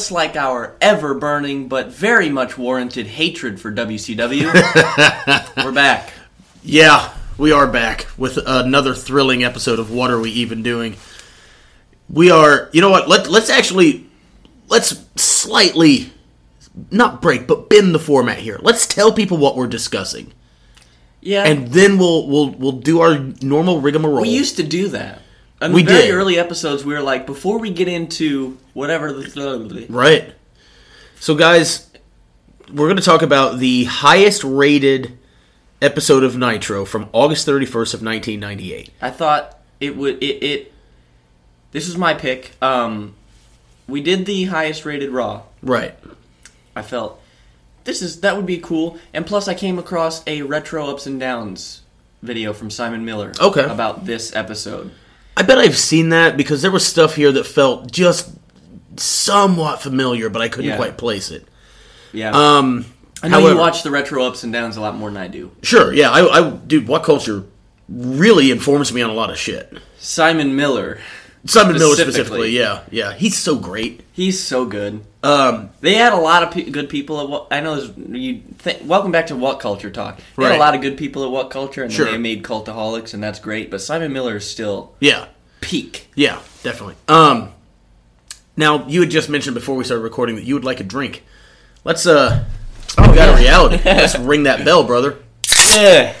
just like our ever burning but very much warranted hatred for WCW, we're back. Yeah, we are back with another thrilling episode of What Are We Even Doing? We are, you know what? Let, let's actually, let's slightly, not break, but bend the format here. Let's tell people what we're discussing. Yeah, And then we'll we'll we'll do our normal rigmarole. we used to do that. In We the very did. early episodes, we were like, before we get into whatever the Right. So, guys, we're going to talk about the highest rated episode of Nitro from August 31st of 1998. I thought it would it, it this is my pick. Um we did the highest rated Raw. Right. I felt this is that would be cool. And plus I came across a retro ups and downs video from Simon Miller Okay. about this episode. I bet I've seen that because there was stuff here that felt just somewhat familiar, but I couldn't Yeah. quite place it. Yeah. Um, I know however- you watch the retro ups and downs a lot more than I do. Sure, yeah, I, I, dude, what culture really informs me on a lot of shit. Simon Miller. Simon Miller Specifically. specifically, yeah, yeah, he's so great. He's so good. Um, They had a lot of pe- good people at what I know. There's, you th- welcome back to What Culture Talk. They had Right. a lot of good people at What Culture, and Sure. then they made Cultaholics, and that's great. But Simon Miller is still yeah, peak. yeah, definitely. Um, now you had just mentioned before we started recording that you would like a drink. Let's uh, oh, we got a reality. Let's ring that bell, brother. Yeah.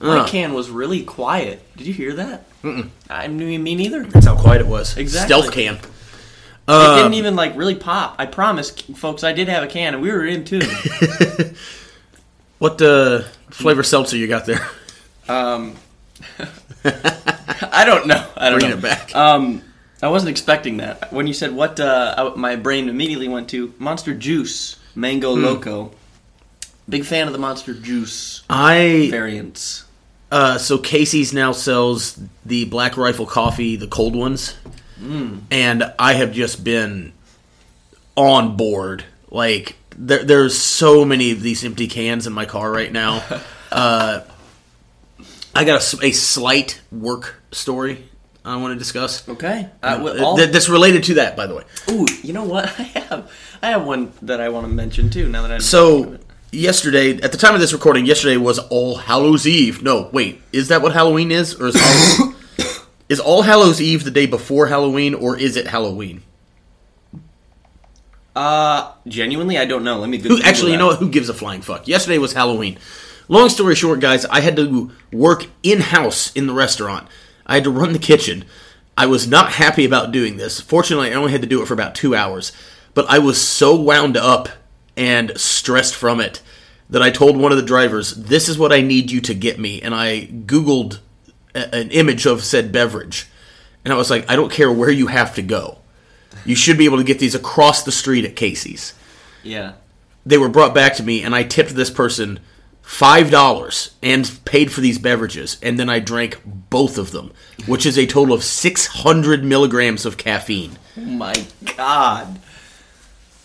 My Uh. can was really quiet. Did you hear that? Mm-mm. I knew me neither. That's how quiet it was. Exactly. Stealth can. It Um, didn't even like really pop. I promise, folks. I did have a can, and we were in tune. What uh, flavor seltzer you got there? Um, I don't know. I don't Bring know. it back. Um, I wasn't expecting that. When you said what, uh, I, my brain immediately went to Monster Juice Mango Hmm. Loco. Big fan of the Monster Juice I variants. uh, so Casey's now sells the Black Rifle coffee, the cold ones, and I have just been on board. Like there, there's so many of these empty cans in my car right now. uh, I got a slight work story I want to discuss. Okay. Uh, Uh, well, th- that's related to that, by the way. ooh, you know what? I have I have one that I want to mention too. Now that I So yesterday, at the time of this recording, yesterday was All Hallows Eve. No, wait, is that what Halloween is, or is is All Hallows Eve the day before Halloween, or is it Halloween? uh, genuinely, I don't know. Let me Who, actually, you know what? Who gives a flying fuck? Yesterday was Halloween. Long story short, guys, I had to work in house in the restaurant. I had to run the kitchen. I was not happy about doing this. Fortunately, I only had to do it for about two hours. But I was so wound up and stressed from it that I told one of the drivers, "This is what I need you to get me." And I Googled a- an image of said beverage, and I was like, "I don't care where you have to go. You should be able to get these across the street at Casey's." Yeah. they were brought back to me and I tipped this person five dollars and paid for these beverages and then I drank both of them, which is a total of six hundred milligrams of caffeine. Oh my God.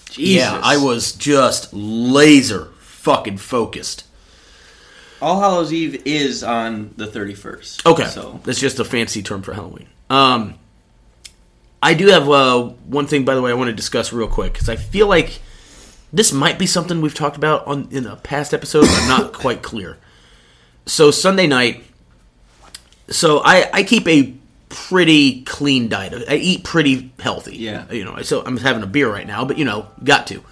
Jesus. Yeah, I was just laser fucking focused. All Hallows Eve is on the 31st. Okay, So, that's just a fancy term for Halloween. Um, I do have uh, one thing, by the way, I want to discuss real quick because I feel like this might be something we've talked about on in a past episode. but I'm not quite clear. So Sunday night, so I I keep a pretty clean diet. I eat pretty healthy. Yeah. you know. So I'm having a beer right now, but you know, got to.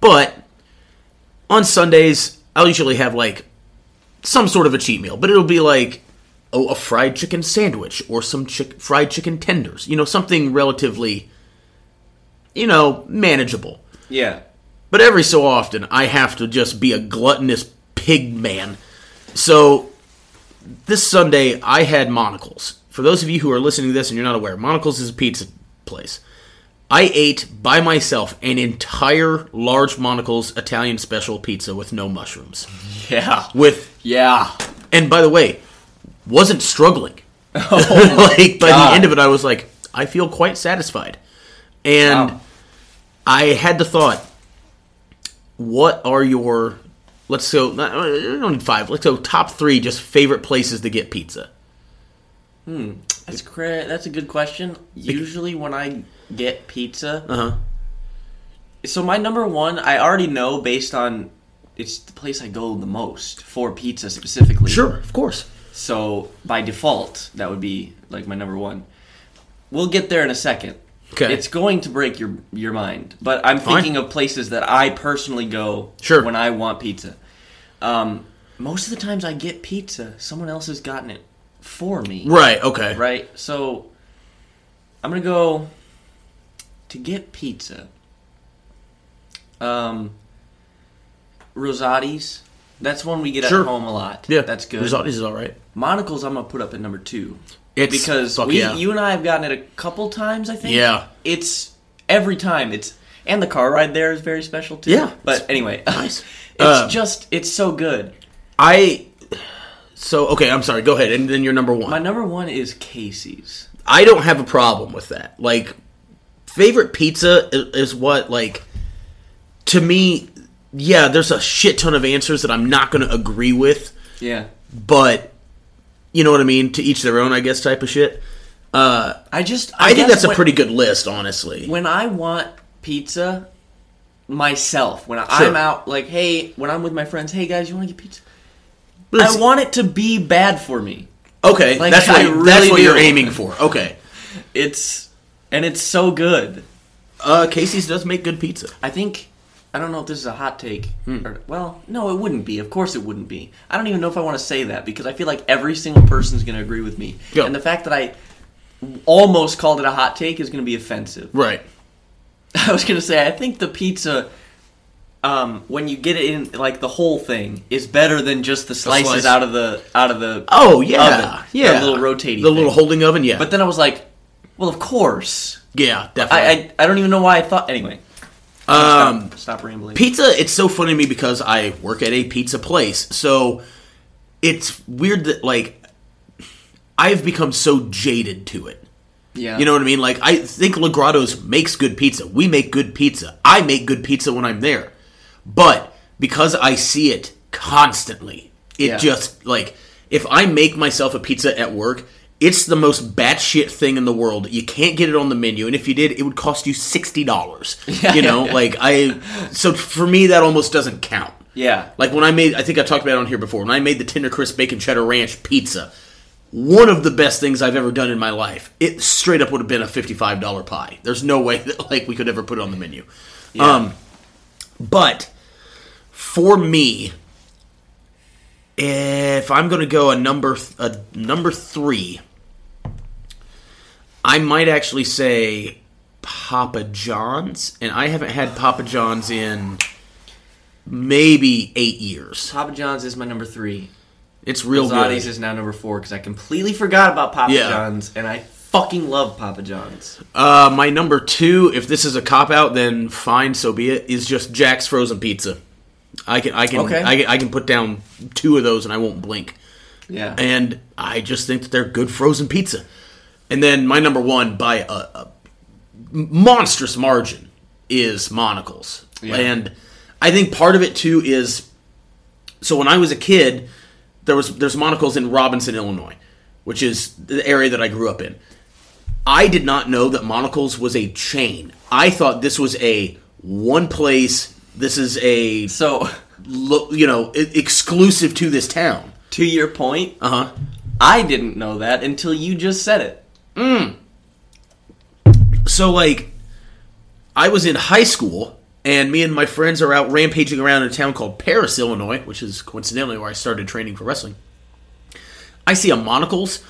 But on Sundays, I'll usually have like some sort of a cheat meal, but it'll be like oh, a fried chicken sandwich or some chick- fried chicken tenders. You know, something relatively, you know, manageable. yeah. But every so often, I have to just be a gluttonous pig man. So this Sunday, I had Monical's. For those of you who are listening to this and you're not aware, Monical's is a pizza place. I ate by myself an entire large Monical's Italian special pizza with no mushrooms. Yeah. With Yeah. and by the way, wasn't struggling. Oh like by God. the end of it, I was like, I feel quite satisfied, and Wow. I had the thought, what are your let's go? not- I don't need five. Let's go top three just favorite places to get pizza. Hmm. That's cra- That's a good question. Usually, when I get pizza, Uh huh. So my number one, I already know based on it's the place I go the most for pizza specifically. Sure, of course. So by default, that would be like my number one. We'll get there in a second. Okay. It's going to break your your mind, but I'm Fine. thinking of places that I personally go Sure. when I want pizza. Um, most of the times I get pizza, someone else has gotten it for me. Right. Okay. Right? So I'm gonna go to get pizza. Um Rosati's. That's one we get Sure. at home a lot. Yeah, That's good. Rosati's is all right. Monical's I'm gonna put up at number two. It's Because fuck we yeah. you and I have gotten it a couple times, I think. Yeah. It's every time. It's and the car ride there is very special too. Yeah. But anyway. Nice. it's Uh, just it's so good. I. So okay, I'm sorry. Go ahead, and then your number one. My number one is Casey's. I don't have a problem with that. Like, favorite pizza is what like to me. Yeah, there's a shit ton of answers that I'm not going to agree with, Yeah. but you know what I mean. To each their own, I guess, type of shit. Uh, I just I, think guess that's a pretty good list, honestly. when I want pizza myself, when Sure. I'm out, like, hey, when I'm with my friends, hey guys, you want to get pizza? It's- I want it to be bad for me. okay, like, that's what I that's really what you're aiming for. Okay, It's and it's so good. uh, Casey's does make good pizza. I think I don't know if this is a hot take. Hmm. Or, well, no, it wouldn't be. Of course, it wouldn't be. I don't even know if I want to say that because I feel like every single person's going to agree with me. And the fact that I almost called it a hot take is going to be offensive. Right. I was gonna say I think the pizza, um, when you get it in like the whole thing, is better than just the slices slice. out of the out of the. Oh yeah, oven. yeah. The little rotating. the little holding oven. Yeah, But then I was like, well, of course. yeah, definitely. I I, I don't even know why I thought. Anyway, um, stop, stop rambling. pizza it's so funny to me because i work at a pizza place. So it's weird that like i've become so jaded to it. Yeah, you know what i mean? Like i think legrato's makes good pizza. We make good pizza. I make good pizza when i'm there. But because i see it constantly it Yeah. just like if i make myself a pizza at work it's the most batshit thing in the world. You can't get it on the menu, and if you did, it would cost you sixty dollars. you know, like I. So for me, that almost doesn't count. yeah, Like when I made, I think I talked about it on here before. When I made the Tender Crisp Bacon Cheddar Ranch pizza, one of the best things I've ever done in my life. It straight up would have been a fifty-five dollar pie. There's no way that like we could ever put it on the menu. Um, but for me, if I'm going to go a number th- a number three, I might actually say Papa John's, and I haven't had Papa John's in maybe eight years. Papa John's is my number three. It's real Rosati's good. is now number four because I completely forgot about Papa Yeah. John's and I fucking love Papa John's. Uh, my number two, if this is a cop out, then fine, so be it. Is just Jack's frozen pizza. I can I can Okay. I, can I can put down two of those and I won't blink. Yeah, and I just think that they're good frozen pizza. And then my number one by a, a monstrous margin is Monical's, Yeah. and I think part of it too is so when I was a kid, there was there's Monical's in Robinson, Illinois, which is the area that I grew up in. I did not know that Monical's was a chain. I thought this was a one place. This is a so lo- you know e- exclusive to this town. to your point, Uh huh. I didn't know that until you just said it. Mm. So like, I was in high school, and me and my friends are out rampaging around in a town called Paris, Illinois, which is coincidentally where I started training for wrestling. I see a Monical's.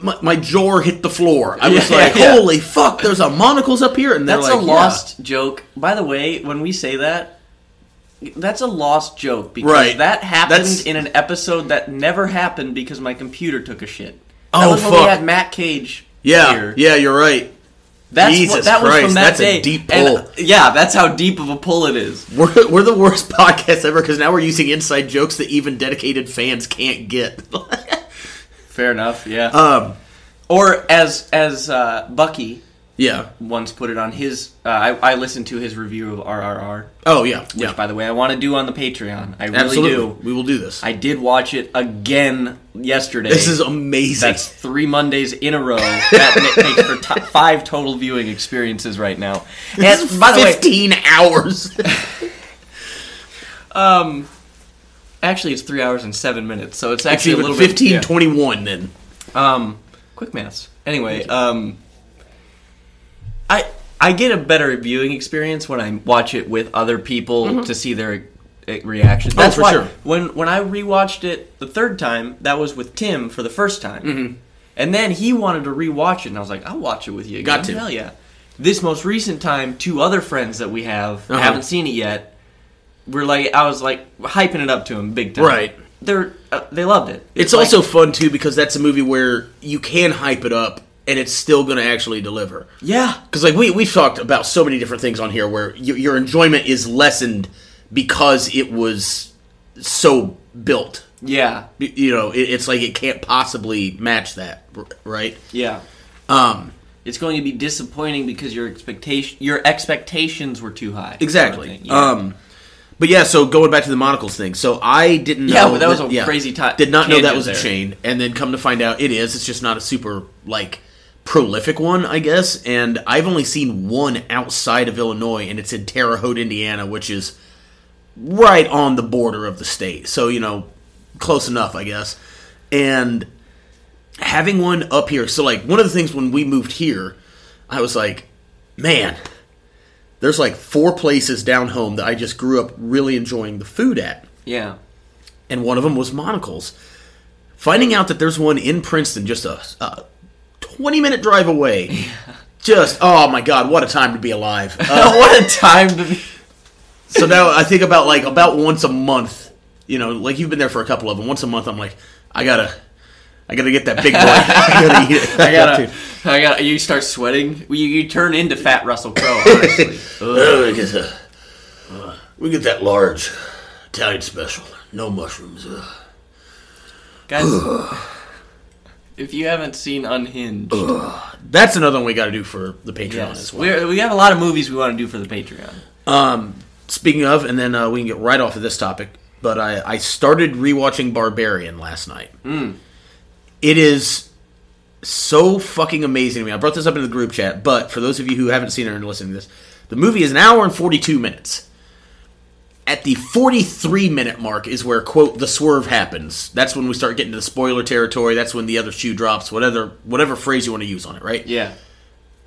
My, my jaw hit the floor. I was Yeah, like, yeah. "Holy fuck! There's a Monical's up here!" And they're That's like, a "Yeah." lost joke. By the way, when we say that, that's a lost joke because Right. that happened That's- in an episode that never happened because my computer took a shit. That Oh, was when we had Matt Cage. Yeah, here. yeah, you're right. That's Jesus what, that was Christ, from that that's a deep pull. uh, yeah, that's how deep of a pull it is. We're, we're the worst podcast ever because now we're using inside jokes that even dedicated fans can't get. Fair enough. Yeah. um, or as as uh, Bucky Yeah. once put it on his. Uh, I, I listened to his review of RRR, Oh yeah. which, Yeah. by the way, I want to do on the Patreon. I really Absolutely. do. We will do this. I did watch it again yesterday. this is amazing. That's three Mondays in a row. That makes for to- five total viewing experiences right now. And by the way, 15 hours. um, actually, it's three hours and seven minutes, so it's Actually, actually a little 15, bit. yeah. 21 then. Um, quick maths. Anyway, um, I I get a better viewing experience when I watch it with other people to see their uh, reaction. That's Mm-hmm. Oh, for why sure. when when I rewatched it the third time, that was with Tim for the first time, mm-hmm. and then he wanted to rewatch it, and I was like, I'll watch it with you. Again. Got to. Hell yeah! This most recent time, two other friends that we have Uh-huh. haven't seen it yet. We're like, I was like hyping it up to him big time. Right. They're uh, they loved it. It's like- also fun too because that's a movie where you can hype it up and it's still going to actually deliver. yeah. Because like we we've talked about so many different things on here where y- your enjoyment is lessened because it was so built. Yeah. You know, it, it's like it can't possibly match that, right? Yeah. Um, It's going to be disappointing because your expectation your expectations were too high. exactly. sort of. Yeah. Um, but yeah, so going back to the Monical's thing, so I didn't know. Yeah, that was a crazy ti- Did not know that was a chain, and then come to find out it is. It's just not a super like prolific one, I guess. And I've only seen one outside of Illinois, and it's in Terre Haute, Indiana, which is right on the border of the state. So you know, close enough, I guess. And having one up here, so like one of the things when we moved here, I was like, man, there's like four places down home that I just grew up really enjoying the food at, yeah. and one of them was Monical's. Finding out that there's one in Princeton, just a, a 20 minute drive away, Yeah. just oh my god, what a time to be alive! Uh, what a time to be. so now I think about like about once a month, you know, like you've been there for a couple of them. Once a month, I'm like, I gotta, I gotta get that big boy. I gotta eat it. I gotta, I gotta. You start sweating. You, you turn into Fat Russell Crowe. Honestly, we get the, uh, we get that large Italian special, no mushrooms. Uh. guys. if you haven't seen Unhinged, That's another one we got to do for the Patreon yes, as well. We're, we have a lot of movies we want to do for the Patreon. Um, speaking of, and then uh, we can get right off of this topic. But I, I started rewatching Barbarian last night. It is so fucking amazing to me. I brought this up in the group chat, but for those of you who haven't seen it and are listening to this, the movie is an hour and forty two minutes. At the forty three minute mark is where quote the swerve happens. That's when we start getting to the spoiler territory. That's when the other shoe drops. Whatever whatever phrase you want to use on it, right? Yeah.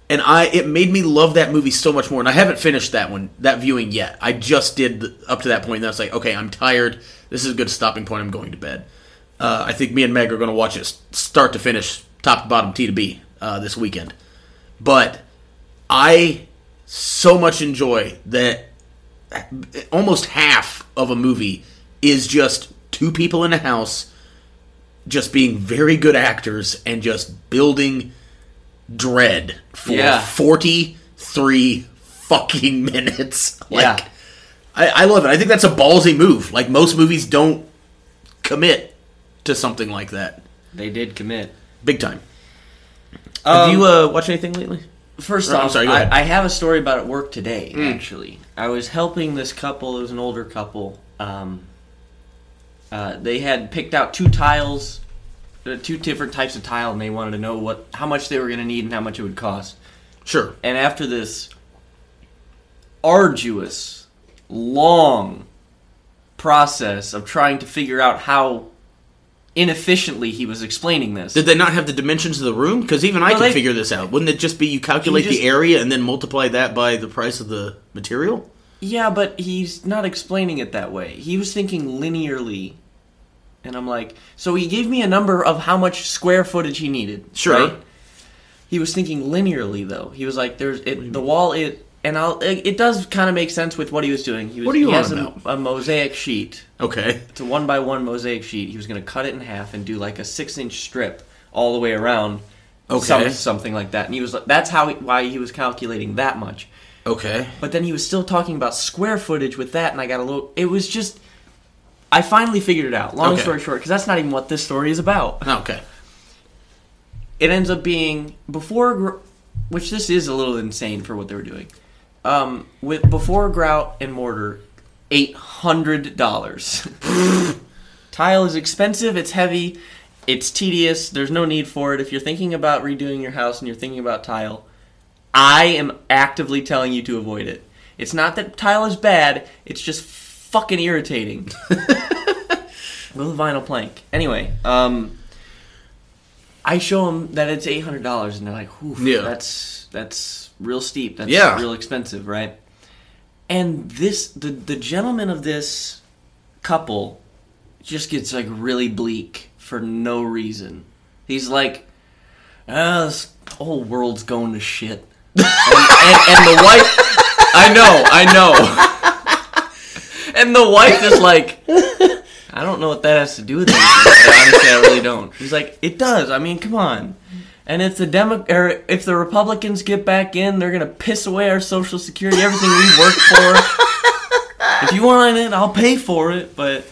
and I it made me love that movie so much more. And I haven't finished that one, that viewing yet. I just did up to that point. And I was like, okay, I'm tired. This is a good stopping point. I'm going to bed. Uh, I think me and Meg are going to watch it start to finish, top to bottom, T to B, uh, this weekend. But I so much enjoy that. Almost half of a movie is just two people in a house, just being very good actors and just building dread for Yeah. 43 fucking minutes. Like, Yeah. I, I love it. I think that's a ballsy move. Like, most movies don't commit to something like that. They did commit. Big time. Have Um, you uh, watched anything lately? First Or, I'm off, sorry, go ahead. I, I have a story about at work today. Actually, I was helping this couple. It was an older couple. Um, uh, they had picked out two tiles, uh, two different types of tile, and they wanted to know what how much they were going to need and how much it would cost. Sure. And after this arduous, long process of trying to figure out how inefficiently he was explaining this, Did they not have the dimensions of the room? Because even I No, can they- figure this out. Wouldn't it just be you calculate just- the area and then multiply that by the price of the material? Yeah, but he's not explaining it that way. He was thinking linearly. And I'm like, so he gave me a number of how much square footage he needed. Sure. right? He was thinking linearly though. He was like, "There's it, the wall. It and I'll. It, it does kind of make sense with what he was doing. He was, What are you he on has a, a mosaic sheet. Okay. It's a one by one mosaic sheet. He was going to cut it in half and do like a six inch strip all the way around. Okay. Some, something like that. And he was like, that's how he, why he was calculating that much. Okay. But then he was still talking about square footage with that, and I got a little. It was just. I finally figured it out. Long Okay. story short, because that's not even what this story is about. Okay. It ends up being before. gr- which this is a little insane for what they were doing. Um, with before grout and mortar, eight hundred dollars. Tile is expensive. It's heavy. It's tedious. There's no need for it. If you're thinking about redoing your house and you're thinking about tile, I am actively telling you to avoid it. It's not that tile is bad. It's just fucking irritating. With a vinyl plank. Anyway, um, I show them that it's eight hundred dollars, and they're like, "Oof, Yeah. that's that's real steep. That's Yeah. real expensive, right?" And this, the the gentleman of this couple, just gets like really bleak for no reason. He's like, "Ah, this whole world's going to shit," and, and, and the wife, I know, I know, and the wife is like. I don't know what that has to do with anything. Honestly, I really don't. He's like, it does. I mean, come on. And if the Demo- or if the Republicans get back in, they're gonna piss away our Social Security, everything we worked for. if you want it, I'll pay for it. But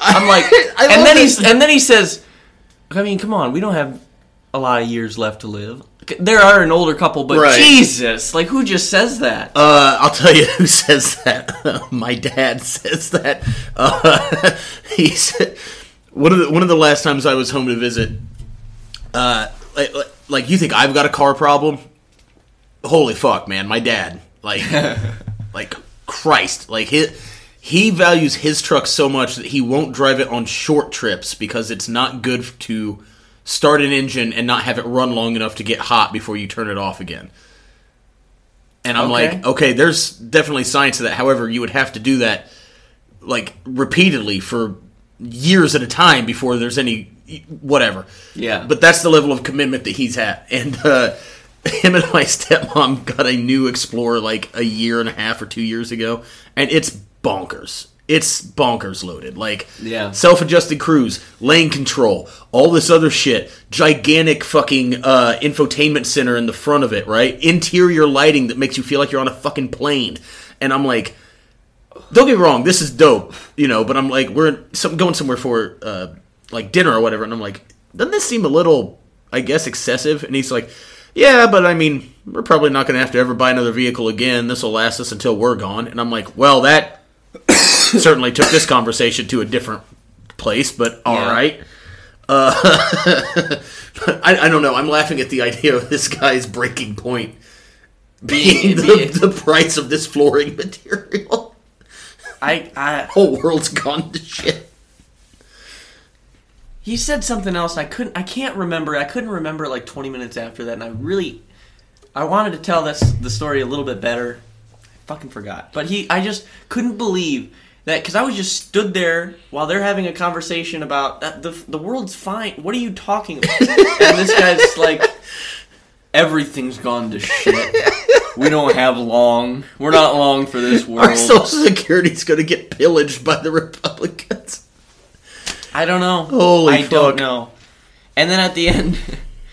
I'm like, and then this. he's and then he says, I mean, come on, we don't have a lot of years left to live. There are an older couple, but Right. Jesus, like who just says that? Uh, I'll tell you who says that. My dad says that. Uh, he said one of the one of the last times I was home to visit. Uh, like, like- like you think I've got a car problem? Holy fuck, man! My dad, like, like Christ, like he he values his truck so much that he won't drive it on short trips because it's not good to start an engine and not have it run long enough to get hot before you turn it off again. And I'm Okay. like, okay, there's definitely science to that. However, you would have to do that like repeatedly for years at a time before there's any whatever. Yeah. But that's the level of commitment that he's at. And uh him and my stepmom got a new Explorer like a year and a half or two years ago, and it's bonkers. It's bonkers loaded. Like Yeah. self-adjusted cruise, lane control, all this other shit, gigantic fucking uh, infotainment center in the front of it, right? Interior lighting that makes you feel like you're on a fucking plane. And I'm like, don't get me wrong, this is dope, you know. But I'm like, we're some, going somewhere for uh, like dinner or whatever, and I'm like, doesn't this seem a little, I guess, excessive? And he's like, yeah, but I mean, we're probably not going to have to ever buy another vehicle again. This will last us until we're gone. And I'm like, well, that certainly took this conversation to a different place, but all Yeah. right. Uh, I, I don't know. I'm laughing at the idea of this guy's breaking point being Being- the, the price of this flooring material. I I Whole world's gone to shit. He said something else. I couldn't. I can't remember. I couldn't remember like 20 minutes after that, and I really, I wanted to tell this the story a little bit better. I fucking forgot. But he, I just couldn't believe that because I was just stood there while they're having a conversation about that the the world's fine. What are you talking about? and this guy's like, everything's gone to shit. We don't have long. We're not long for this world. Our Social Security's going to get pillaged by the Republicans. I don't know. Holy I fuck. don't know. And then at the end,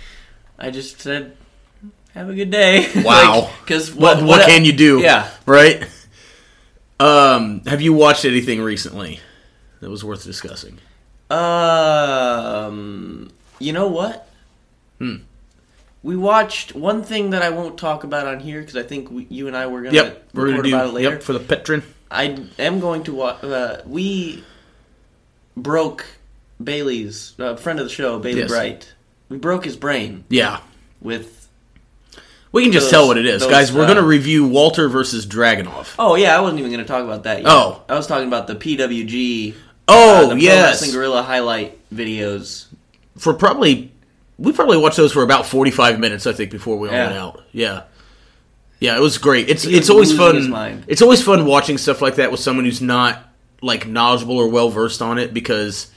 I just said, "Have a good day." Wow. Because What, what, can you do? Yeah. Right? Um, have you watched anything recently that was worth discussing? Um. You know what? Hmm. We watched one thing that I won't talk about on here because I think we, you and I were gonna Yep. We're to do about it later. Yep, for the Patreon. I am going to watch. Uh, we broke Bailey's uh, friend of the show, Bailey Yes. Bright. We broke his brain Yeah. with We can just Those- tell what it is. those, Guys, we're uh, going to review Walter versus Dragunov. Oh yeah, I wasn't even going to talk about that. Yet. Oh. I was talking about the PWG. Oh, uh, the Pro yes. Wrestling Guerrilla highlight videos. For probably, we probably watched those for about 45 minutes, I think, before we all Yeah. went out. Yeah. Yeah, it was great. It's He it's was always losing his fun. It's always fun watching stuff like that with someone who's not like knowledgeable or well versed on it because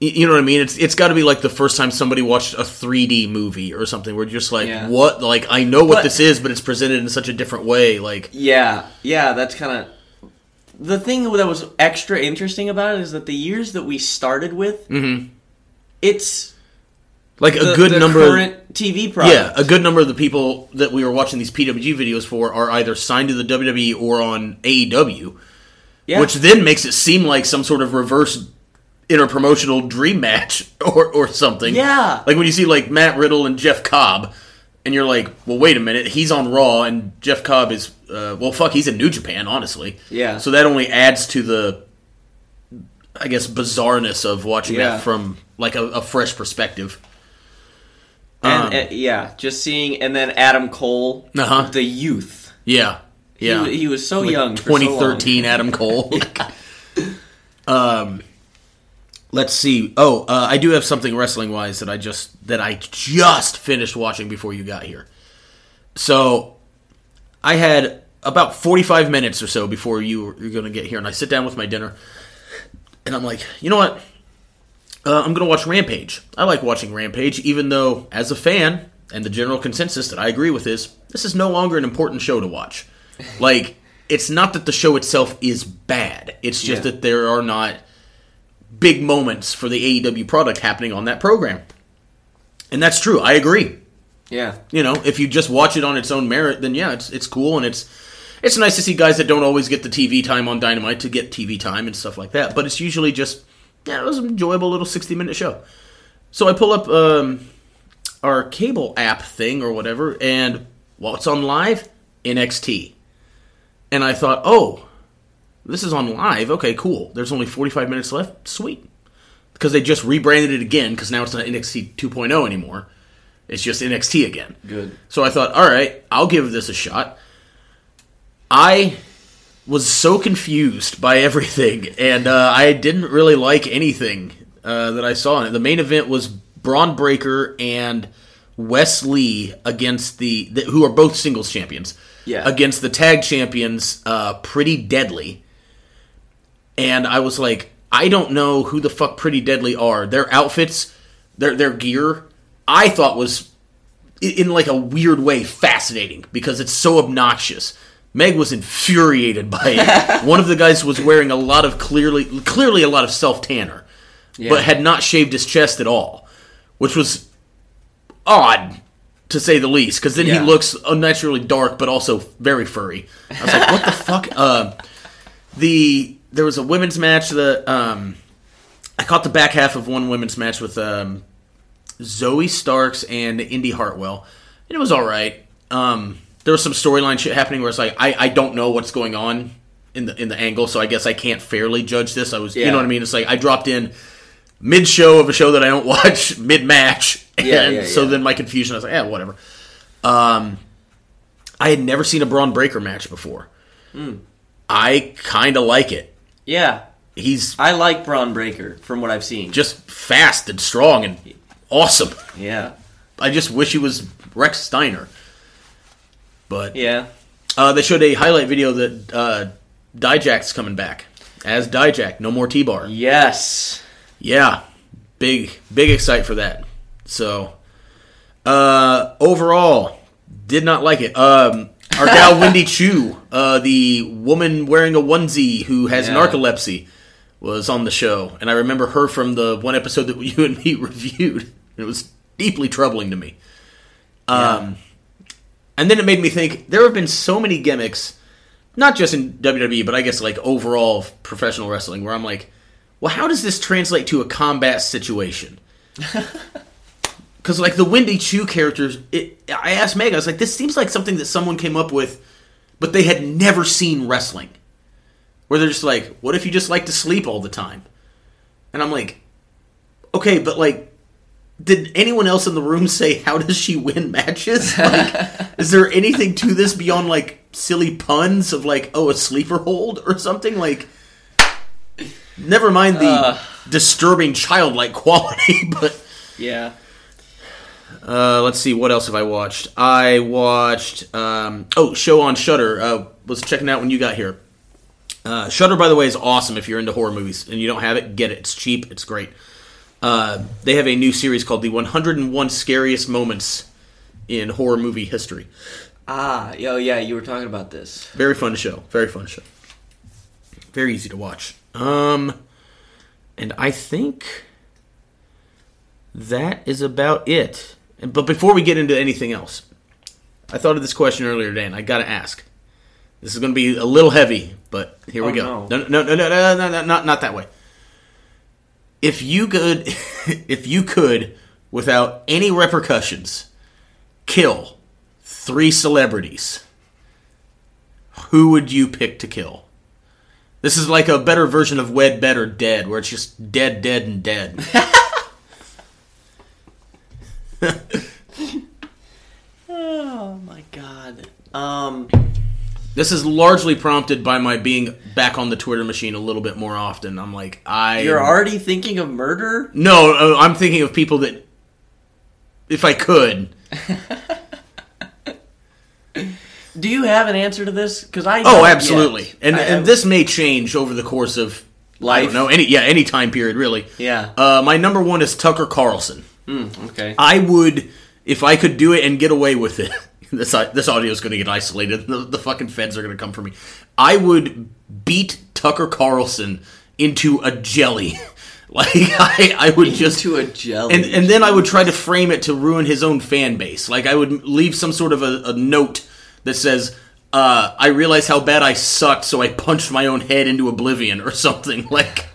you know what I mean. It's it's got to be like the first time somebody watched a 3D movie or something where you're just like, Yeah. what? Like I know what But- this is, but it's presented in such a different way. Like Yeah, yeah, that's kind of the thing that was extra interesting about it is that the years that we started with, mm-hmm. it's like a the, good the number. current TV product. Yeah, a good number of the people that we were watching these PWG videos for are either signed to the WWE or on AEW, yeah. which then makes it seem like some sort of reverse interpromotional dream match or or something. Yeah. like when you see like Matt Riddle and Jeff Cobb, and you're like, well, wait a minute, he's on Raw, and Jeff Cobb is, uh, well, fuck, he's in New Japan, honestly. Yeah. So that only adds to the, I guess, bizarreness of watching Yeah. that from like a, a fresh perspective. And, Um, and- yeah, just seeing, and then Adam Cole, Uh-huh. the youth. Yeah. Yeah. He, he was so Like young. for so 2013 Adam Cole. um, let's see. Oh, uh, I do have something wrestling wise that I just that I just finished watching before you got here. So, I had about 45 minutes or so before you were, you're going to get here, and I sit down with my dinner, and I'm like, you know what? Uh, I'm going to watch Rampage. I like watching Rampage, even though, as a fan, and the general consensus that I agree with is this is no longer an important show to watch. Like, it's not that the show itself is bad, it's just Yeah. that there are not big moments for the AEW product happening on that program. And that's true. I agree. Yeah. You know, if you just watch it on its own merit, then yeah, it's it's cool and it's it's nice to see guys that don't always get the TV time on Dynamite to get TV time and stuff like that. But it's usually just yeah, it was an enjoyable little sixty minute show. So I pull up um, our cable app thing or whatever, and what's on live? NXT. And I thought, oh, this is on live. Okay, cool. There's only 45 minutes left. Sweet. Because they just rebranded it again, because now it's not NXT 2.0 anymore. It's just NXT again. Good. So I thought, all right, I'll give this a shot. I was so confused by everything, and uh, I didn't really like anything uh, that I saw in it. The main event was Bron Breakker and Wes Lee against the, the who are both singles champions. Yeah. Against the tag champions, uh, Pretty Deadly. And I was like, I don't know who the fuck Pretty Deadly are. Their outfits, their their gear, I thought was in like a weird way fascinating because it's so obnoxious. Meg was infuriated by it. One of the guys was wearing a lot of clearly clearly a lot of self tanner, Yeah. but had not shaved his chest at all, which was odd to say the least. Because then he looks unnaturally dark, but also very furry. I was like, what the fuck? Uh, the there was a women's match that um, I caught the back half of one women's match with um, Zoey Starks and Indi Hartwell, and it was all right. Um, there was some storyline shit happening where it's like I, I don't know what's going on in the in the angle, so I guess I can't fairly judge this. I was you know what I mean. It's like I dropped in mid show of a show that I don't watch mid match, Yeah, and yeah, so yeah. then my confusion I was like yeah whatever. Um, I had never seen a Bron Breakker match before. Hmm. I kind of like it. Yeah. He's I like Bron Breakker from what I've seen. just fast and strong and awesome. yeah. I just wish he was Rex Steiner. But Yeah. uh, they showed a highlight video that uh, Dijak's coming back as Dijak. No more T-bar. Yes. Yeah, big big excite for that. So uh, overall, did not like it. Um, our gal Wendy Choo, uh, the woman wearing a onesie who has Yeah. narcolepsy, was on the show, and I remember her from the one episode that you and me reviewed. It was deeply troubling to me. Um, and then it made me think there have been so many gimmicks, not just in WWE, but I guess like overall professional wrestling, where I'm like, well, how does this translate to a combat situation? Because like the Wendy Choo characters, it, I asked Meg, I was like, this seems like something that someone came up with, but they had never seen wrestling. Where they're just like, what if you just like to sleep all the time? And I'm like, okay, but like, did anyone else in the room say how does she win matches? Like, is there anything to this beyond like silly puns of like, oh, a sleeper hold or something? Like, never mind the Uh. disturbing childlike quality, but. Yeah. Uh, let's see, what else have I watched? I watched um, oh, show on Shudder. Uh, was checking out when you got here. Uh, Shudder, by the way, is awesome if you're into horror movies and you don't have it. Get it; it's cheap, it's great. Uh, they have a new series called "The 101 Scariest Moments in Horror Movie History." Ah, yo, yeah, you were talking about this. Very fun show. Very fun show. Very easy to watch. Um, and I think that is about it. But before we get into anything else, I thought of this question earlier today, and I got to ask. This is going to be a little heavy, but here we Oh, go. no. No, no, no, no, no, no, no, not not that way. If you could, if you could, without any repercussions, kill three celebrities, who would you pick to kill? This is like a better version of Wed, Better, Dead, where it's just dead, dead, and dead. Oh my god. Um. this is largely prompted by my being back on the Twitter machine a little bit more often. I'm like, I. You're already thinking of murder? No, uh, I'm thinking of people that, if I could. Do you have an answer to this? Because I Oh, absolutely. yet. And I- and this may change over the course of I Life? don't know any yeah any time period really. Yeah. Uh, my number one is Tucker Carlson. Mm, okay. I would if I could do it and get away with it. This this audio is going to get isolated. The, the fucking feds are going to come for me. I would beat Tucker Carlson into a jelly. Like I, I would just to a jelly. and and then I would try to frame it to ruin his own fan base. Like I would leave some sort of a, a note that says, uh, "I realize how bad I sucked, so I punched my own head into oblivion" or something. Like,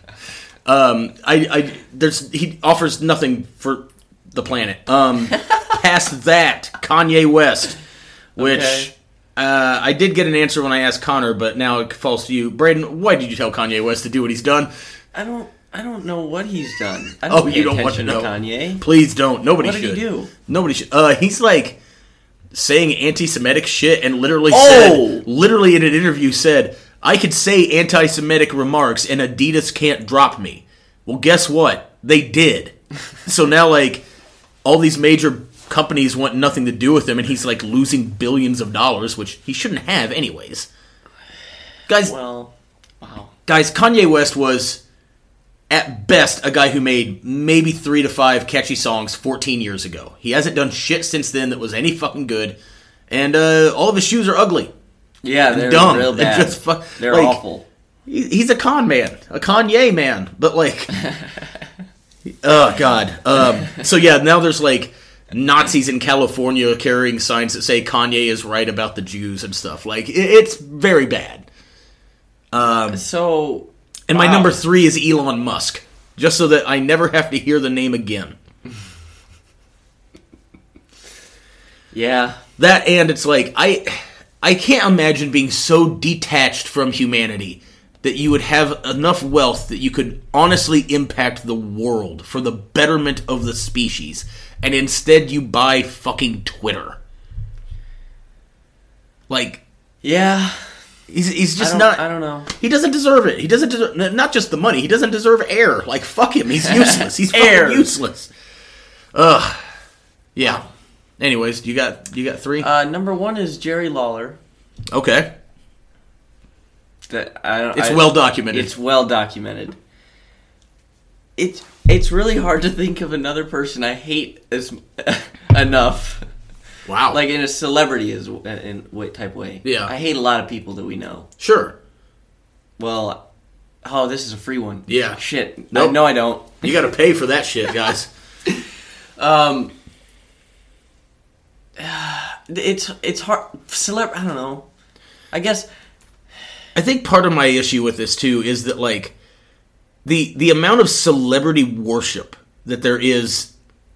um, I, I there's he offers nothing for the planet. Um, past that, Kanye West, which. Okay. Uh, I did get an answer when I asked Connor, but now it falls to you, Braden. Why did you tell Kanye West to do what he's done? I don't. I don't know what he's done. I don't Oh, you don't want to know. Kanye. Please don't. Nobody What should. do? Nobody should. Uh, he's like saying anti-Semitic shit, and literally Oh! said, literally in an interview said, "I could say anti-Semitic remarks, and Adidas can't drop me." Well, guess what? They did. so now, like, all these major companies want nothing to do with him, and he's like losing billions of dollars, which he shouldn't have, anyways. Guys, Well, wow. guys, Kanye West was at best a guy who made maybe three to five catchy songs 14 years ago. He hasn't done shit since then that was any fucking good, and uh, all of his shoes are ugly. Yeah, they're dumb. real They're bad. just fu- they're like- awful. He's a con man, a Kanye man, but like, oh god. Um, so yeah, now there's like Nazis in California carrying signs that say Kanye is right about the Jews and stuff. Like, it's very bad. So, And my number three is Elon Musk, just so that I never have to hear the name again. yeah, That and it's like I I can't imagine being so detached from humanity that you would have enough wealth that you could honestly impact the world for the betterment of the species and instead you buy fucking Twitter. Like yeah. He's he's just don't, I don't know. he doesn't deserve it. He doesn't deserve not just the money. He doesn't deserve air. Like fuck him. He's useless. He's Air. fucking useless. Ugh. Yeah. Anyways, you got you got three. Uh, number one is Jerry Lawler. okay. That I don't. It's I- well documented. It's well documented. It's it's really hard to think of another person I hate as enough, wow. like in a celebrity is in what type way. Yeah. I hate a lot of people that we know. sure. Well, oh, this is a free one. Yeah. Shit. Nope. No, I don't. You got to pay for that shit, guys. Um, it's it's hard. Celeb. I don't know. I guess I think part of my issue with this too is that like the the amount of celebrity worship that there is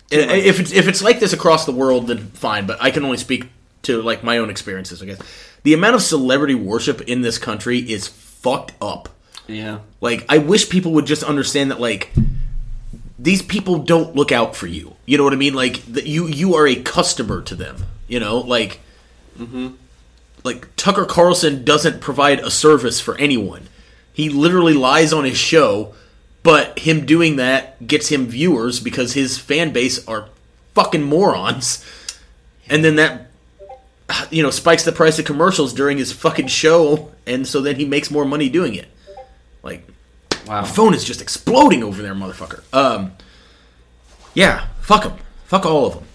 if it's if it's like this across the world then fine, but I can only speak to like my own experiences, I guess. The amount of celebrity worship in this country is fucked up. yeah. Like, I wish people would just understand that, like, these people don't look out for you. You know what I mean? Like, that you you are a customer to them. You know, like, mm-hmm. like Tucker Carlson doesn't provide a service for anyone. He literally lies on his show, but him doing that gets him viewers because his fan base are fucking morons. And then that you know spikes the price of commercials during his fucking show, and so then he makes more money doing it. Like, Wow. my phone is just exploding over there, motherfucker. Um, yeah, fuck them, fuck all of them.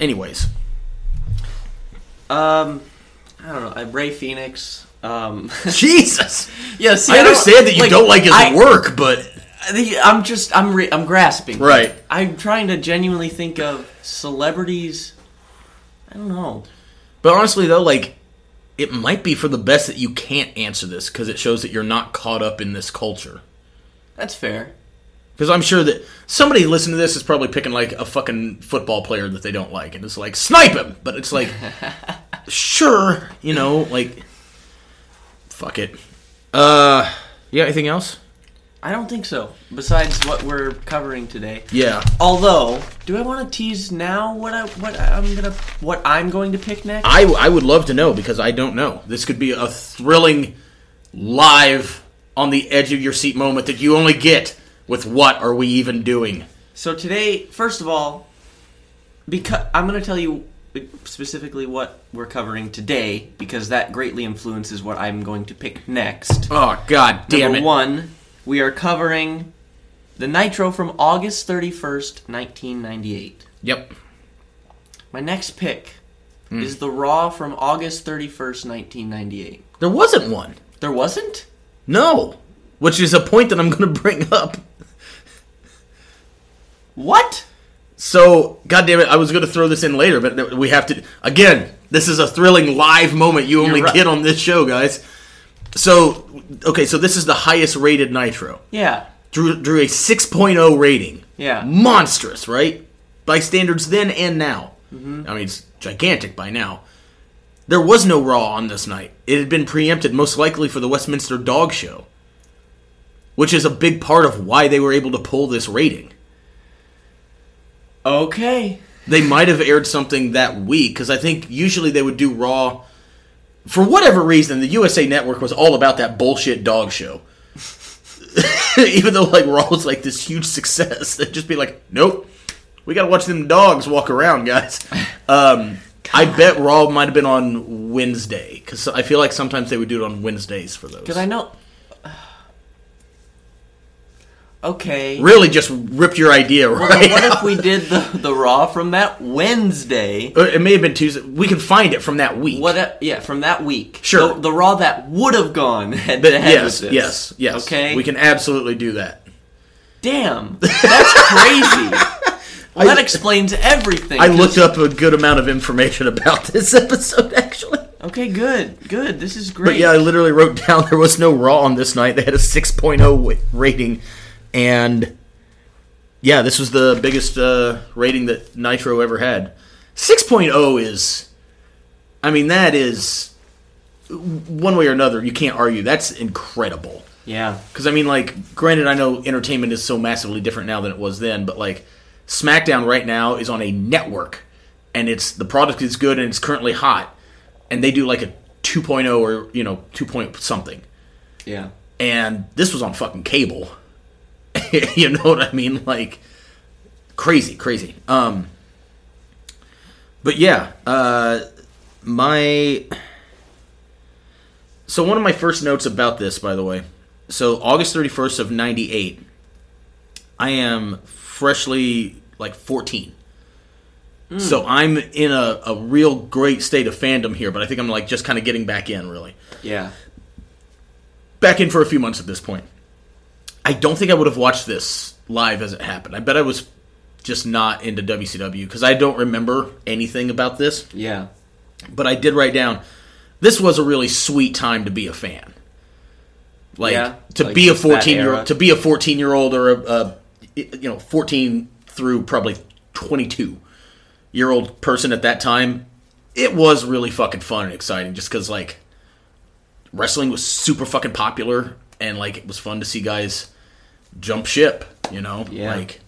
Anyways, Um, I don't know. I Rey Fenix. Um, Jesus, yeah. See, I don't- understand that you don't like his I- work, but I I'm just I'm re- I'm grasping. Right. I'm trying to genuinely think of celebrities. I don't know. but honestly though, like, it might be for the best that you can't answer this because it shows that you're not caught up in this culture. That's fair. Because I'm sure that somebody listening to this is probably picking like a fucking football player that they don't like, and it's like snipe him. But it's like, sure, you know, like, fuck it. Uh, yeah. Anything else? I don't think so. Besides what we're covering today. Yeah. Although, do I want to tease now what I what I'm gonna what I'm going to pick next? I, I would love to know because I don't know. This could be a thrilling, live, on the edge of your seat moment that you only get with What Are We Even Doing? So today, first of all, because I'm going to tell you specifically what we're covering today because that greatly influences what I'm going to pick next. Oh, god damn Number it. one, we are covering the Nitro from August 31st, 1998. Yep. My next pick Hmm. is the Raw from August 31st, 1998. There wasn't one. There wasn't? No. Which is a point that I'm going to bring up. What? So, god damn it, I was going to throw this in later, but we have to. Again, this is a thrilling live moment you only right. get on this show, guys. So, okay, so this is the highest rated Nitro. Yeah. Drew, drew a 6.0 rating. Yeah. Monstrous, right? By standards then and now. Mm-hmm. I mean, it's gigantic by now. There was no Raw on this night. It had been preempted, most likely for the Westminster Dog Show, which is a big part of why they were able to pull this rating. Okay. They might have aired something that week because I think usually they would do Raw. For whatever reason, the USA Network was all about that bullshit dog show. Even though like Raw was like this huge success, they'd just be like, "Nope, we gotta watch them dogs walk around, guys." Um, I bet Raw might have been on Wednesday because I feel like sometimes they would do it on Wednesdays for those. Because I know. Okay. really just ripped your idea right. then what if we did the, the Raw from that Wednesday? Uh, it may have been Tuesday. We can find it from that week. What? a- yeah, from that week. Sure. The, the Raw that would have gone head to head yes, with this. yes, yes. Okay. we can absolutely do that. Damn, that's crazy. Well, that explains everything. I looked up a good amount of information about this episode, actually. Okay, good, good. This is great. But yeah, I literally wrote down there was no Raw on this night. They had a 6.0 wa- rating, and yeah, this was the biggest uh, rating that Nitro ever had. 6.0 is, I mean, that is one way or another. You can't argue. That's incredible. yeah, Because I mean, like, granted, I know entertainment is so massively different now than it was then, but like, SmackDown right now is on a network, and it's the product is good and it's currently hot, and they do like a 2.0 or you know 2 point something, yeah. and this was on fucking cable. you know what I mean? Like, crazy, crazy. Um, but yeah, uh, my. So one of my first notes about this, by the way, so August thirty first of ninety eight, I am freshly like fourteen. So I'm in a, a real great state of fandom here, but I think I'm like just kind of getting back in, really Yeah. back in for a few months at this point. I don't think I would have watched this live as it happened. I bet I was just not into WCW because I don't remember anything about this. Yeah. But I did write down this was a really sweet time to be a fan. Like Yeah, to like be a 14 year old to be a 14 year old or a, a you know 14 through probably 22 year old person at that time it was really fucking fun and exciting just cuz like wrestling was super fucking popular and like it was fun to see guys jump ship, you know? Yeah. Like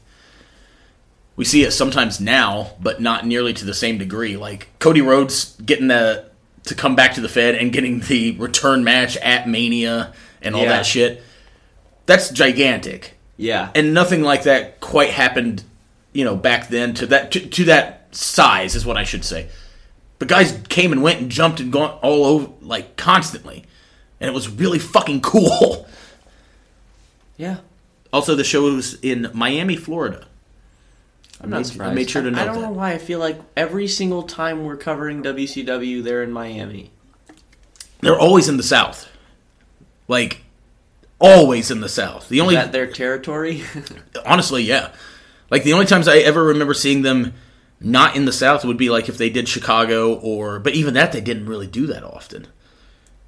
we see it sometimes now, but not nearly to the same degree. Like Cody Rhodes getting the to come back to the Fed and getting the return match at Mania and all Yeah. that shit. That's gigantic. Yeah. And nothing like that quite happened, you know, back then to that to, to that size is what I should say. But guys came and went and jumped and gone all over like constantly. And it was really fucking cool. yeah. Also, the show was in Miami, Florida. I'm made- not I made sure to I- I don't that. know why I feel like every single time we're covering WCW, they're in Miami. They're always in the South. Like, always in the South. The Is only, that their territory? honestly, yeah. Like, the only times I ever remember seeing them not in the South would be like if they did Chicago or, but even that, they didn't really do that often.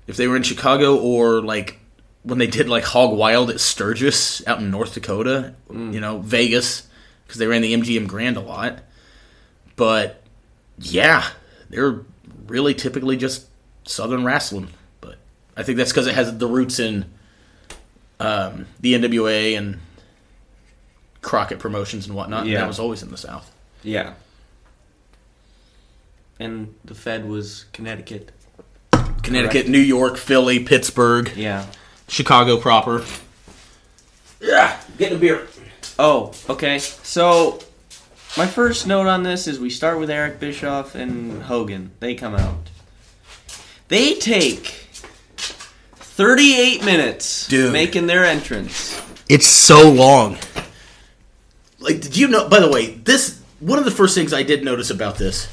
If they were in Chicago or like when they did like Hog Wild at Sturgis out in North Dakota, you know, Vegas, because they ran the MGM Grand a lot. But yeah, they're really typically just Southern wrestling. But I think that's because it has the roots in um, the NWA and Crockett Promotions and whatnot. And Yeah. that was always in the South. Yeah. And the Fed was Connecticut. Connecticut, Correct. New York, Philly, Pittsburgh, Yeah. Chicago proper. Yeah, getting a beer. Oh, okay. So, my first note on this is we start with Eric Bischoff and Hogan. They come out. They take 38 minutes Dude. making their entrance. It's so long. Like, did you know? By the way, this one of the first things I did notice about this.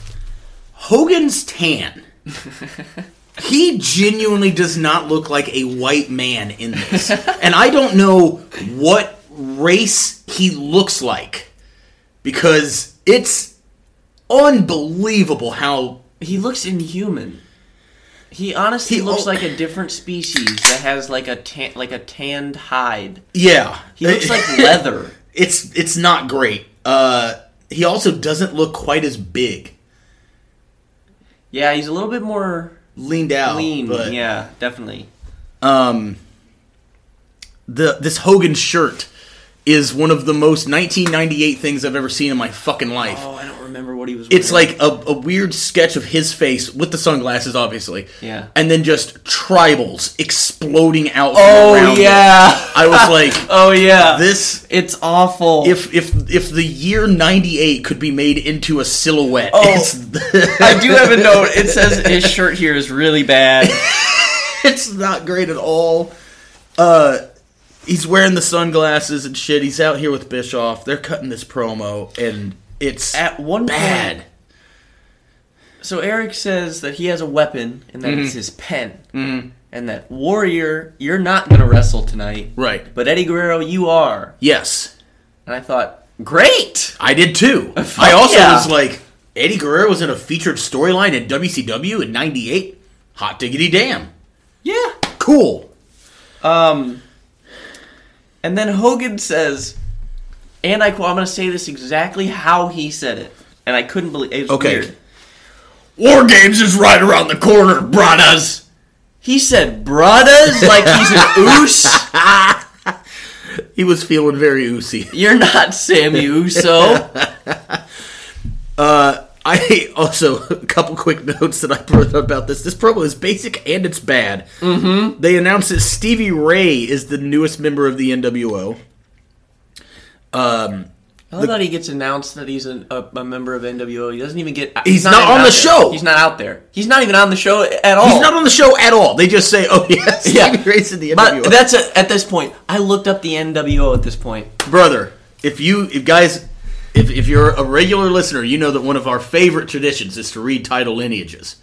Hogan's tan. he genuinely does not look like a white man in this, and I don't know what race he looks like because it's unbelievable how He looks inhuman. He honestly He- looks oh. like a different species that has like a tan, like a tanned hide. yeah He looks like leather. It's it's not great. Uh, he also doesn't look quite as big, Yeah, he's a little bit more leaned out. lean. but, yeah, definitely. um the this Hogan shirt is one of the most 1998 things I've ever seen in my fucking life. Oh, I don't remember what he was. It's like a, a weird sketch of his face with the sunglasses, obviously. Yeah. And then just tribals exploding out. Oh yeah. I was like, oh yeah. this. It's awful. If if if the year '98 could be made into a silhouette, Oh. it's, I do have a note. It says his shirt here is really bad. it's not great at all. Uh, he's wearing the sunglasses and shit. He's out here with Bischoff. They're cutting this promo, and it's At one bad. point, so Eric says that he has a weapon and that Mm-hmm. it's his pen, mm-hmm. and that Warrior, you're not gonna wrestle tonight, Right. but Eddie Guerrero, you are. Yes, And I thought, great. I did too. Fuck I also yeah. was like, Eddie Guerrero was in a featured storyline in WCW in '98. Hot diggity damn, Yeah. cool. Um, and then Hogan says, and I quote, I'm going to say this exactly how he said it. And I couldn't believe it. was Okay. weird. War Games is right around the corner, brothers. He said, brothers, like he's an oos. He was feeling very oozy. You're not Sammy Uso. Uh, I also a couple quick notes that I wrote about this. This promo is basic and it's bad. Mm-hmm. They announced that Stevie Ray is the newest member of the NWO. Um, I love that he gets announced that he's a, a, a member of NWO. He doesn't even get. He's not even on the there. show. He's not out there. He's not even on the show at all. he's not on the show at all. They just say, "Oh yeah, Stevie. Ray's in the NWO." But that's a, at this point. I looked up the NWO at this point. brother. If you, if guys, if if you're a regular listener, you know that one of our favorite traditions is to read title lineages.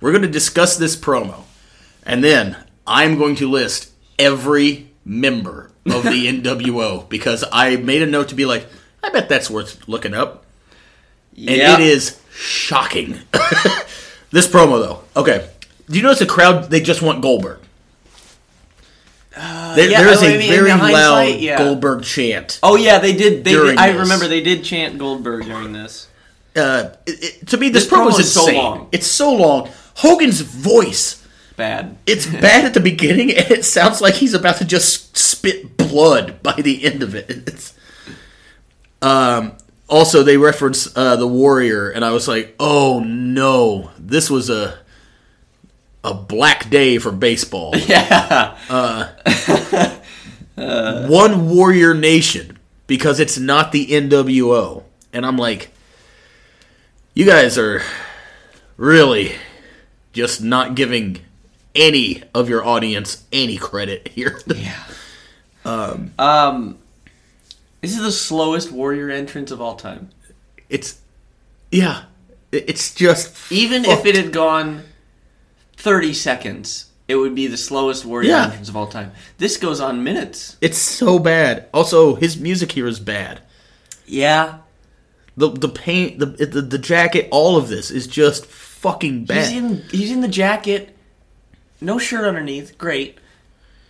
We're going to discuss this promo, and then I'm going to list every member of the NWO because I made a note to be like, I bet that's worth looking up, and Yeah. it is shocking. this promo though, okay. Do you notice the crowd? They just want Goldberg. There- Uh, yeah, there is I a mean, very loud yeah. Goldberg chant. Oh yeah, they did. They did, I remember they did chant Goldberg during this. uh, it, it- to me, this, This promo is is so long. It's so long. Hogan's voice, Bad. it's bad at the beginning, and it sounds like he's about to just spit blood by the end of it. It's, um, also, they reference uh, the Warrior, and I was like, oh no, this was a a black day for baseball. Yeah. One Warrior Nation because it's not the NWO, and I'm like, you guys are really just not giving any of your audience any credit here. Yeah. Um, this is the slowest Warrior entrance of all time. It's yeah, it's just Even fucked. if it had gone thirty seconds, it would be the slowest Warrior Yeah. entrance of all time. This goes on minutes. it's so bad. Also, his music here is bad. Yeah. The the paint, the the, the jacket, all of this is just fucking bad. He's in. He's in the jacket. No shirt underneath. Great.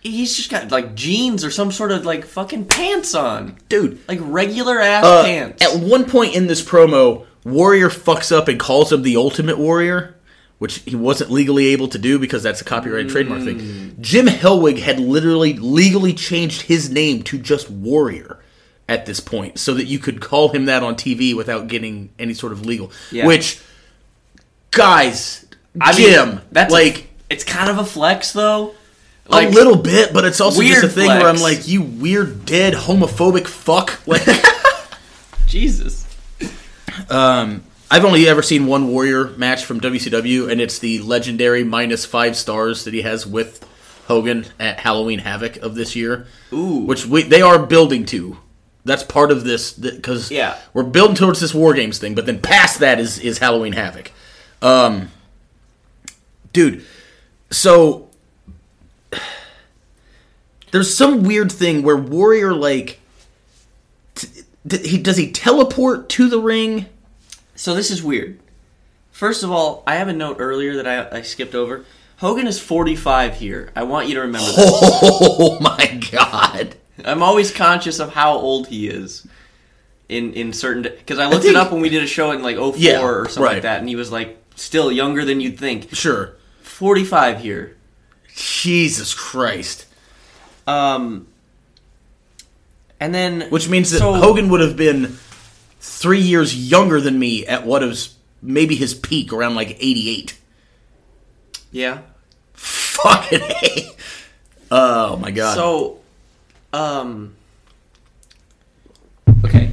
he's just got like jeans or some sort of like fucking pants on, dude. like regular ass Uh, pants. At one point in this promo, Warrior fucks up and calls him the Ultimate Warrior, which he wasn't legally able to do because that's a copyright trademark Mm. thing. Jim Hellwig had literally legally changed his name to just Warrior at this point so that you could call him that on TV without getting any sort of legal. Yeah. Which, guys, I Jim, mean, that's like. It's kind of a flex though. a little bit, but it's also just a thing where I'm like, you weird, dead, homophobic fuck. Like, Jesus. Um, I've only ever seen one Warrior match from WCW, and it's the legendary minus five stars that he has with Hogan at Halloween Havoc of this year. Ooh. which we they are building to. That's part of this because Yeah. we're building towards this War Games thing, but then past that is is Halloween Havoc. Um, dude, so there's some weird thing where Warrior like. T- he does he teleport to the ring? So this is weird. First of all, I have a note earlier that I, I skipped over. Hogan is 45 here. I want you to remember that. Oh my god! I'm always conscious of how old he is. In in certain because I looked think- it up when we did a show in like 04 Yeah, or something right. like that, and he was like still younger than you'd think. Sure. 45 here. Jesus Christ. Um, and then Which means that so- Hogan would have been three years younger than me at what is maybe his peak around like 88. Yeah. Fucking A. Oh my god. So, um, okay.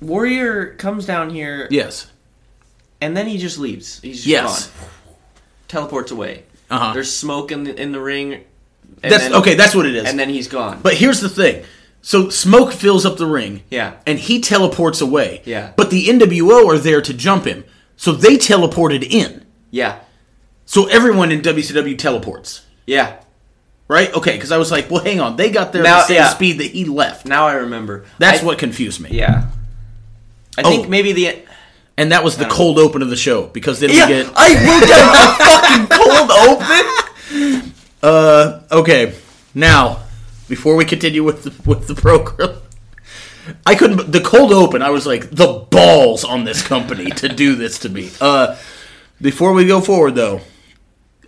Warrior comes down here, yes. and then he just leaves. He's just Yes. gone. Teleports away. Uh-huh. There's smoke in the, in the ring. That's then- okay, that's what it is. And then he's gone. but here's the thing. So smoke fills up the ring. Yeah. And he teleports away. Yeah. But the NWO are there to jump him. So they teleported in. yeah, So everyone in WCW teleports. yeah. Right? Okay, because I was like, well, hang on. They got there Now- at the same yeah. speed that he left. Now I remember. That's I- what confused me. Yeah. I Oh. think maybe the. And that was the cold open of the show because then Yeah, we get I wrote down a fucking cold open. uh okay. Now, before we continue with the, with the program, I couldn't the cold open. I was like the balls on this company to do this to me. Uh before we go forward though,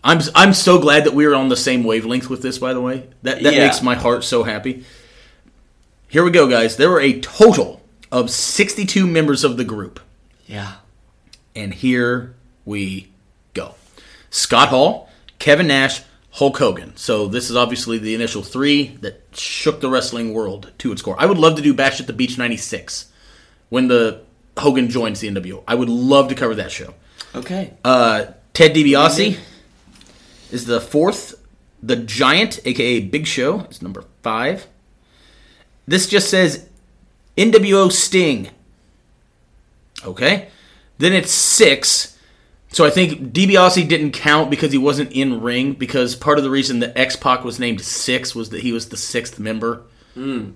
I'm I'm so glad that we are on the same wavelength with this by the way. That that Yeah. makes my heart so happy. Here we go guys. There were a total of 62 members of the group. Yeah. And here we go. Scott Hall, Kevin Nash, Hulk Hogan. So this is obviously the initial three that shook the wrestling world to its core. I would love to do Bash at the Beach 96 when the Hogan joins the NWO. I would love to cover that show. Okay. Uh, Ted DiBiase is the fourth. The Giant, aka Big Show, is number five. This just says NWO Sting. Okay. Then it's six. So I think DiBiase didn't count because he wasn't in ring. Because part of the reason that X Pac was named six was that he was the sixth member.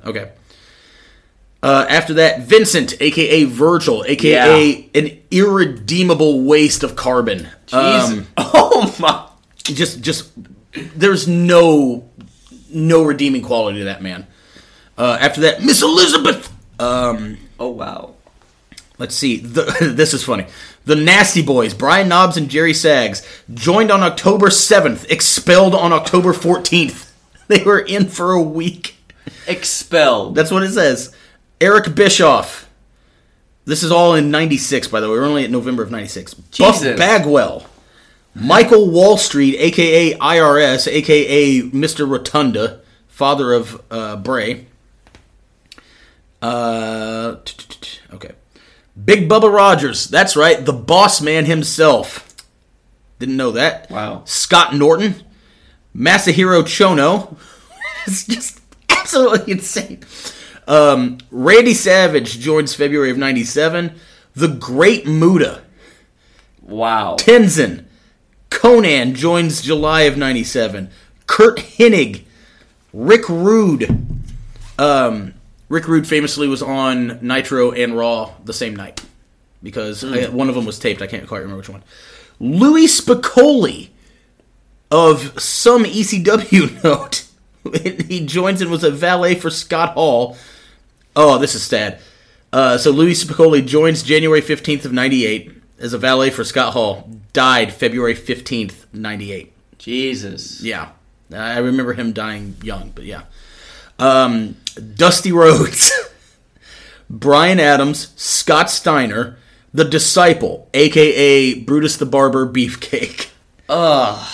Okay. Uh, after that, Vincent, aka Virgil, aka an irredeemable waste of carbon. Jeez. Um, oh my. just, just there's no, no redeeming quality to that man. Uh, after that, Miss Elizabeth. Um, Oh wow. Let's see. The, this is funny. The Nasty Boys, Brian Knobbs and Jerry Sags, joined on October 7th, expelled on October 14th. They were in for a week. Expelled. That's what it says. Eric Bischoff. This is all in 96, by the way. We're only at November of 96. Buff Bagwell. Michael Wallstreet, a.k.a. IRS, a.k.a. Mr. Rotunda, father of uh, Bray. Uh, okay. Big Bubba Rogers. That's right. The boss man himself. Didn't know that. Wow. Scott Norton. Masahiro Chono. it's just absolutely insane. Um, Randy Savage joins February of 97. The Great Muta. Wow. Tenzan. Konnan joins July of 97. Curt Hennig. Rick Rude. Um, Rick Rude famously was on Nitro and Raw the same night because I- one of them was taped. I can't quite remember which one. Louis Spicolli of some ECW note he joins and was a valet for Scott Hall. Oh, this is sad. Uh, so Louis Spicolli joins January 15th of 98 as a valet for Scott Hall. Died February 15th, 98. Jesus. Yeah. I remember him dying young, but yeah. Um, Dusty Rhodes, Brian Adams, Scott Steiner, The Disciple, aka Brutus the Barber Beefcake. Ugh.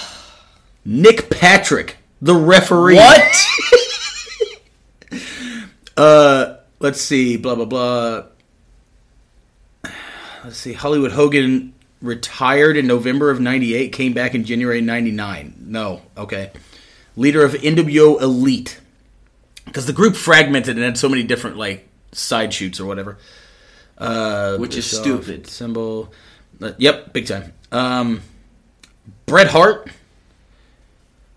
Nick Patrick, the referee. What? Uh, let's see. Blah blah blah. Let's see. Hollywood Hogan retired in November of '98. Came back in January '99. No. Okay. Leader of NWO Elite. Because the group fragmented and had so many different like side shoots or whatever. Uh, Which is stupid. Symbol. Uh, yep, big time. Um, Bret Hart.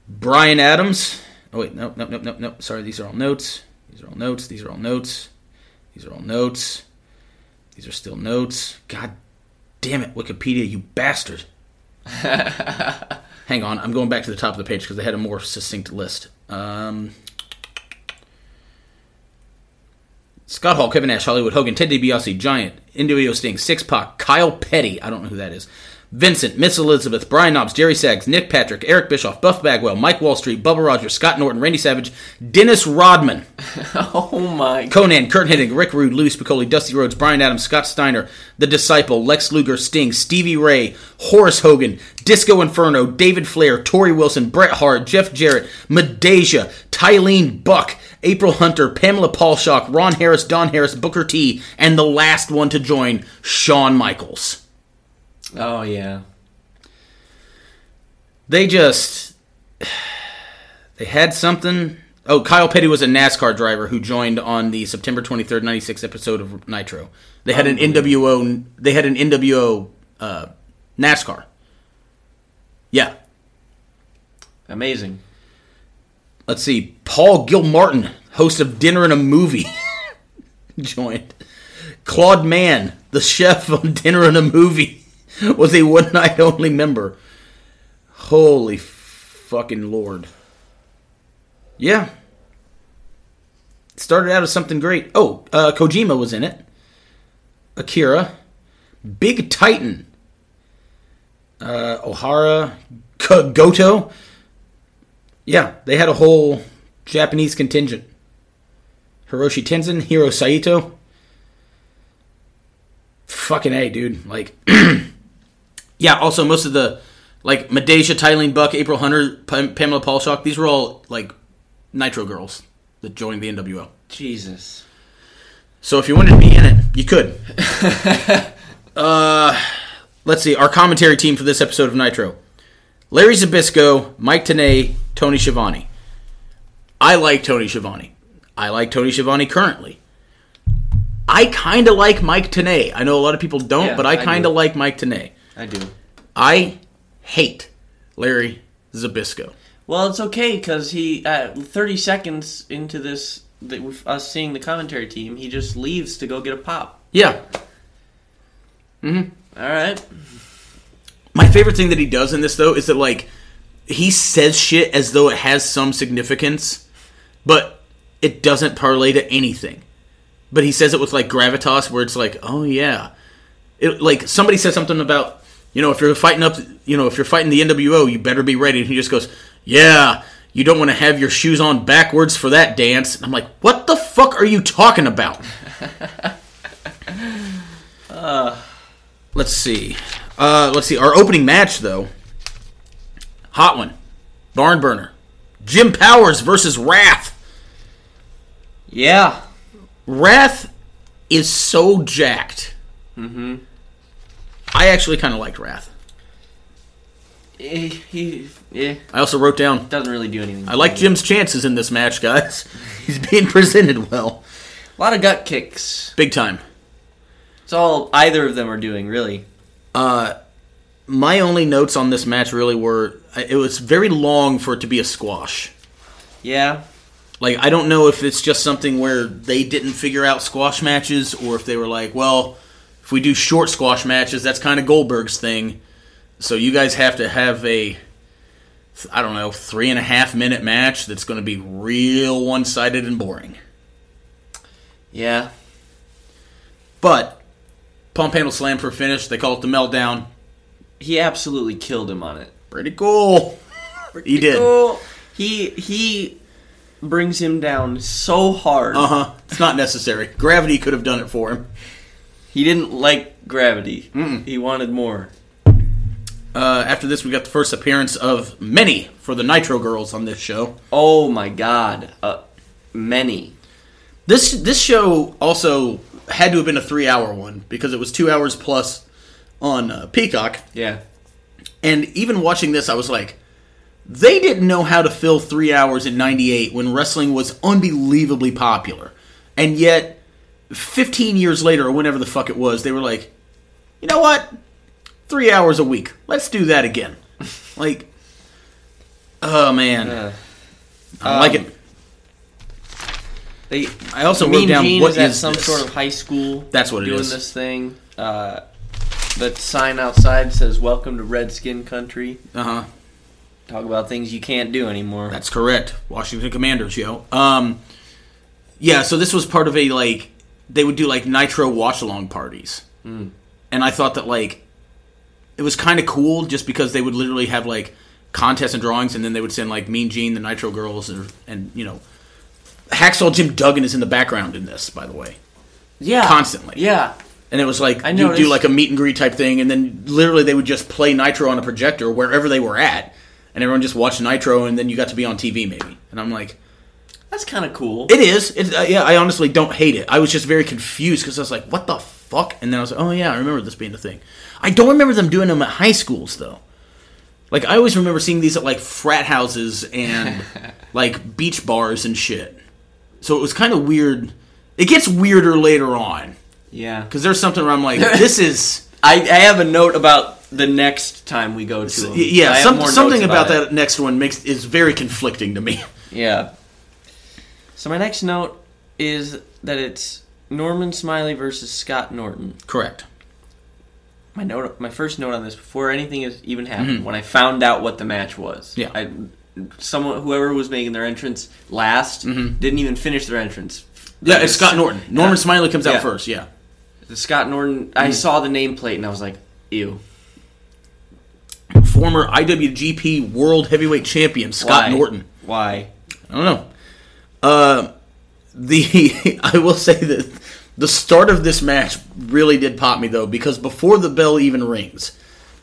Brian Adams. Oh wait, no, no, no, no, no. Sorry, these are all notes. These are all notes. These are all notes. These are all notes. These are still notes. God damn it, Wikipedia, you bastard. Hang on, I'm going back to the top of the page because they had a more succinct list. Um, Scott Hall, Kevin Nash, Hollywood Hogan, Ted DiBiase, Giant, NWO Sting, Six Pac, Kyle Petty, I don't know who that is, Vincent, Miss Elizabeth, Brian Knobbs, Jerry Sags, Nick Patrick, Eric Bischoff, Buff Bagwell, Mike Wallstreet, Bubba Rogers, Scott Norton, Randy Savage, Dennis Rodman, oh my. Konnan, Curt Hennig, Rick Rude, Louis Spicolli, Dusty Rhodes, Brian Adams, Scott Steiner, The Disciple, Lex Luger, Sting, Stevie Ray, Horace Hogan, Disco Inferno, David Flair, Torrie Wilson, Bret Hart, Jeff Jarrett, Midajah, Tylene Buck, April Hunter, Pamela Paulshock, Ron Harris, Don Harris, Booker T, and the last one to join, Shawn Michaels. Oh yeah. They just they had something. Oh, Kyle Petty was a NASCAR driver who joined on the September 23rd, 96 episode of Nitro. They had an NWO they had an NWO uh, NASCAR. Yeah. Amazing. Let's see. Paul Gilmartin, host of Dinner and a Movie, joined. Claud Mann, the chef on Dinner and a Movie, was a one night only member. Holy fucking lord. Yeah. Started out as something great. Oh, uh, Kojima was in it. Akira. Big Titan. Uh, Ohara. K- Goto. Yeah, they had a whole Japanese contingent. Hiroyoshi Tenzan, Hiro Saito. Fucking A, dude. Like, yeah, also most of the, like, Midajah, Tylene Buck, April Hunter, Pam- Pamela Paulshock, these were all, like, Nitro girls that joined the NWO. Jesus. So if you wanted to be in it, you could. uh, let's see. Our commentary team for this episode of Nitro: Larry Zbyszko, Mike Tenay, Tony Schiavone. I like Tony Schiavone. I like Tony Schiavone currently. I kind of like Mike Tenay. I know a lot of people don't, Yeah, but I kind of like Mike Tenay. I do. I hate Larry Zbyszko. Well, it's okay because he, uh, 30 seconds into this, the, with us seeing the commentary team, he just leaves to go get a pop. Yeah, Mhm. All right. My favorite thing that he does in this though is that like he says shit as though it has some significance, but it doesn't parlay to anything. But he says it with like gravitas, where it's like, oh yeah, it, like somebody says something about you know if you're fighting up, you know if you're fighting the NWO, you better be ready. And he just goes, yeah. You don't want to have your shoes on backwards for that dance. And I'm like, what the fuck are you talking about? Let's see. Uh, let's see. Our opening match, though. Hot one. Barn burner. Jim Powers versus Wrath. Yeah. Wrath is so jacked. Mm-hmm. I actually kind of liked Wrath. He, he yeah, I also wrote down. doesn't really do anything. I like Jim's chances in this match, guys. He's being presented well, A lot of gut kicks. big time. It's all either of them are doing, really. My only notes on this match really were it was very long for it to be a squash. Yeah. Like I don't know if it's just something where they didn't figure out squash matches, or if they were like, well, if we do short squash matches, that's kind of Goldberg's thing. So you guys have to have a I don't know, three and a half minute match that's going to be real one sided and boring. Yeah. But pump handle slam for finish. They call it the meltdown. He absolutely killed him on it. Pretty cool. He did. Cool. He he brings him down so hard. Uh huh. It's not necessary. Gravity could have done it for him. He didn't like gravity. He wanted more. Uh, after this, we got the first appearance of many for the Nitro Girls on this show. Oh my god. Uh, many. This this show also had to have been a three hour one because it was two hours plus on uh, Peacock. Yeah. And even watching this, I was like, they didn't know how to fill three hours in '98 when wrestling was unbelievably popular, and yet 15 years later, or whenever the fuck it was, they were like, you know what? Three hours a week. Let's do that again. like, oh man, I like um, it. they I also Mean wrote down Gene what is at some this? sort of high school. That's what it doing is. this thing. Uh, the sign outside says "Welcome to Redskin Country." Uh huh. Talk about things you can't do anymore. That's correct. Washington Commanders, yo. Um, yeah. So this was part of a like they would do like Nitro watch along parties, Hmm. and I thought that like it was kind of cool just because they would literally have like contests and drawings, and then they would send like Mean Gene, the Nitro Girls, and, and you know, Hacksaw Jim Duggan is in the background in this, by the way, yeah, constantly. Yeah, and it was like I you do like a meet and greet type thing, and then literally they would just play Nitro on a projector wherever they were at, and everyone just watched Nitro, and then you got to be on TV maybe, and I'm like. that's kind of cool. It is. It, uh, yeah, I honestly don't hate it. I was just very confused because I was like, "What the fuck?" And then I was like, "Oh yeah, I remember this being a thing." I don't remember them doing them at high schools though. Like I always remember seeing these at like frat houses and like beach bars and shit. So it was kind of weird. It gets weirder later on yeah, because there's something where I'm like, "This is." I, I have a note about the next time we go to them. Yeah, some, something notes about, that next one makes is very conflicting to me. Yeah. So my next note is that it's Norman Smiley versus Scott Norton. Correct. My note, my first note on this before anything has even happened, mm-hmm. when I found out what the match was. Yeah. I, someone, whoever was making their entrance last, mm-hmm. didn't even finish their entrance. Yeah, it's Scott Norton. Norman Yeah. Smiley comes out Yeah. first. Yeah. The Scott Norton. I saw the nameplate and I was like, ew. former IWGP World Heavyweight Champion Scott Why? Norton. Why? I don't know. Uh, the I will say that the start of this match really did pop me though because before the bell even rings,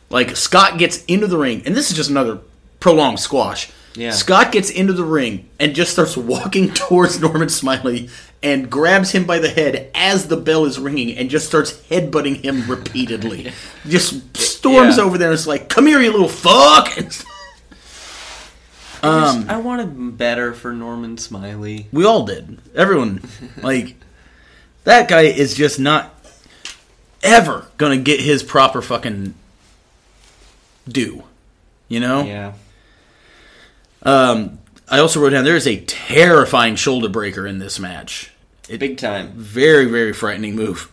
like Scott gets into the ring, and this is just another prolonged squash. Yeah. Scott gets into the ring and just starts walking towards Norman Smiley and grabs him by the head as the bell is ringing and just starts headbutting him repeatedly. just storms Yeah. over there and is like, "Come here, you little fuck!" I, Um, just- I wanted better for Norman Smiley. We all did. Everyone. like, that guy is just not ever gonna get his proper fucking due. You know? Yeah. Um, I also wrote down there is a terrifying shoulder breaker in this match. Big time. Very, very frightening move.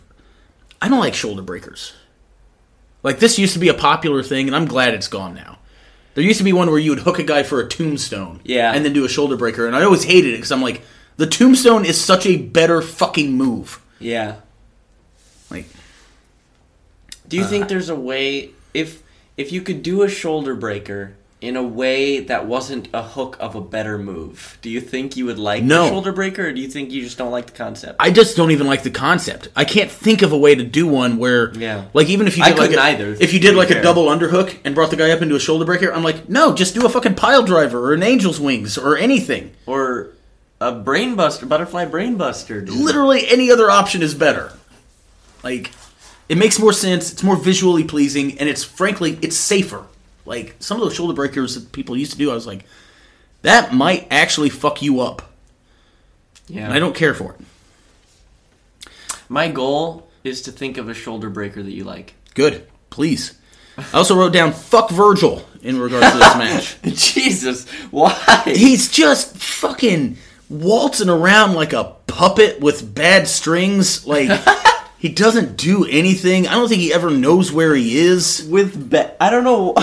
I don't like shoulder breakers. Like, this used to be a popular thing, and I'm glad it's gone now. There used to be one where you would hook a guy for a tombstone, Yeah. and then do a shoulder breaker, and I always hated it because I'm like, the tombstone is such a better fucking move. Yeah. Like, Do you Uh, think there's a way if if you could do a shoulder breaker in a way that wasn't a hook of a better move? Do you think you would like No. the shoulder breaker, or do you think you just don't like the concept? I just don't even like the concept. I can't think of a way to do one where, Yeah. like, even if you I did like a, either, if you did like a double underhook and brought the guy up into a shoulder breaker, I'm like, no, just do a fucking pile driver or an angel's wings or anything. or a brainbuster, butterfly brainbuster. literally any other option is better. Like, it makes more sense. It's more visually pleasing, and it's frankly, it's safer. Like some of those shoulder breakers that people used to do, I was like, that might actually fuck you up, Yeah. and I don't care for it. My goal is to think of a shoulder breaker that you like. Good, please. I also wrote down "fuck Virgil" in regards to this match. Jesus, why? He's just fucking waltzing around like a puppet with bad strings. Like he doesn't do anything. I don't think he ever knows where he is. With be- I don't know.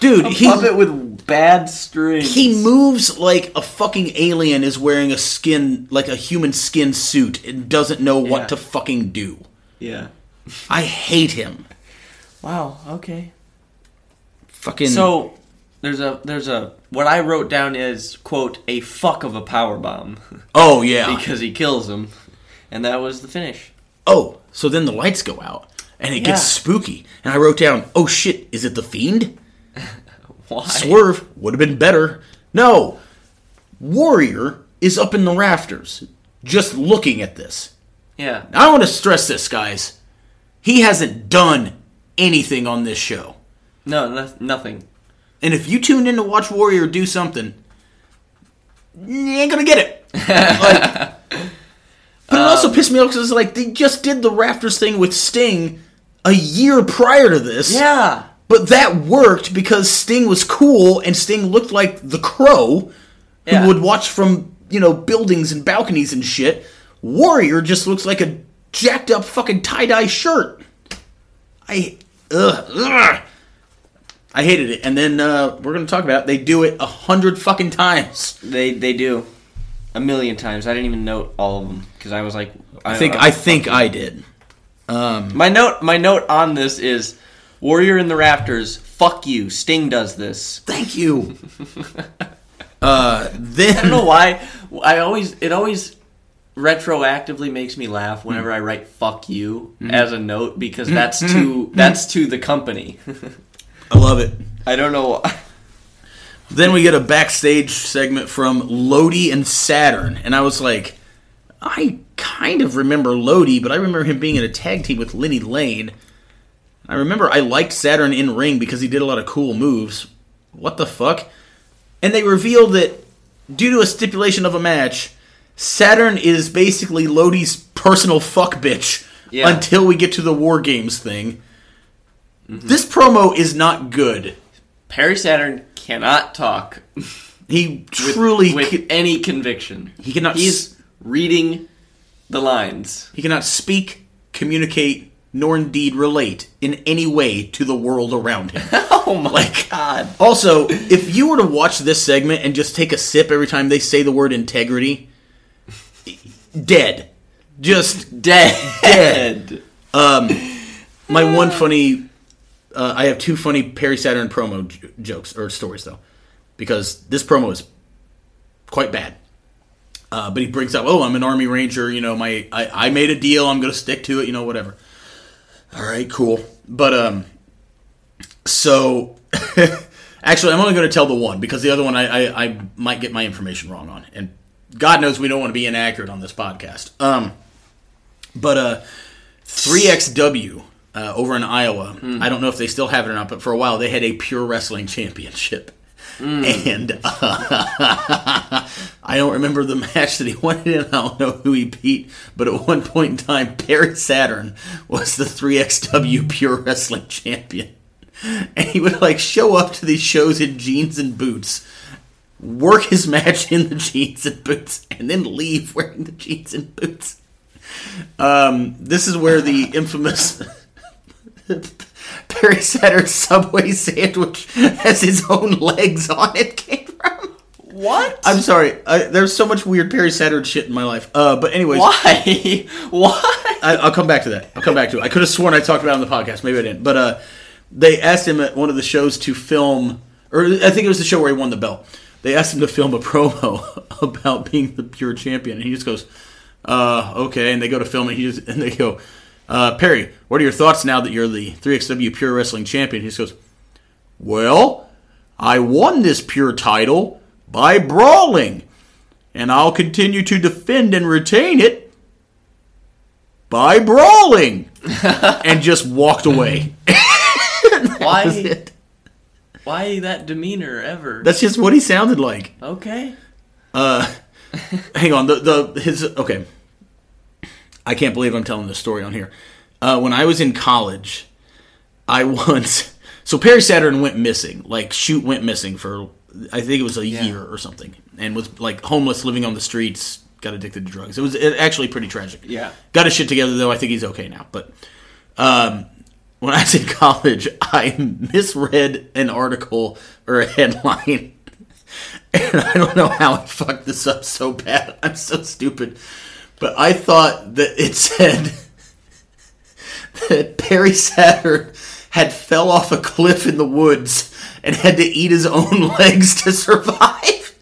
Dude, A he puppet with bad strings. he moves like a fucking alien is wearing a skin like a human skin suit and doesn't know what Yeah. to fucking do. Yeah. I hate him. Wow. Okay. Fucking So there's a there's a what I wrote down is quote a fuck of a power bomb Oh yeah. because he kills him, and that was the finish. Oh, so then the lights go out and it Yeah. gets spooky. And I wrote down, "Oh shit, is it the fiend?" Why? Swerve would have been better. No. Warrior is up in the rafters just looking at this. Yeah. I want to stress this, guys. He hasn't done anything on this show. No, no nothing. And if you tuned in to watch Warrior do something, you ain't gonna get it. Like- but it um, also pissed me off because like they just did the Rafters thing with Sting a year prior to this. Yeah. But that worked because Sting was cool and Sting looked like the crow Yeah. who would watch from, you know, buildings and balconies and shit. Warrior just looks like a jacked up fucking tie dye shirt. I ugh, ugh. I hated it. And then uh, we're gonna talk about it. They do it a hundred fucking times. They they do a million times. I didn't even note all of them because I was like, I think I think I did. Um, my note my note on this is Warrior in the Rafters. Fuck you. Sting does this. Thank you. uh, then I don't know why. I always it always retroactively makes me laugh whenever I write "fuck you" mm-hmm. as a note because mm-hmm. that's to mm-hmm. that's to the company. I love it. I don't know. why. Then we get a backstage segment from Lodi and Saturn, and I was like, I kind of remember Lodi, but I remember him being in a tag team with Lenny Lane. I remember I liked Saturn in ring because he did a lot of cool moves. What the fuck? And they revealed that due to a stipulation of a match, Saturn is basically Lodi's personal fuck bitch Yeah. until we get to the War Games thing. Mm-hmm. This promo is not good. Perry Saturn cannot talk He truly with ca- any conviction. He cannot He's reading the lines. He cannot speak, communicate, nor indeed relate in any way to the world around him. Oh my Like- god! also, if you were to watch this segment and just take a sip every time they say the word integrity, dead. Just Dead. Dead. Um, my one funny. Uh, I have two funny Perry Saturn promo j- jokes or stories though, because this promo is quite bad. Uh, but he brings up, "Oh, I'm an Army Ranger. You know, my I, I made a deal. I'm going to stick to it. You know, whatever." All right, cool. But um, so actually, I'm only going to tell the one because the other one I, I I might get my information wrong on, and God knows we don't want to be inaccurate on this podcast. Um, but uh, 3XW uh, over in Iowa, I don't know if they still have it or not, but for a while they had a pure wrestling championship. And uh, I don't remember the match that he won in. I don't know who he beat, but at one point in time, Perry Saturn was the 3XW Pure Wrestling Champion. And he would like show up to these shows in jeans and boots, work his match in the jeans and boots, and then leave wearing the jeans and boots. Um, this is where the infamous Perry Saturn Subway sandwich has his own legs on it came from. What? I'm sorry. I, there's so much weird Perry Saturn shit in my life. Uh, but anyways, Why? What? I, I'll come back to that. I'll come back to it. I could have sworn I talked about it on the podcast. Maybe I didn't. But uh, they asked him at one of the shows to film, or I think it was the show where he won the belt. They asked him to film a promo about being the pure champion, and he just goes, uh, "Okay." And they go to film, and he just and they go, uh, "Perry, what are your thoughts now that you're the 3XW Pure Wrestling Champion?" He just goes, "Well, I won this pure title by brawling, and I'll continue to defend and retain it." by brawling and just walked away. Why? it. Why that demeanor ever? That's just what he sounded like. okay. Uh, hang on. The the his okay. I can't believe I'm telling this story on here. Uh, when I was in college, I once so Perry Saturn went missing. Like shoot went missing for I think it was a Yeah. year or something, and was like homeless, living on the streets. Got addicted to drugs. It was actually pretty tragic. Yeah. Got his shit together though. I think he's okay now. But um, when I was in college, I misread an article or a headline. And I don't know how I fucked this up so bad. I'm so stupid. But I thought that it said that Perry Saturn had fell off a cliff in the woods and had to eat his own legs to survive.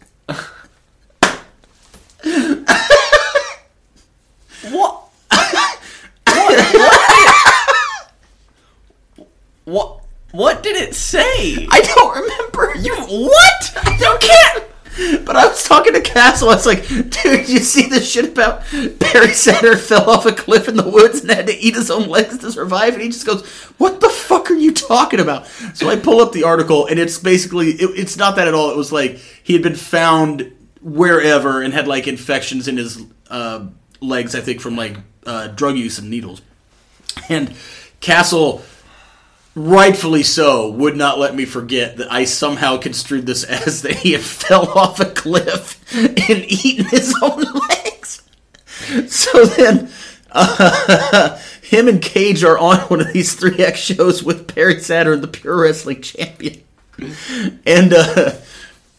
What? what? What did it say? I don't remember. You what? You can't. But I was talking to Castle. I was like, dude, you see this shit about Perry Saturn fell off a cliff in the woods and had to eat his own legs to survive? And he just goes, what the fuck are you talking about? So I pull up the article, and it's basically, it, it's not that at all. It was like he had been found wherever and had like infections in his uh, legs, I think, from like uh, drug use and needles. And Castle rightfully so, would not let me forget that I somehow construed this as that he had fell off a cliff and eaten his own legs. So then, uh, him and Cage are on one of these 3X shows with Perry Saturn, the Pure Wrestling Champion. And, uh,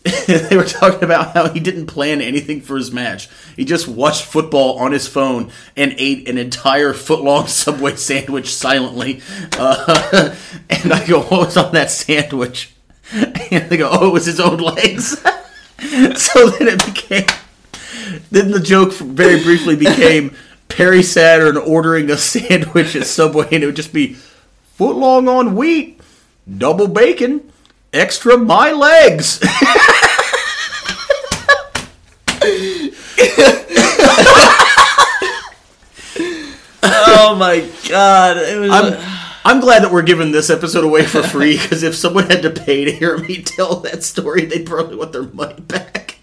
they were talking about how he didn't plan anything for his match. He just watched football on his phone and ate an entire foot-long Subway sandwich silently. Uh, and I go, "What was on that sandwich?" And they go, "Oh, it was his own legs." so then it became. Then the joke very briefly became Perry Saturn ordering a sandwich at Subway, and it would just be foot-long on wheat, double bacon, extra my legs. Oh my god! It was. I'm, I'm glad that we're giving this episode away for free because if someone had to pay to hear me tell that story, they'd probably want their money back.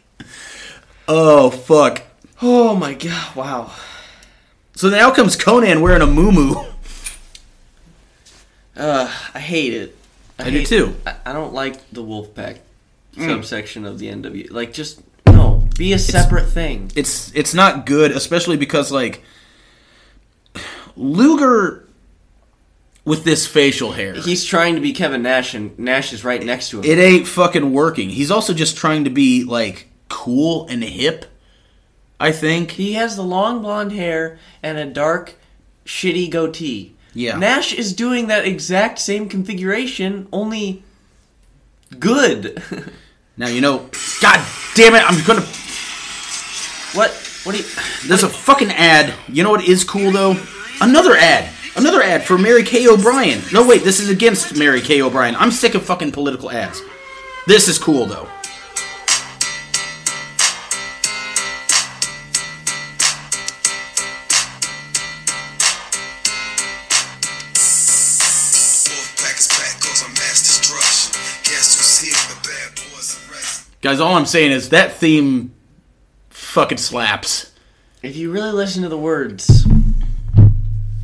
Oh fuck! oh my god! Wow. So now comes Konnan wearing a muumuu. Uh, I hate it. I do hate- too. I, I don't like the Wolfpac subsection of the NW. Like, just no. Be a separate thing. It's it's not good, especially because like Luger with this facial hair. He's trying to be Kevin Nash, and Nash is right next to him. it ain't fucking working. He's also just trying to be like cool and hip. I think. he has the long blonde hair and a dark, shitty goatee. Yeah. Nash is doing that exact same configuration, only good. Now you know. God damn it! I'm gonna. what? What do you? There's a fucking ad. You know what is cool though? Another ad. Another ad for Mary Kay O'Brien. No wait, this is against Mary Kay O'Brien. I'm sick of fucking political ads. This is cool though. Guys, all I'm saying is that theme fucking slaps. If you really listen to the words,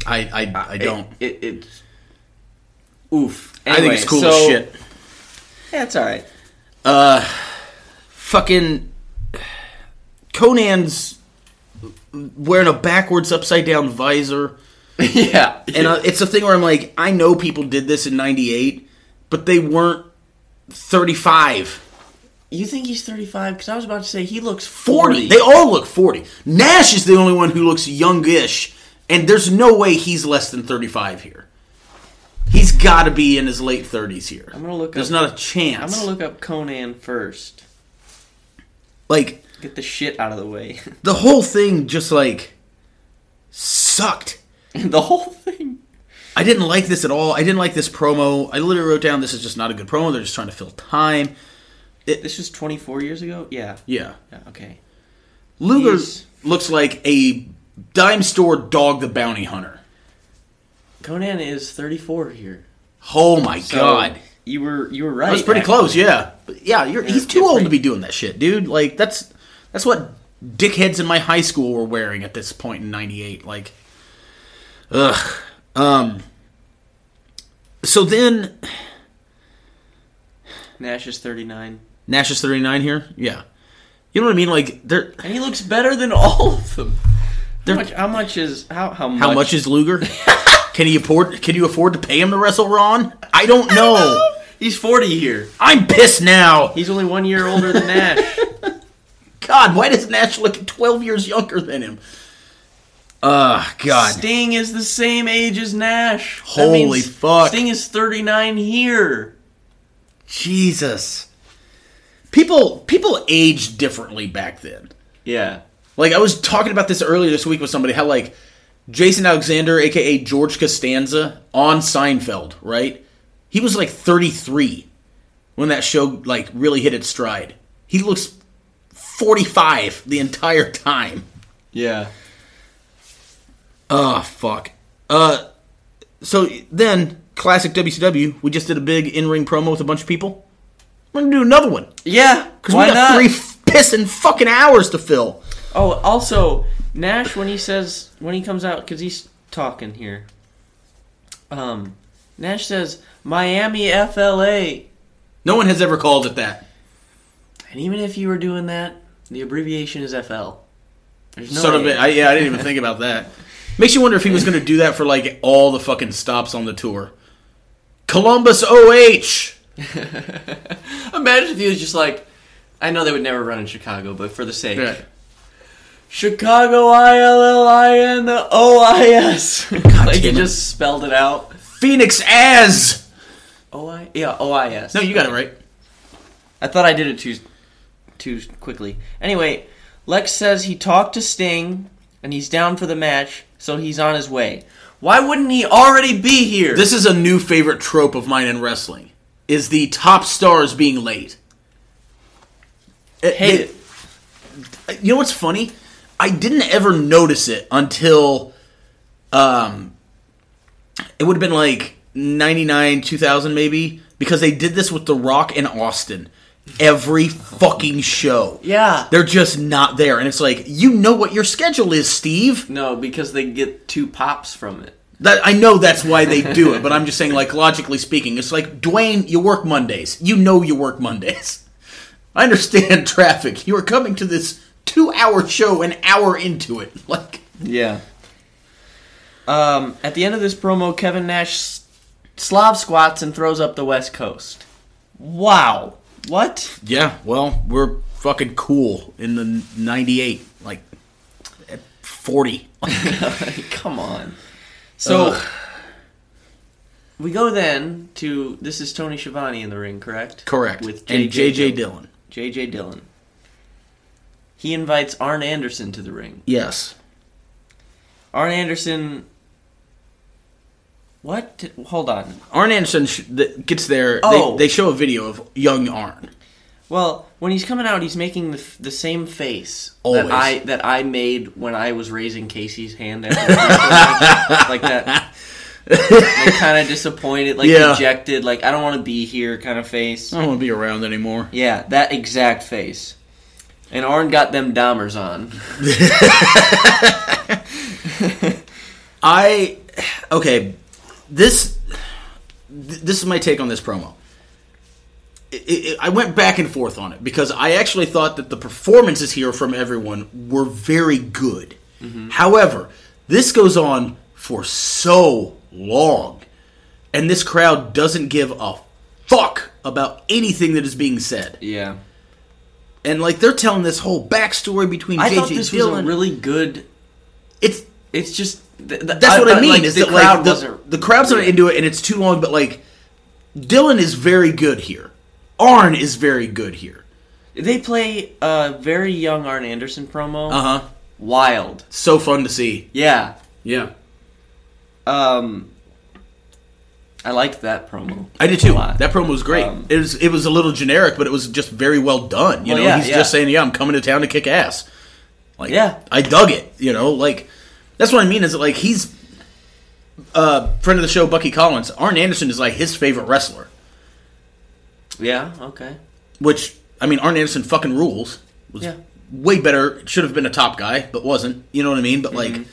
I I, I don't. It, it, it's oof. I think it's cool so, as shit. Yeah, it's all right. Uh, fucking Konnan's wearing a backwards upside down visor. yeah, And uh, it's a thing where I'm like, I know people did this in '98, but they weren't 35, you think he's thirty-five? Because I was about to say he looks 40. forty. They all look 40. Nash is the only one who looks youngish, and there's no way he's less than 35 here. He's got to be in his late 30s here. I'm gonna look There's up- not a chance. I'm gonna look up Konnan first. like Get the shit out of the way. the whole thing just like sucked. the whole thing. I didn't like this at all. I didn't like this promo. I literally wrote down this is just not a good promo. They're just trying to fill time. This was 24 years ago. Yeah. Yeah. Yeah. Okay. Luger He's- looks like a dime store dog the bounty hunter. Konnan is 34 here. Oh my So, god. You were you were right. That was pretty actually. close, yeah. But yeah, you're, he's too yeah, old to be doing that shit, dude. Like that's that's what dickheads in my high school were wearing at this point in '98. Like, ugh. Um. So then Nash is 39, Nash is 39 here. Yeah. You know what I mean? Like, they're and he looks better than all of them. How much? How much is how how much? how much is Luger? Can he afford? Can you afford to pay him to wrestle Ron? I don't know. He's 40 here. I'm pissed now. He's only one year older than Nash. God, why does Nash look 12 years younger than him? Uh, God. Sting is the same age as Nash. Holy means fuck. Sting is 39 here. Jesus. People people aged differently back then. Yeah. Like I was talking about this earlier this week with somebody how like Jason Alexander, aka George Costanza, on Seinfeld, right? He was like 33 when that show like really hit its stride. He looks 45 the entire time. Yeah. Oh fuck. Uh, so then classic WCW. We just did a big in-ring promo with a bunch of people. We're gonna do another one Yeah. because we got not? three pissing fucking hours to fill. Oh, also Nash when he says when he comes out because he's talking here. Um, Nash says Miami FLA, No one has ever called it that. and even if you were doing that, the abbreviation is FL. There's no Son of a, I, yeah, I didn't even think about that. Makes you wonder if he was going to do that for like all the fucking stops on the tour. Columbus OH. Imagine if he was just like, I know they would never run in Chicago, but for the sake. Yeah. Chicago I L L I N O I S. Like he just spelled it out. Phoenix as. O I yeah O I S. No, you got it right. I thought I did it too too quickly. Anyway, Lex says he talked to Sting and he's down for the match, so he's on his way. Why wouldn't he already be here? This is a new favorite trope of mine in wrestling: is the top stars being late. Hate it- it. You know what's funny? I didn't ever notice it until um it would have been like 99 2000 maybe because they did this with The Rock and Austin every fucking show. Yeah. They're just not there and it's like you know what your schedule is, Steve. No, because they get two pops from it. That I know that's why they do it, but I'm just saying like logically speaking, it's like Dwayne, you work Mondays. You know you work Mondays. I understand traffic. You are coming to this 2-hour show an hour into it. Like Yeah. Um, at the end of this promo, Kevin Nash Slav squats and throws up the West Coast. Wow. What? Yeah, well, we're fucking cool in the 98, like at 40. Come on. So Ugh. we go then to this is Tony Schiavone in the ring, correct? Correct. With and JJ JJ Dillon. Dillon. J.J. Dillon. He invites Arn Anderson to the ring. Yes. Arn Anderson. What? Hold on. Arn Anderson gets there. Oh. They, they show a video of young Arn. Well, when he's coming out, he's making the, f- the same face Always. that I that I made when I was raising Casey's hand after like that. Like kind of disappointed, like Yeah. dejected, like I don't want to be here kind of face. I don't want to be around anymore. Yeah, that exact face. And Arn got them Dahmers on. I okay. This th- this is my take on this promo. It, it, I went back and forth on it because I actually thought that the performances here from everyone were very good. Mm-hmm. However, this goes on for so long, and this crowd doesn't give a fuck about anything that is being said. Yeah. And like they're telling this whole backstory between I JJ thought this Dillon. was a really good. it's It's just th- th- That's what I, mean. like, is the that crowd like the, the crowd's not into it, and it's too long. But like, Dillon is very good here. Arn is very good here. They play a very young Arn Anderson promo. Uh huh. Wild. So fun to see. Yeah. Yeah, Um. I liked that promo. I did too. That promo was great. Um, it was it was a little generic, but it was just very well done. You Well, know, yeah, he's yeah. just saying, "Yeah, I'm coming to town to kick ass." Like, Yeah. I dug it. You know, like that's what I mean. Is that like he's uh friend of the show, Bucky Collins. Arn Anderson is like his favorite wrestler. Yeah. Okay. Which I mean, Arn Anderson fucking rules. Was Yeah. way better. Should have been a top guy, but wasn't. You know what I mean? But like, Mm-hmm.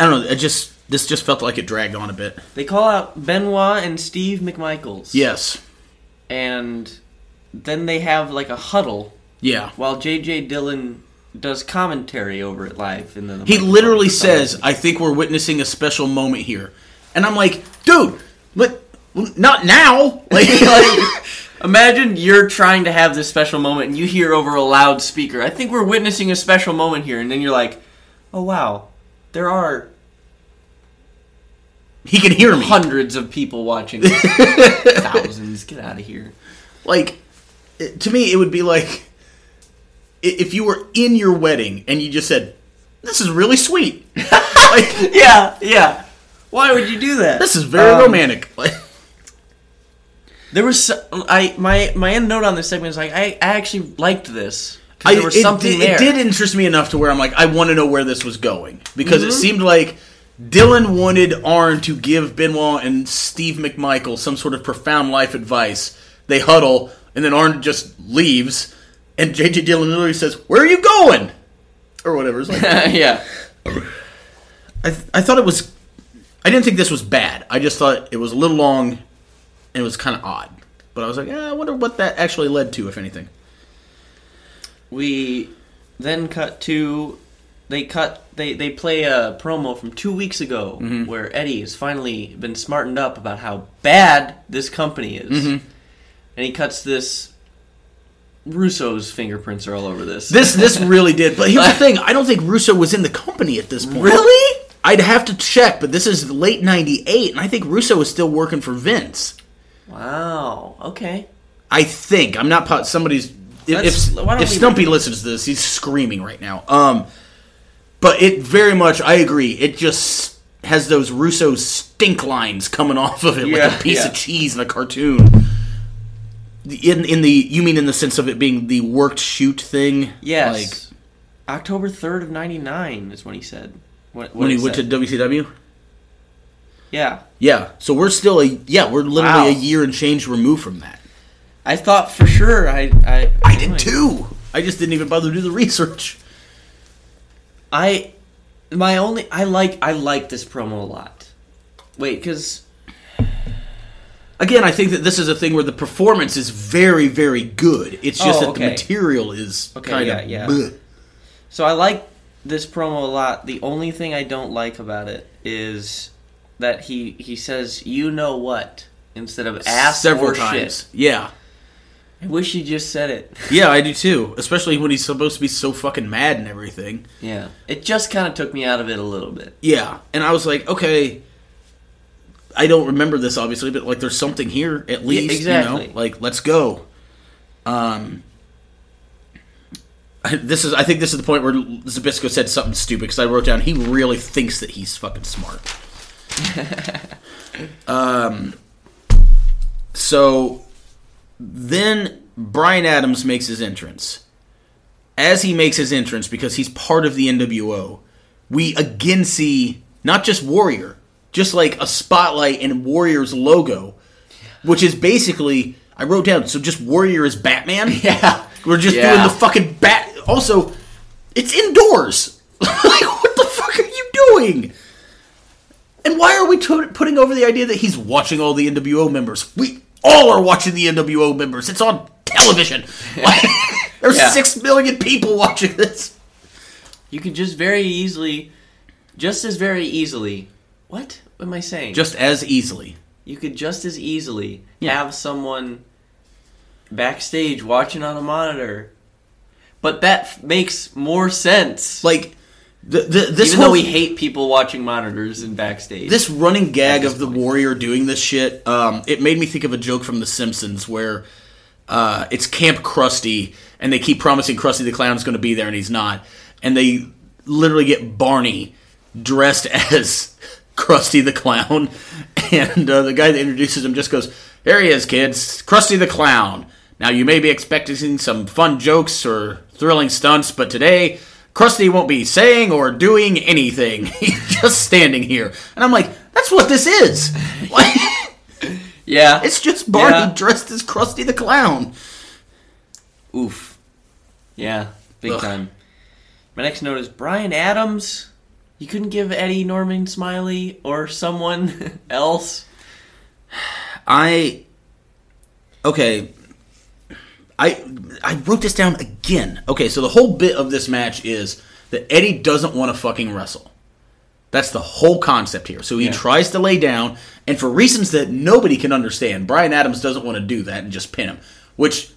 I don't know. It just this just felt like it dragged on a bit. They call out Benoit and Steve McMichaels. Yes. And then they have like a huddle Yeah. while JJ Dillon does commentary over it live in the He literally says, "I think we're witnessing a special moment here." And I'm like, dude, but not now. Like, like, imagine you're trying to have this special moment and you hear over a loudspeaker, I think we're witnessing a special moment here. And then you're like, oh, wow, there are he can hear me. hundreds of people watching. Thousands. Get out of here. Like, to me, it would be like if you were in your wedding and you just said, "This is really sweet." like, Yeah, yeah. Why would you do that? this is very Um, romantic. There was so, I my my end note on this segment is like I, I actually liked this. I, there was it, something did, there. it did interest me enough to where I'm like, I want to know where this was going because Mm-hmm. it seemed like Dillon wanted Arn to give Benoit and Steve McMichael some sort of profound life advice. They huddle, and then Arn just leaves, and JJ Dillon literally says, "Where are you going?" or whatever. It's like, yeah. I, th- I thought it was. I didn't think this was bad. I just thought it was a little long, and it was kind of odd. But I was like, eh, I wonder what that actually led to, if anything. We then cut to they cut they they play a promo from two weeks ago Mm-hmm. where Eddie has finally been smartened up about how bad this company is, Mm-hmm. and he cuts this. Russo's fingerprints are all over this. This this really did. But here's the thing: I don't think Russo was in the company at this point. really? I'd have to check, but this is late '98, and I think Russo was still working for Vince. Wow. Okay. I think I'm not. po- Somebody's if Let's- if, why don't if Stumpy listens to this, he's screaming right now. Um, but it very much. I agree. It just has those Russo stink lines coming off of it like a piece yeah. of cheese in a cartoon. In in the you mean in the sense of it being the worked shoot thing? Yes. Like October third of '99 is when he said. What, what when he he went to said. WCW. Yeah. Yeah, so we're still a yeah we're literally Wow. a year and change removed from that. I thought for sure I I I did too. I just didn't even bother to do the research. I my only I like I like this promo a lot. Wait, because Again, I think that this is a thing where the performance is very, very good. It's just Oh, that the material is Okay, kind yeah, of yeah. bleh. so I like this promo a lot. The only thing I don't like about it is that he he says you know what instead of ask several times. shit. Yeah, I wish he just said it. yeah, I do too. Especially when he's supposed to be so fucking mad and everything. yeah, it just kind of took me out of it a little bit. Yeah, and I was like, okay, I don't remember this obviously, but like, there's something here at least. exactly. You know? Like, let's go. Um, this is. I think this is the point where Zbyszko said something stupid because I wrote down he really thinks that he's fucking smart. um. So then Brian Adams makes his entrance. As he makes his entrance, because he's part of the NWO, we again see not just Warrior, just like a spotlight and Warrior's logo, which is basically I wrote down so just Warrior is Batman. Yeah. We're just Yeah. doing the fucking bat. Also, it's indoors. like, what the fuck are you doing? And why are we to- putting over the idea that he's watching all the NWO members? We all are watching the NWO members. It's on television. Like, there's Yeah. six million people watching this. You could just very easily, just as very easily. What am I saying? Just as easily. you could just as easily Yeah. have someone backstage watching on a monitor. But that f- makes more sense. Like, the, the, this Even whole though we hate people watching monitors and backstage. this running gag of the point. warrior doing this shit um, it made me think of a joke from the simpsons where uh, it's camp krusty and they keep promising krusty the clown is going to be there and he's not and they literally get barney dressed as krusty the clown and uh, the guy that introduces him just goes here he is kids krusty the clown now you may be expecting some fun jokes or thrilling stunts but today Krusty won't be saying or doing anything. He's just standing here. And I'm like, that's what this is. Yeah. it's just Barney Yeah. dressed as Krusty the Clown. Oof. Yeah, big Ugh. time. My next note is Brian Adams. You couldn't give Eddie Norman Smiley or someone else. I. Okay. I I wrote this down again. Okay, so the whole bit of this match is that Eddie doesn't want to fucking wrestle. That's the whole concept here. So he Yeah. tries to lay down, and for reasons that nobody can understand, Brian Adams doesn't want to do that and just pin him. Which,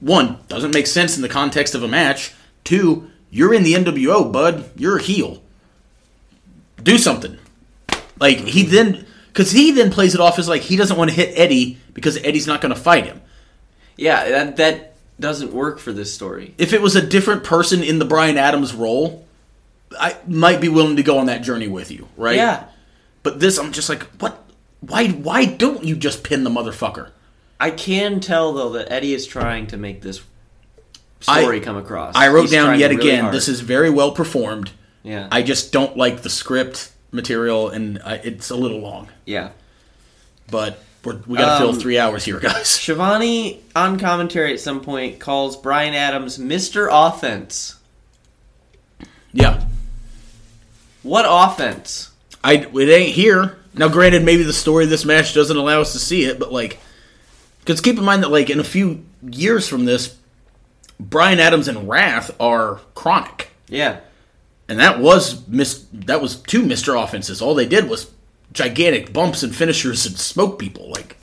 one, doesn't make sense in the context of a match. Two, you're in the NWO, bud. You're a heel. Do something. Like, he mm-hmm. then. Because he then plays it off as like he doesn't want to hit Eddie because Eddie's not going to fight him. Yeah, that that doesn't work for this story. if it was a different person in the Brian Adams role, I might be willing to go on that journey with you, right? Yeah. But this, I'm just like, what? Why? Why don't you just pin the motherfucker? I can tell though that Eddie is trying to make this I- story come across. I wrote He's down yet really again. hard. This is very well performed. yeah, I just don't like the script material, and I, it's a little long. yeah. But we're, we got to Um, fill three hours here, guys. Schiavone on commentary at some point calls Brian Adams Mr. Offense. Yeah, What offense? I it ain't here now. Granted, maybe the story of this match doesn't allow us to see it, but like, because keep in mind that like in a few years from this, Brian Adams and Wrath are KroniK. Yeah, And that was mis- that was two Mister offenses. All they did was gigantic bumps and finishers and smoke people. Like,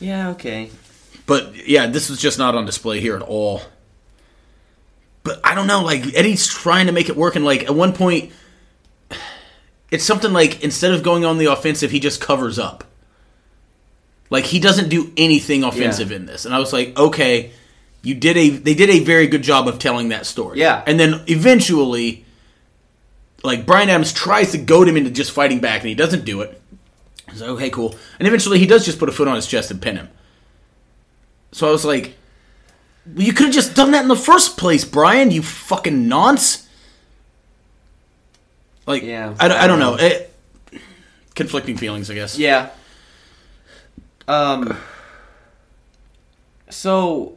yeah, okay. but yeah, this was just not on display here at all. But I don't know. Like Eddie's trying to make it work, and like at one point, it's something like instead of going on the offensive, he just covers up. Like he doesn't do anything offensive Yeah. in this, and I was like, okay, you did a they did a very good job of telling that story. Yeah. and then eventually, like Brian Adams tries to goad him into just fighting back, and he doesn't do it. So okay, cool, and eventually he does just put a foot on his chest and pin him. So I was like, well, you could have just done that in the first place, Brian. You fucking nonce. Like, Yeah, I, don't- I don't know. It, conflicting feelings, I guess. Yeah. Um. So.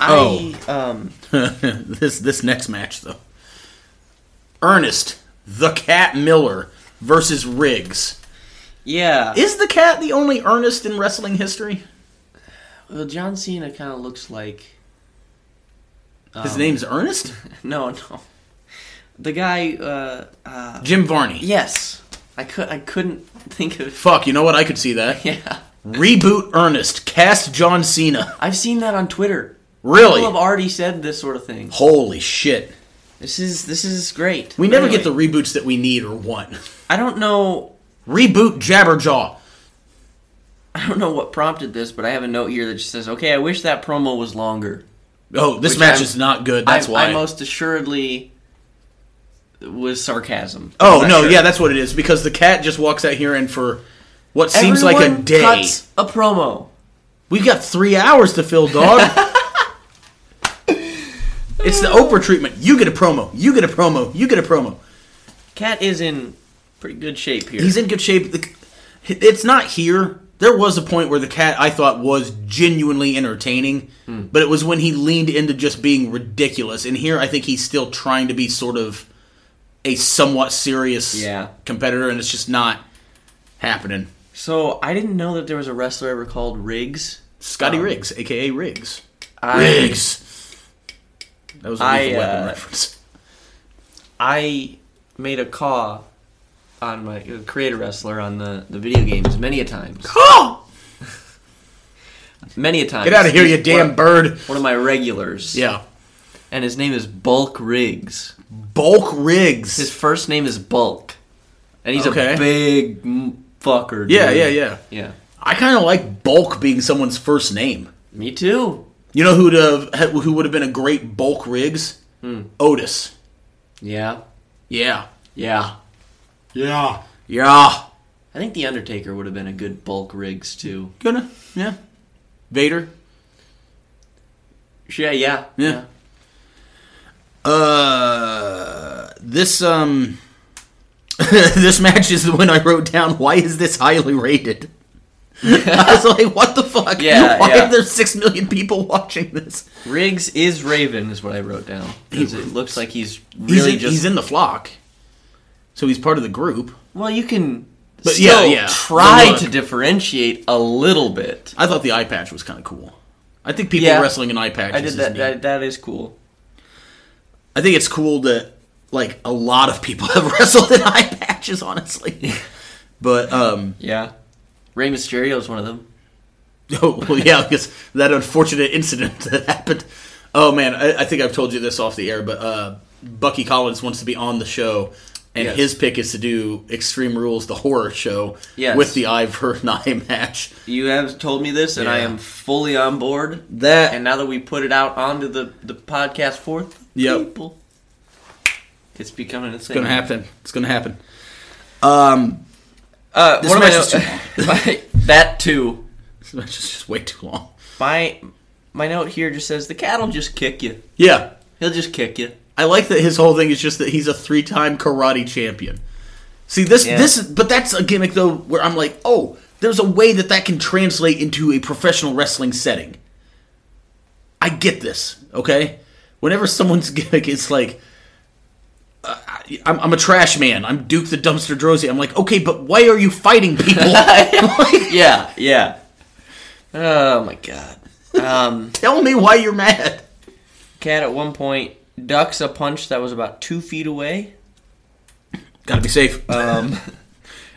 I um this this next match though. Ernest the Cat Miller versus Riggs. yeah. Is the cat the only Ernest in wrestling history? well, John Cena kind of looks like His um, name's Ernest. No, no. The guy. Uh, uh, Jim Varney. yes. I could. I couldn't think of. Fuck, you know what? I could see that. Yeah. Reboot Ernest. Cast John Cena. I've seen that on Twitter. Really? People have already said this sort of thing. Holy shit. This is this is great. We never Anyway, get the reboots that we need or want. I don't know. Reboot Jabberjaw. I don't know what prompted this, but I have a note here that just says, "Okay, I wish that promo was longer." Oh, this Which match I'm- is not good. That's I, why. I most assuredly was sarcasm. oh no, sure. yeah, that's what it is. Because the cat just walks out here and for what seems like a day, Cuts a promo. we've got three hours to fill, dog. it's the Oprah treatment. You get a promo. You get a promo. You get a promo. Cat is in pretty good shape here. He's in good shape. It's not here. There was a point where the cat I thought was genuinely entertaining, Hmm. but it was when he leaned into just being ridiculous. And here I think he's still trying to be sort of a somewhat serious Yeah. competitor, and it's just not happening. so I didn't know that there was a wrestler ever called Riggs. Scotty Um, Riggs, aka Riggs. I, Riggs. That was a I, lethal weapon uh, reference. I made a call on my uh, creator wrestler on the, the video games many a times. Oh! Many a times. Get out of here, you He's damn one, bird! one of my regulars. Yeah, And his name is Bulk Riggs. Bulk Riggs. His first name is Bulk. And he's Okay. a big m- fucker. yeah, yeah, yeah. Yeah. I kind of like Bulk being someone's first name. Me too. You know who'd have who would have been a great bulk Riggs? Hmm. Otis. Yeah. Yeah. Yeah. Yeah. Yeah. I think The Undertaker would have been a good Bulk Riggs too. Gonna. Yeah. Vader. Yeah, yeah. Yeah. Uh, this um, this match is the one I wrote down. Why is this highly rated? I was like, what the fuck? Yeah, Why yeah. are there six million people watching this? Riggs is Raven is what I wrote down. Because it looks like he's He's really in, just he's in the flock, so he's part of the group. Well, you can But still yeah, yeah. try look. to differentiate a little bit. I thought the eye patch was kind of cool. I think people Yeah. wrestling an eye patch. I did is that. neat. that. That is cool. I think it's cool that like a lot of people have wrestled in eye patches, honestly. But um, Yeah. Rey Mysterio is one of them. oh well, yeah, because that unfortunate incident that happened. Oh man, I, I think I've told you this off the air, but uh, Bucky Collins wants to be on the show, and Yes. his pick is to do Extreme Rules, the horror show, Yes. with the an eye match. You have told me this, and I am fully on board. That And now that we put it out onto the, the podcast for Yep. people, it's becoming it's gonna happen. It's gonna happen. Um, Uh, This one of my match is notes- my- that too. this match is just way too long. My my note here just says the cat'll just kick you. Yeah, He'll just kick you. I like that his whole thing is just that he's a three-time karate champion. See this Yeah. this but that's a gimmick though where I'm like, "Oh, there's a way that that can translate into a professional wrestling setting." I get this, okay? Whenever someone's gimmick is like uh, I'm, I'm a trash man. I'm Duke the Dumpster Droese. I'm like, okay, but why are you fighting people? Yeah, yeah. Oh my god. Um, tell me why you're mad. Cat at one point ducks a punch that was about two feet away. Gotta be safe. Um,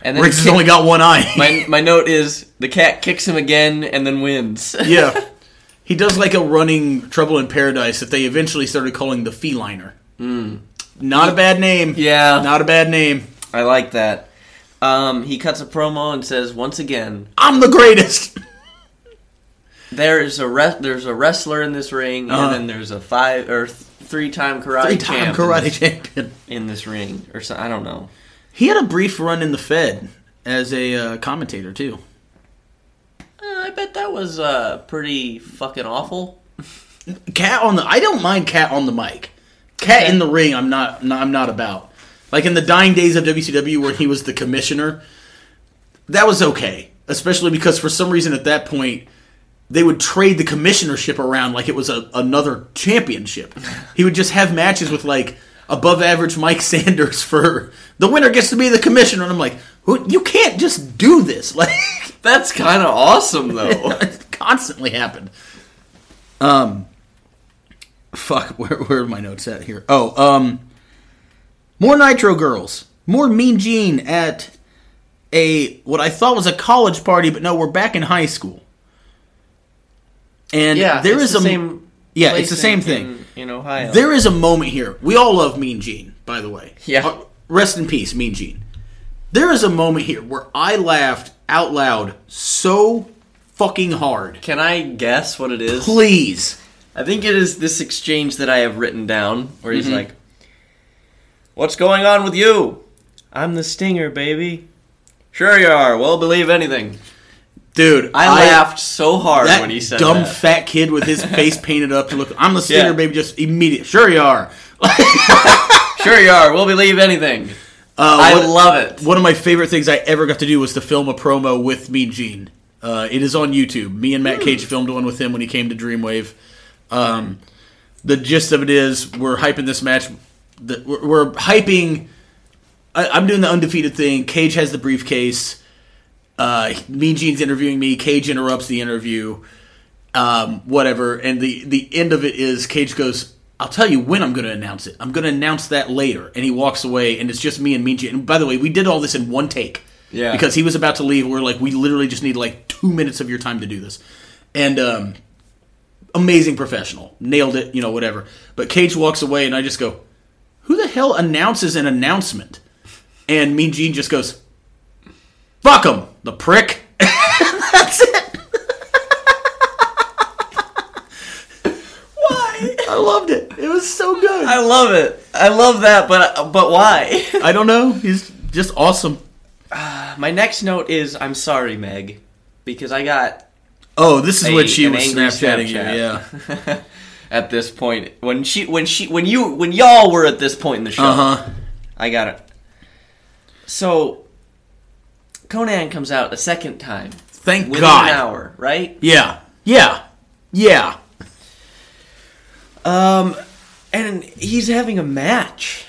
and then Riggs has only got one eye. my my note is the cat kicks him again and then wins. yeah. He does like a running Trouble in Paradise that they eventually started calling the Feliner. Not a bad name. Yeah. Not a bad name. I like that. Um, he cuts a promo and says, "Once again, I'm the greatest. there is a re- there's a wrestler in this ring, Uh-huh. and then there's a five or three time karate Three time karate in this, champion. in this ring, or so, I don't know. He had a brief run in the Fed as a uh, commentator, too. Uh, I bet that was uh, pretty fucking awful. Cat on the. I don't mind Cat on the mic. Cat Okay. in the ring, I'm not, not. I'm not about. Like in the dying days of WCW, where he was the commissioner, that was okay. Especially because for some reason at that point, they would trade the commissionership around like it was a, another championship. He would just have matches with like above average Mike Sanders for the winner gets to be the commissioner, and I'm like, who, you can't just do this. Like That's kind of awesome, though. it constantly happened. Um, fuck, where where are my notes at here? Oh, um, more Nitro girls, more Mean Gene at a what I thought was a college party, but no, we're back in high school. And yeah, there it's is the a same. yeah, it's the same in- thing. in, in Ohio. There is a moment here. We all love Mean Gene, by the way. Yeah. Uh, Rest in peace, Mean Gene. There is a moment here where I laughed out loud so fucking hard. Can I guess what it is? Please. I think it is this exchange that I have written down where Mm-hmm. he's like, What's going on with you? I'm the stinger, baby. Sure you are. We'll believe anything. Dude, I, laughed so hard when he said dumb that. fat kid with his face painted up to look. I'm the stinger, Yeah. baby. Just immediate. Sure you are. sure you are. We'll believe anything. Uh, I what- love it. One of my favorite things I ever got to do was to film a promo with Mean Gene. Uh, it is on YouTube. Me and Hmm. Matt Cage filmed one with him when he came to Dreamwave. Um, the gist of it is we're hyping this match. The, we're, we're hyping. I, I'm doing the undefeated thing. Cage has the briefcase. Uh, mean Gene's interviewing me. Cage interrupts the interview. Um, whatever. And the the end of it is Cage goes, "I'll tell you when I'm going to announce it. I'm going to announce that later." And he walks away, and it's just me and Mean Gene. And by the way, we did all this in one take. Yeah. Because he was about to leave. We're like, we literally just need like two minutes of your time to do this. And um, amazing professional, nailed it. You know, whatever. But Cage walks away, and I just go, "Who the hell announces an announcement?" And Mean Gene just goes, "Fuck him, the prick." That's it. Why? I loved it. It was so good. I love it. I love that, but but why? I don't know. He's just awesome. Uh, my next note is I'm sorry, Meg, because I got Oh, this is a- what she was Snapchatting you. Yeah. at this point when she when she when you when y'all were at this point in the show. Uh huh. I got it. So Konnan comes out a second time Thank within God. an hour, right? Yeah. Yeah. Yeah. Um, and he's having a match.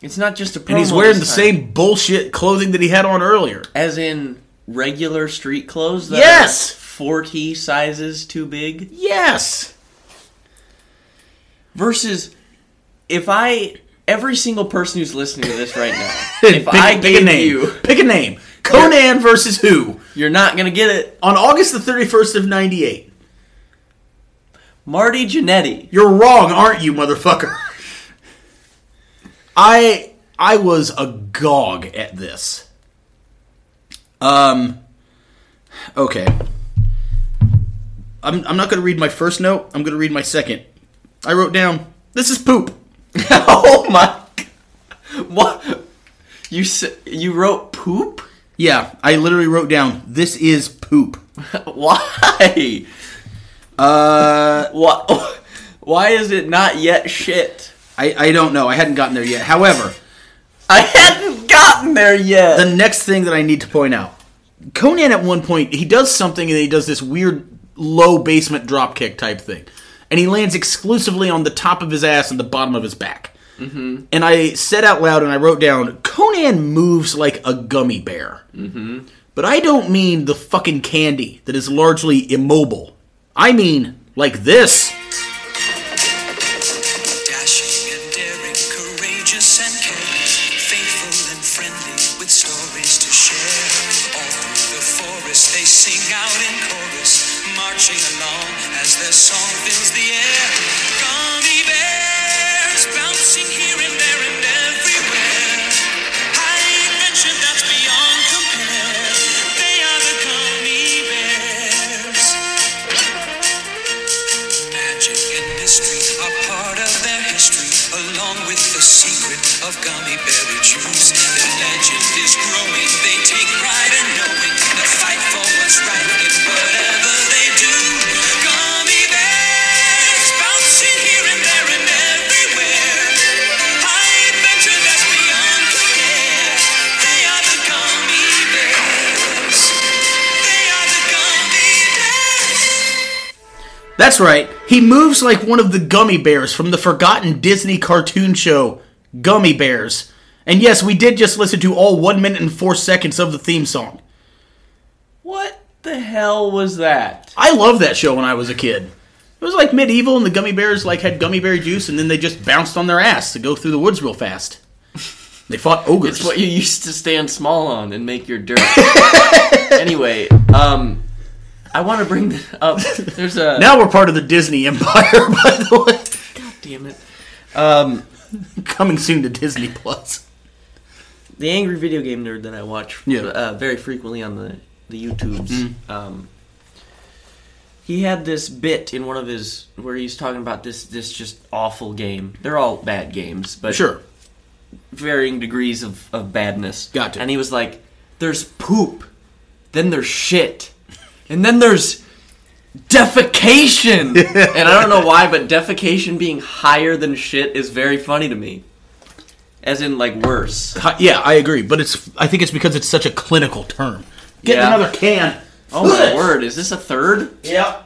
It's not just a promo. And he's wearing the same bullshit clothing that he had on earlier. as in regular street clothes. That Yes! Are forty sizes too big. Yes. Versus, if I every single person who's listening to this right now, if pick, I pick a name. you, Pick a name. Konnan versus who? you're not gonna get it. On August the 31st of 98. Marty Jannetty. You're wrong, aren't you, motherfucker? I I was agog at this. Um okay. I'm I'm not going to read my first note. I'm going to read my second. I wrote down this is poop. oh my! What? You you wrote poop? Yeah, I literally wrote down this is poop. Why? Uh What? Why is it not yet shit? I I don't know. I hadn't gotten there yet. However, I hadn't gotten there yet. the next thing that I need to point out Konnan at one point, he does something and he does this weird low basement drop kick type thing. And he lands exclusively on the top of his ass and the bottom of his back. Mm-hmm. And I said out loud and I wrote down Konnan moves like a gummy bear. Mm-hmm. But I don't mean the fucking candy that is largely immobile. I mean like this. Song fills the air. Bears bouncing here and there and everywhere. That's beyond compare. They are the bears. Magic and mystery are part of their history, along with the secret of gummy berry juice. Their legend is growing, they take pride in knowing That's right. He moves like one of the gummy bears from the forgotten Disney cartoon show, Gummy Bears. And yes, we did just listen to all 1 minute and 4 seconds of the theme song. what the hell was that? I loved that show when I was a kid. It was like medieval and the gummy bears like had gummy berry juice and then they just bounced on their ass to go through the woods real fast. They fought ogres. It's what you used to stand small on and make your dirt. anyway, um, I want to bring this up. There's a now we're part of the Disney empire, by the way. God damn it. Um, Coming soon to Disney Plus. the angry video game nerd that I watch Yeah. uh, very frequently on the the YouTubes. Um, he had this bit in one of his where he's talking about this this just awful game. They're all bad games, but Sure. varying degrees of, of badness. Gotcha. And he was like, "There's poop, then there's shit, and then there's defecation." and I don't know why, but defecation being higher than shit is very funny to me. As in, like worse. Yeah, I agree, but it's I think it's because it's such a clinical term. Get Yeah. another can. Oh my word! Is this a third? Yeah.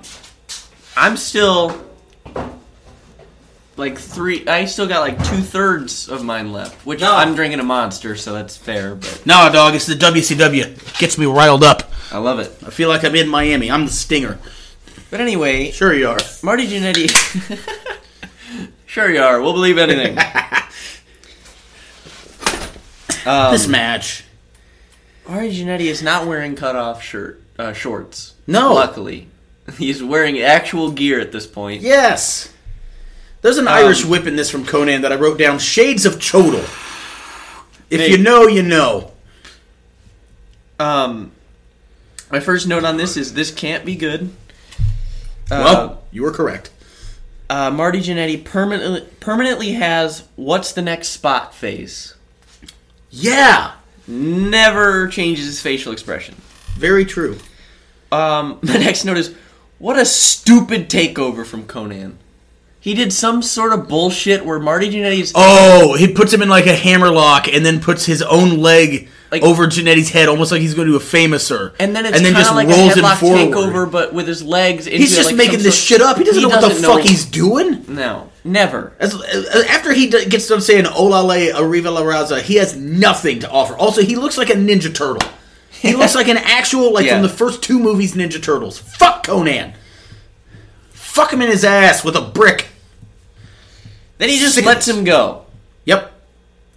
I'm still like three. I still got like two thirds of mine left, which No. I'm drinking a monster, so that's fair. But No, dog, it's the WCW. Gets me riled up. I love it. I feel like I'm in Miami. I'm the stinger. But anyway, Sure you are. Marty Jannetty. sure you are. We'll believe anything. um, this match. Marty Jannetty is not wearing cutoff shirt uh, shorts. No. luckily, he's wearing actual gear at this point. Yes. There's an Irish whip in this from Konnan that I wrote down Shades of Chodel. If Hey. you know, you know. Um, my first note on this is this can't be good. Uh, Well, you were correct. uh, Marty Jannetty permanently permanently has what's the next spot face. Yeah. Never changes his facial expression. Very true. Um, my next note is what a stupid takeover from Konnan. He did some sort of bullshit where Marty Jannetty's Oh, he puts him in like a hammerlock and then puts his own leg Like- over Jannetty's head, almost like he's going to do a famouser. and then it's and then kind just of like rolls a him headlock forward. takeover, but with his legs. Into He's just like making some this sort- shit up. He doesn't know what the fuck he's doing. No, never. As, after he d- gets done saying oh, "Olale Arriba la Raza," he has nothing to offer. Also, he looks like a Ninja Turtle. He looks like an actual, like Yeah. from the first two movies, Ninja Turtles. Fuck Konnan. Fuck him in his ass with a brick. Then he just lets him go. Yep.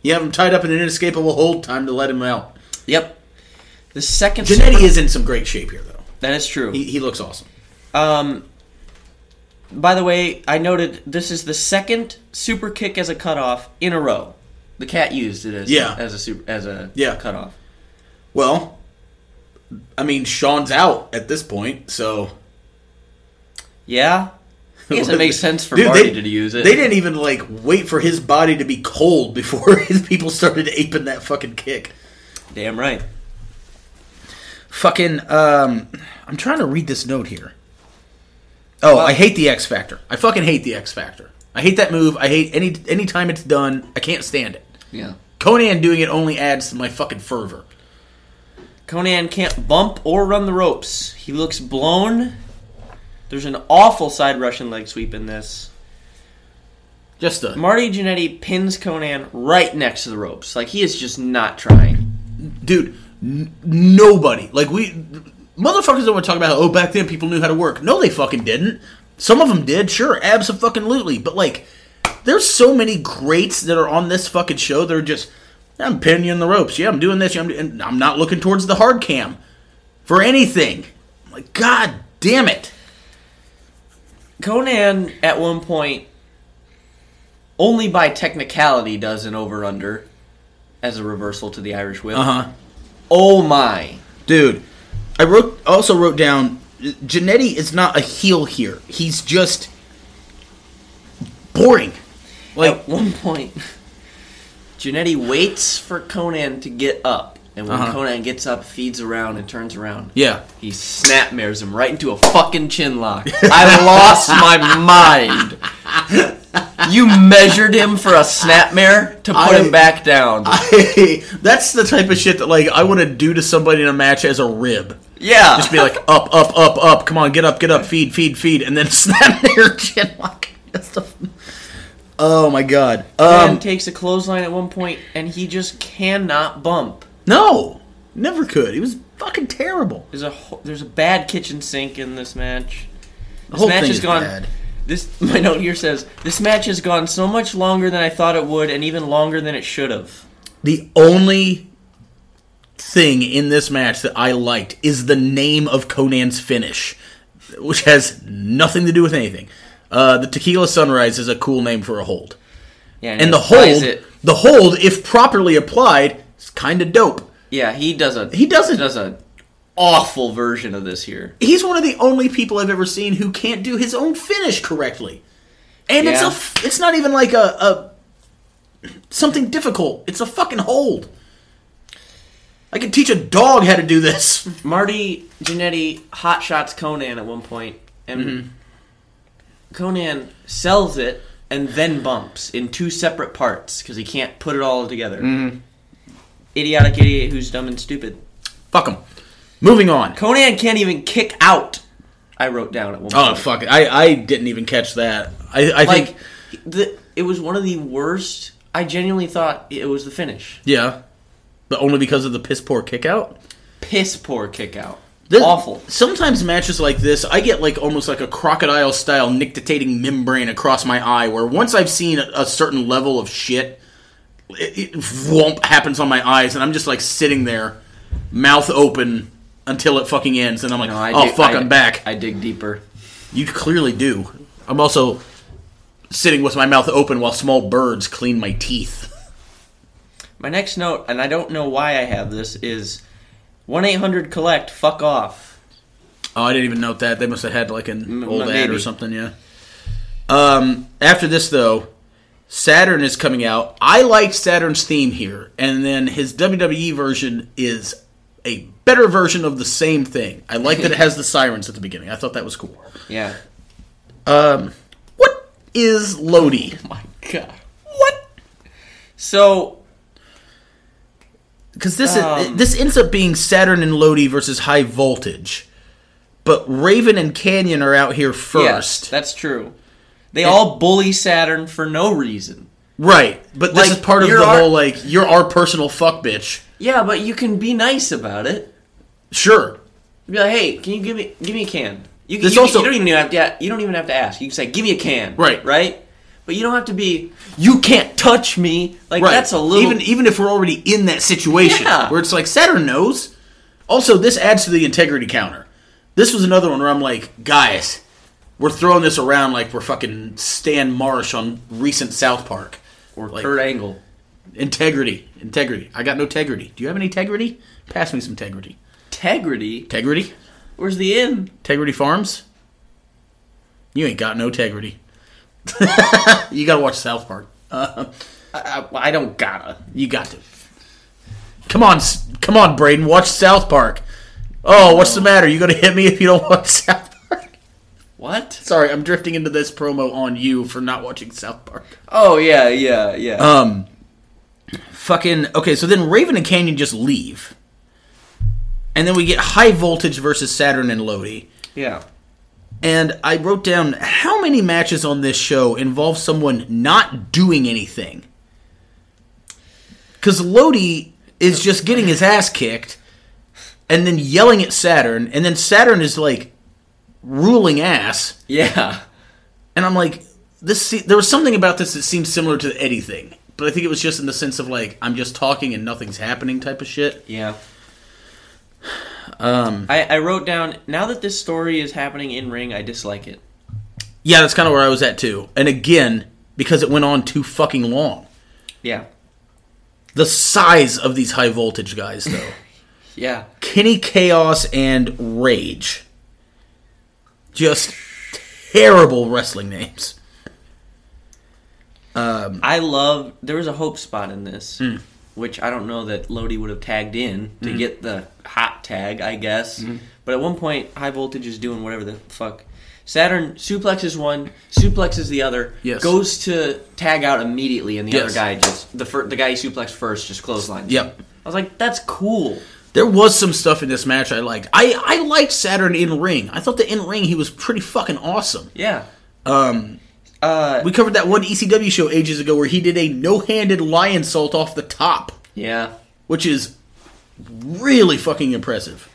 You have him tied up in an inescapable hold. Time to let him out. Yep. The second Jannetty super- is in some great shape here, though. that is true. He, he looks awesome. Um, by the way, I noted this is the second super kick as a cutoff in a row. The cat used it as Yeah. as a super as a Yeah. cutoff. Well, I mean, Shawn's out at this point, so Yeah, It make sense for Dude, Marty they- to use it. They didn't even like wait for his body to be cold before his people started aping that fucking kick. Damn right. Fucking, um, I'm trying to read this note here. Oh, I hate the X Factor. I fucking hate the X Factor. I hate that move. I hate any any time it's done. I can't stand it. Yeah. Konnan doing it only adds to my fucking fervor. Konnan can't bump or run the ropes. He looks blown. There's an awful side Russian leg sweep in this. Just a Marty Jannetty pins Konnan right next to the ropes. Like he is just not trying. dude. N- nobody like we motherfuckers don't want to talk about. Oh, back then people knew how to work. No, they fucking didn't. Some of them did, sure, absolutely. But like, there's so many greats that are on this fucking show. They're just, I'm pinning you in the ropes. Yeah, I'm doing this. I'm, and I'm not looking towards the hard cam for anything. Like, god damn it. Konnan at one point only by technicality does an over under as a reversal to the Irish whip. Uh huh. Oh my. Dude, I wrote also wrote down Jannetty is not a heel here. He's just boring. Like At one point, Jannetty waits for Konnan to get up, and when Uh-huh. Konnan gets up, feeds around and turns around. yeah. He snapmares him right into a fucking chin lock. I lost my mind. You measured him for a snapmare to put I- him back down. That's the type of shit that like I want to do to somebody in a match as a rib. yeah. Just be like up, up, up, up. Come on, get up, get up, feed, feed, feed, and then snapmare their chin lock. That's the. Oh my god. Man Um, takes a clothesline at one point, and he just cannot bump. No, never could. He was fucking terrible. There's a ho- there's a bad kitchen sink in this match. The This whole match thing has is gone. bad. This my note here says this match has gone so much longer than I thought it would, and even longer than it should have. The only thing in this match that I liked is the name of Konnan's finish, which has nothing to do with anything. Uh, the Tequila Sunrise is a cool name for a hold, Yeah, and the hold, It, the hold, if properly applied, is kind of dope. yeah, he does a He doesn't- does a awful version of this here. He's one of the only people I've ever seen who can't do his own finish correctly, and it's a, it's not even like a, a something difficult. It's a fucking hold. I could teach a dog how to do this. Marty Jannetty hot shots Konnan at one point, and Mm-hmm. Konnan sells it and then bumps in two separate parts because he can't put it all together. Mm-hmm. Idiotic idiot who's dumb and stupid. Fuck him. Moving on. Konnan can't even kick out. I wrote down at one Oh point. fuck! it. I I didn't even catch that. I I like think the it was one of the worst. I genuinely thought it was the finish. yeah, but only because of the piss poor kick out. Piss poor kick out. This- Awful. Sometimes matches like this, I get like almost like a crocodile style nictitating membrane across my eye, where once I've seen a, a certain level of shit, it, it whomp happens on my eyes, and I'm just like sitting there, mouth open until it fucking ends, and I'm like, No, oh dig- fuck, I- I'm back. I dig deeper. you clearly do. I'm also sitting with my mouth open while small birds clean my teeth. My next note, and I don't know why I have this, is one eight hundred collect. Fuck off. Oh, I didn't even note that. They must have had like an old ad or something, yeah. Um, after this, though, Saturn is coming out. I like Saturn's theme here, and then his WWE version is a better version of the same thing. I like that it has the sirens at the beginning. I thought that was cool. Yeah. Um, what is Lodi? My God. What? So Because this Um. is this ends up being Saturn and Lodi versus High Voltage, but Raven and Kanyon are out here yes, first. that's true. They all bully Saturn for no reason. Right, but this is part of the our- whole like you're our personal fuck bitch. Yeah, but you can be nice about it. Sure, Be like, hey, can you give me give me a can? You, This you, also- you don't even have to. You don't even have to ask. You can say, give me a can. Right. Right. but you don't have to be. You can't touch me. Like that's a little. even even if we're already in that situation Yeah. where it's like Saturn knows. Also, this adds to the integrity counter. This was another one where I'm like, guys, we're throwing this around like we're fucking Stan Marsh on recent South Park. or like- Kurt Angle. Integrity, integrity. I got no integrity. Do you have any integrity? Pass me some integrity. Integrity. Integrity, Where's the in? integrity farms. You ain't got no integrity. you gotta watch South Park. Uh, I, I, I don't gotta. You got to. Come on, come on, Braden. Watch South Park. Oh, what's the matter? You gonna hit me if you don't watch South Park? What? Sorry, I'm drifting into this promo on you for not watching South Park. Oh yeah, yeah, yeah. Um, fucking okay. So then Raven and Kanyon just leave, and then we get High Voltage versus Saturn and Lodi. yeah. And I wrote down how many matches on this show involve someone not doing anything. Because Lodi is just getting his ass kicked and then yelling at Saturn, and then Saturn is like ruling ass. Yeah. And I'm like, this. se- There was something about this that seemed similar to the Eddie thing, but I think it was just in the sense of like I'm just talking and nothing's happening type of shit. Yeah. Um, I, I wrote down now that this story is happening in ring, I dislike it. yeah, that's kind of where I was at too. And again, because it went on too fucking long. Yeah. The size of these high voltage guys, though. Yeah. Kenny Kaos and Rage. Just terrible wrestling names. I love there was a hope spot in this. Hmm. Which I don't know that Lodi would have tagged in to get the hot tag, I guess. Hmm. But at one point, High Voltage is doing whatever the fuck. Saturn suplexes one, suplexes the other, Yes. goes to tag out immediately, and the Yes. other guy just the fir- the guy he suplexed first just clotheslines. Yep. I was like, that's cool. There was some stuff in this match I liked. I, I liked Saturn in ring. I thought the in ring he was pretty fucking awesome. Yeah. Um, Uh, we covered that one ECW show ages ago where he did a no-handed lion salt off the top, yeah. which is really fucking impressive.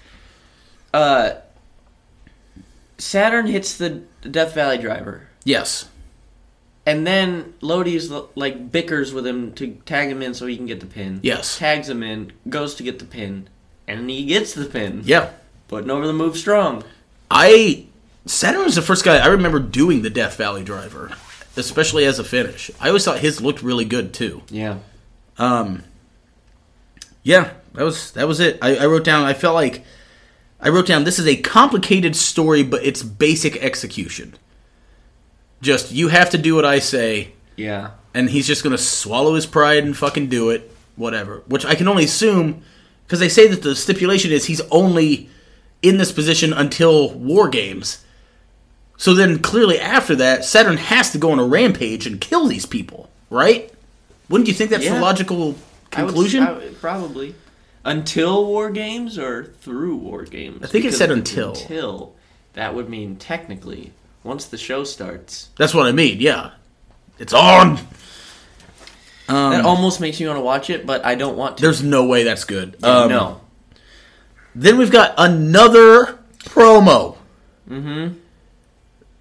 Uh, Saturn hits the Death Valley driver. Yes. And then Lodi's like bickers with him to tag him in so he can get the pin. Yes. Tags him in, goes to get the pin, and he gets the pin. Yeah. Putting over the move strong. I Saturn was the first guy I remember doing the Death Valley driver, especially as a finish. I always thought his looked really good too. Yeah. Um, yeah, that was that was it. I, I wrote down. I felt like I wrote down. This is a complicated story, but it's basic execution. Just you have to do what I say, Yeah. and he's just gonna swallow his pride and fucking do it, whatever. Which I can only assume because they say that the stipulation is he's only in this position until War Games. So then, clearly after that, Saturn has to go on a rampage and kill these people, right? Wouldn't you think that's the Yeah. logical I would- conclusion? I would- probably. Until War Games or through War Games? I think it said until. Until. That would mean technically, once the show starts. That's what I mean. Yeah, it's on. Um, that almost makes me want to watch it, but I don't want to. there's no way that's good. Um, no. Then we've got another promo. Mm-hmm.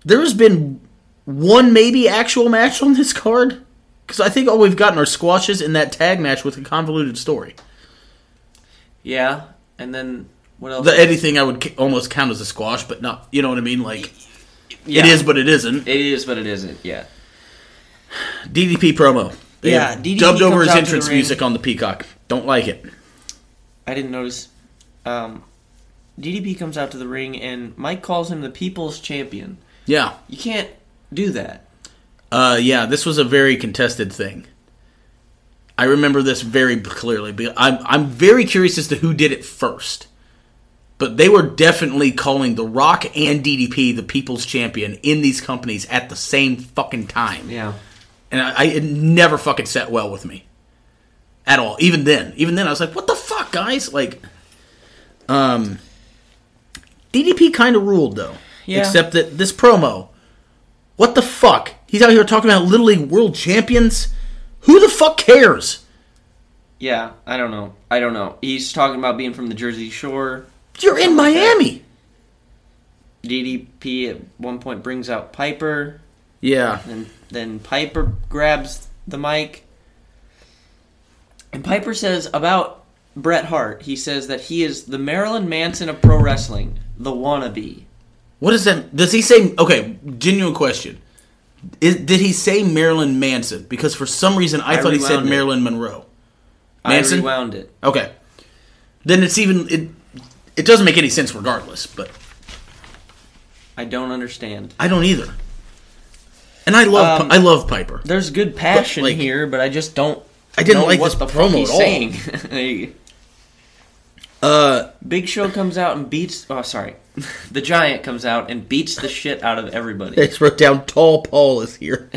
There has been one maybe actual match on this card because I think all we've gotten are squashes in that tag match with a convoluted story. Yeah. And then what else? The Eddie thing I would almost count as a squash, but not. You know what I mean? Like Yeah. it is, but it isn't. It is, but it isn't. Yeah. DDP promo. They Yeah, DDP dubbed over his entrance music on the Peacock. Don't like it. I didn't notice. Um, DDP comes out to the ring and Mike calls him the People's Champion. Yeah. You can't do that. Uh, yeah, this was a very contested thing. I remember this very clearly. I'm I'm very curious as to who did it first. But they were definitely calling The Rock and DDP the People's Champion in these companies at the same fucking time. Yeah. And I, I it never fucking sat well with me. At all. Even then. Even then I was like, what the fuck, guys? Like um DDP kind of ruled though. Yeah. Except that this promo, what the fuck? He's out here talking about Little League World Champions? Who the fuck cares? Yeah, I don't know. I don't know. He's talking about being from the Jersey Shore. You're in like. Miami. DDP at one point brings out Piper. Yeah. And then Piper grabs the mic. And Piper says about Bret Hart, he says that he is the Marilyn Manson of pro wrestling, the wannabe. What does that? Does he say? Okay, genuine question. Is, did he say Marilyn Manson? Because for some reason I, I thought he said it. Marilyn Monroe. Manson? I rewound it. Okay. Then it's even it. It doesn't make any sense regardless, but I don't understand. I don't either. And I love Um, I love Piper. There's good passion like, here, but I just don't. I didn't know like what this the promo at all. saying. Uh, Big Show comes out and beats. Oh, sorry. The Giant comes out and beats the shit out of everybody. I just wrote down Tall Paul is here.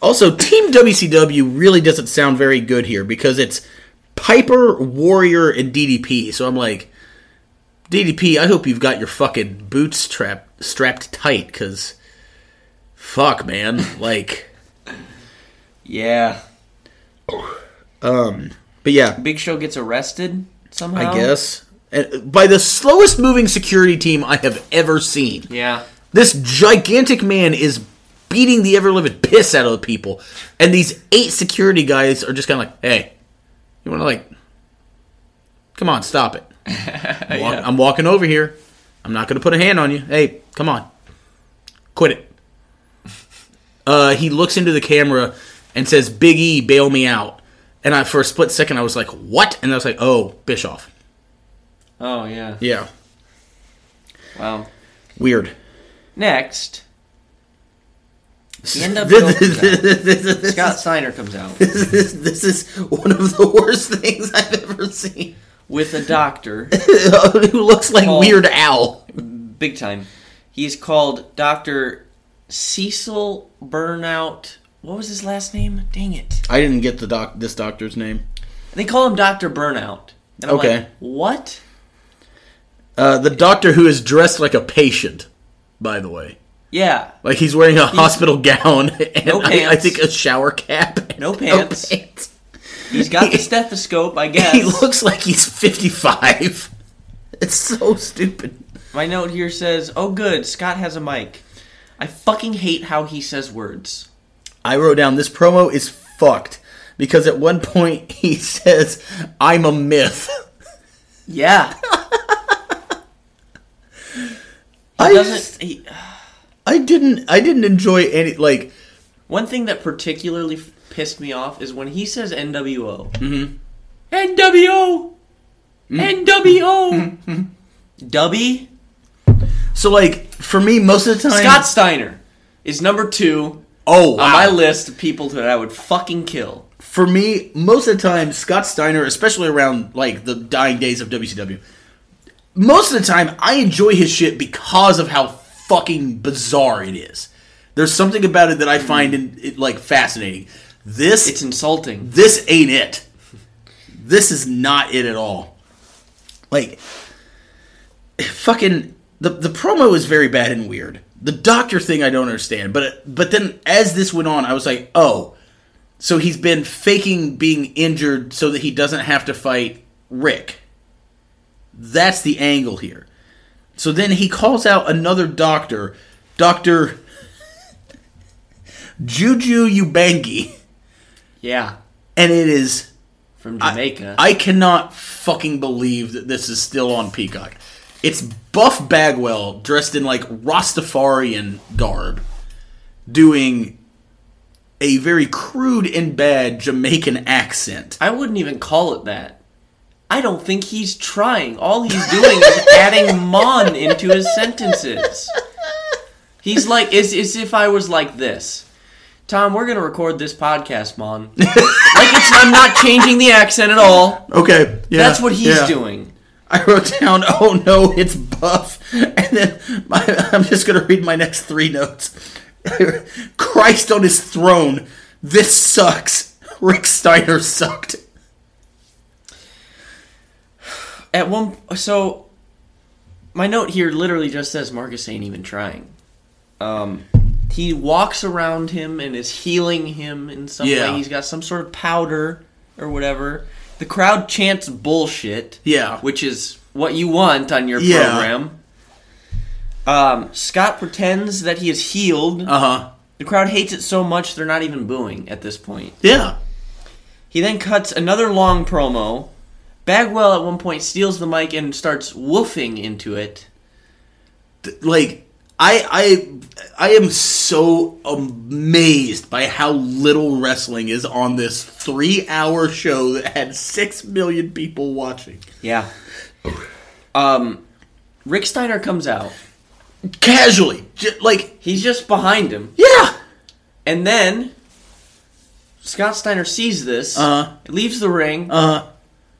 also, Team WCW really doesn't sound very good here because it's Piper, Warrior, and DDP. So I'm like, DDP, I hope you've got your fucking boots strapped strapped tight because, fuck, man, like, Yeah. um, but yeah, Big Show gets arrested somehow. I guess and by the slowest moving security team I have ever seen. Yeah. This gigantic man is beating the ever living piss out of the people, and these eight security guys are just kind of like, "Hey, you want to like, come on, stop it. I'm, walk- Yeah. I'm walking over here. I'm not going to put a hand on you. Hey, come on, quit it." Uh, he looks into the camera and says, "Big E, bail me out." And I, for a split second, I was like, "What?" And I was like, "Oh, Bischoff." Oh yeah. Yeah, Wow. weird. Next, end of This- this- this- Scott Steiner comes out this, this, is one of the worst things I've ever seen. with a doctor, Who looks like Oh. Weird Al. big time. He's called Doctor Cecil Burnout. What was his last name? Dang it! I didn't get the doc this doctor's name. They call him Doctor Burnout. And I'm Okay. like, what? Uh, the doctor who is dressed like a patient, by the way. Yeah. Like he's wearing a hospital gown and No I, I think a shower cap. and No pants. pants. He's got the stethoscope, I guess. He looks like he's 55. It's so stupid. My note here says, "Oh, good, Scott has a mic." I fucking hate how he says words. I wrote down this promo is fucked because at one point he says, I'm a myth. Yeah, I doesn't. He, I didn't I didn't enjoy any like one thing that particularly f- pissed me off is when he says NWO. Mm-hmm. NWO. NWO. Dubby. so like for me most of the time Scott Steiner is number two Oh on wow. my list of people that I would fucking kill. For me, most of the time, Scott Steiner, especially around like the dying days of WCW, most of the time I enjoy his shit because of how fucking bizarre it is. There's something about it that I find in, it, like fascinating. This It's insulting. this ain't it. This is not it at all. Like fucking the the promo is very bad and weird. The doctor thing I don't understand, but but then as this went on, I was like, "Oh, so he's been faking being injured so that he doesn't have to fight Rick." That's the angle here. So then he calls out another doctor, Dr. Juju Ubangi, Yeah, and it is from Jamaica. I cannot fucking believe that this is still on Peacock. It's Buff Bagwell dressed in like Rastafarian garb doing a very crude and bad Jamaican accent. I wouldn't even call it that. I don't think he's trying. All he's doing is adding mon into his sentences. He's like, it's, as if I was like this. Tom, we're gonna record this podcast, mon. like it's I'm not changing the accent at all. Okay, yeah, That's what he's yeah. doing. I wrote down, "Oh no, it's Buff," and then my, I'm just gonna read my next three notes. Christ on his throne. This sucks. Rick Steiner sucked. At one, so my note here literally just says Marcus ain't even trying. Um, he walks around him and is healing him in some Yeah. way. He's got some sort of powder or whatever. The crowd chants bullshit. Yeah. which is what you want on your Yeah. program. Um, Scott pretends that he is healed. Uh huh. The crowd hates it so much they're not even booing at this point. Yeah. He then cuts another long promo. Bagwell at one point steals the mic and starts woofing into it. like I I I am so amazed by how little wrestling is on this three hour show that had six million people watching. Yeah. Um, Rick Steiner comes out. Casually, j- like He's just behind him, yeah, and then Scott Steiner sees this, Uh-huh. leaves the ring. uh,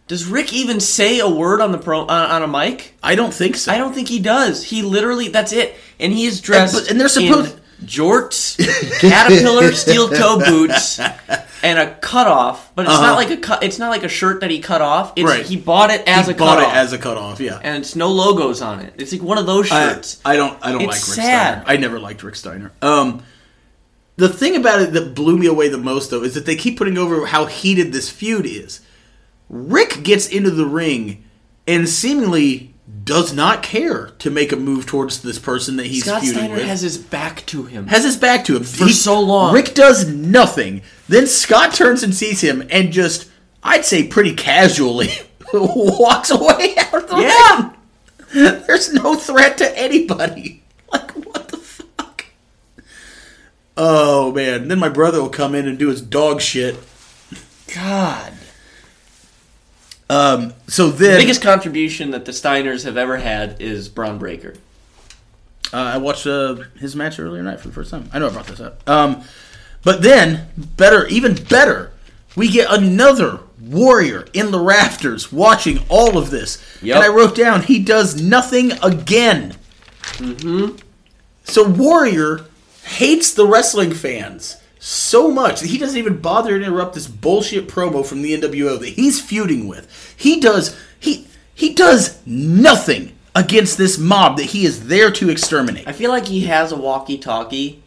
Does Rick even say a word on the pro on, on a mic? I don't think so. I don't think he does. He literally that's it, and he is dressed but- and they're supposed- in jorts, caterpillar steel toe boots, and a cutoff. But it's Uh-huh. not like a cut. It's not like a shirt that he cut off. It's, Right. He bought it as a cutoff. he a bought cutoff, it as a cutoff. Yeah, and it's no logos on it. It's like one of those I, shirts. I don't. I don't It's like Rick sad. Steiner. I never liked Rick Steiner. Um, the thing about it that blew me away the most, though, is that they keep putting over how heated this feud is. Rick gets into the ring and seemingly does not care to make a move towards this person that he's Scott feuding Steiner with. has his back to him. has his back to him For so long. Rick does nothing. Then Scott turns and sees him and just, I'd say, pretty casually walks away out of the Yeah. ring. There's no threat to anybody. Like what the fuck? Oh man! Then my brother will come in and do his dog shit. God. Um. So then, Biggest contribution that the Steiners have ever had is Bron Breakker. Uh, I watched uh, his match earlier tonight for the first time. I know I brought this up. Um, but then, better, even better, we get another warrior in the rafters watching all of this. Yep. And I wrote down, he does nothing again. Mm-hmm. So Warrior hates the wrestling fans so much that he doesn't even bother to interrupt this bullshit promo from the NWO that he's feuding with. He does he he does nothing against this mob that he is there to exterminate. I feel like he has a walkie-talkie.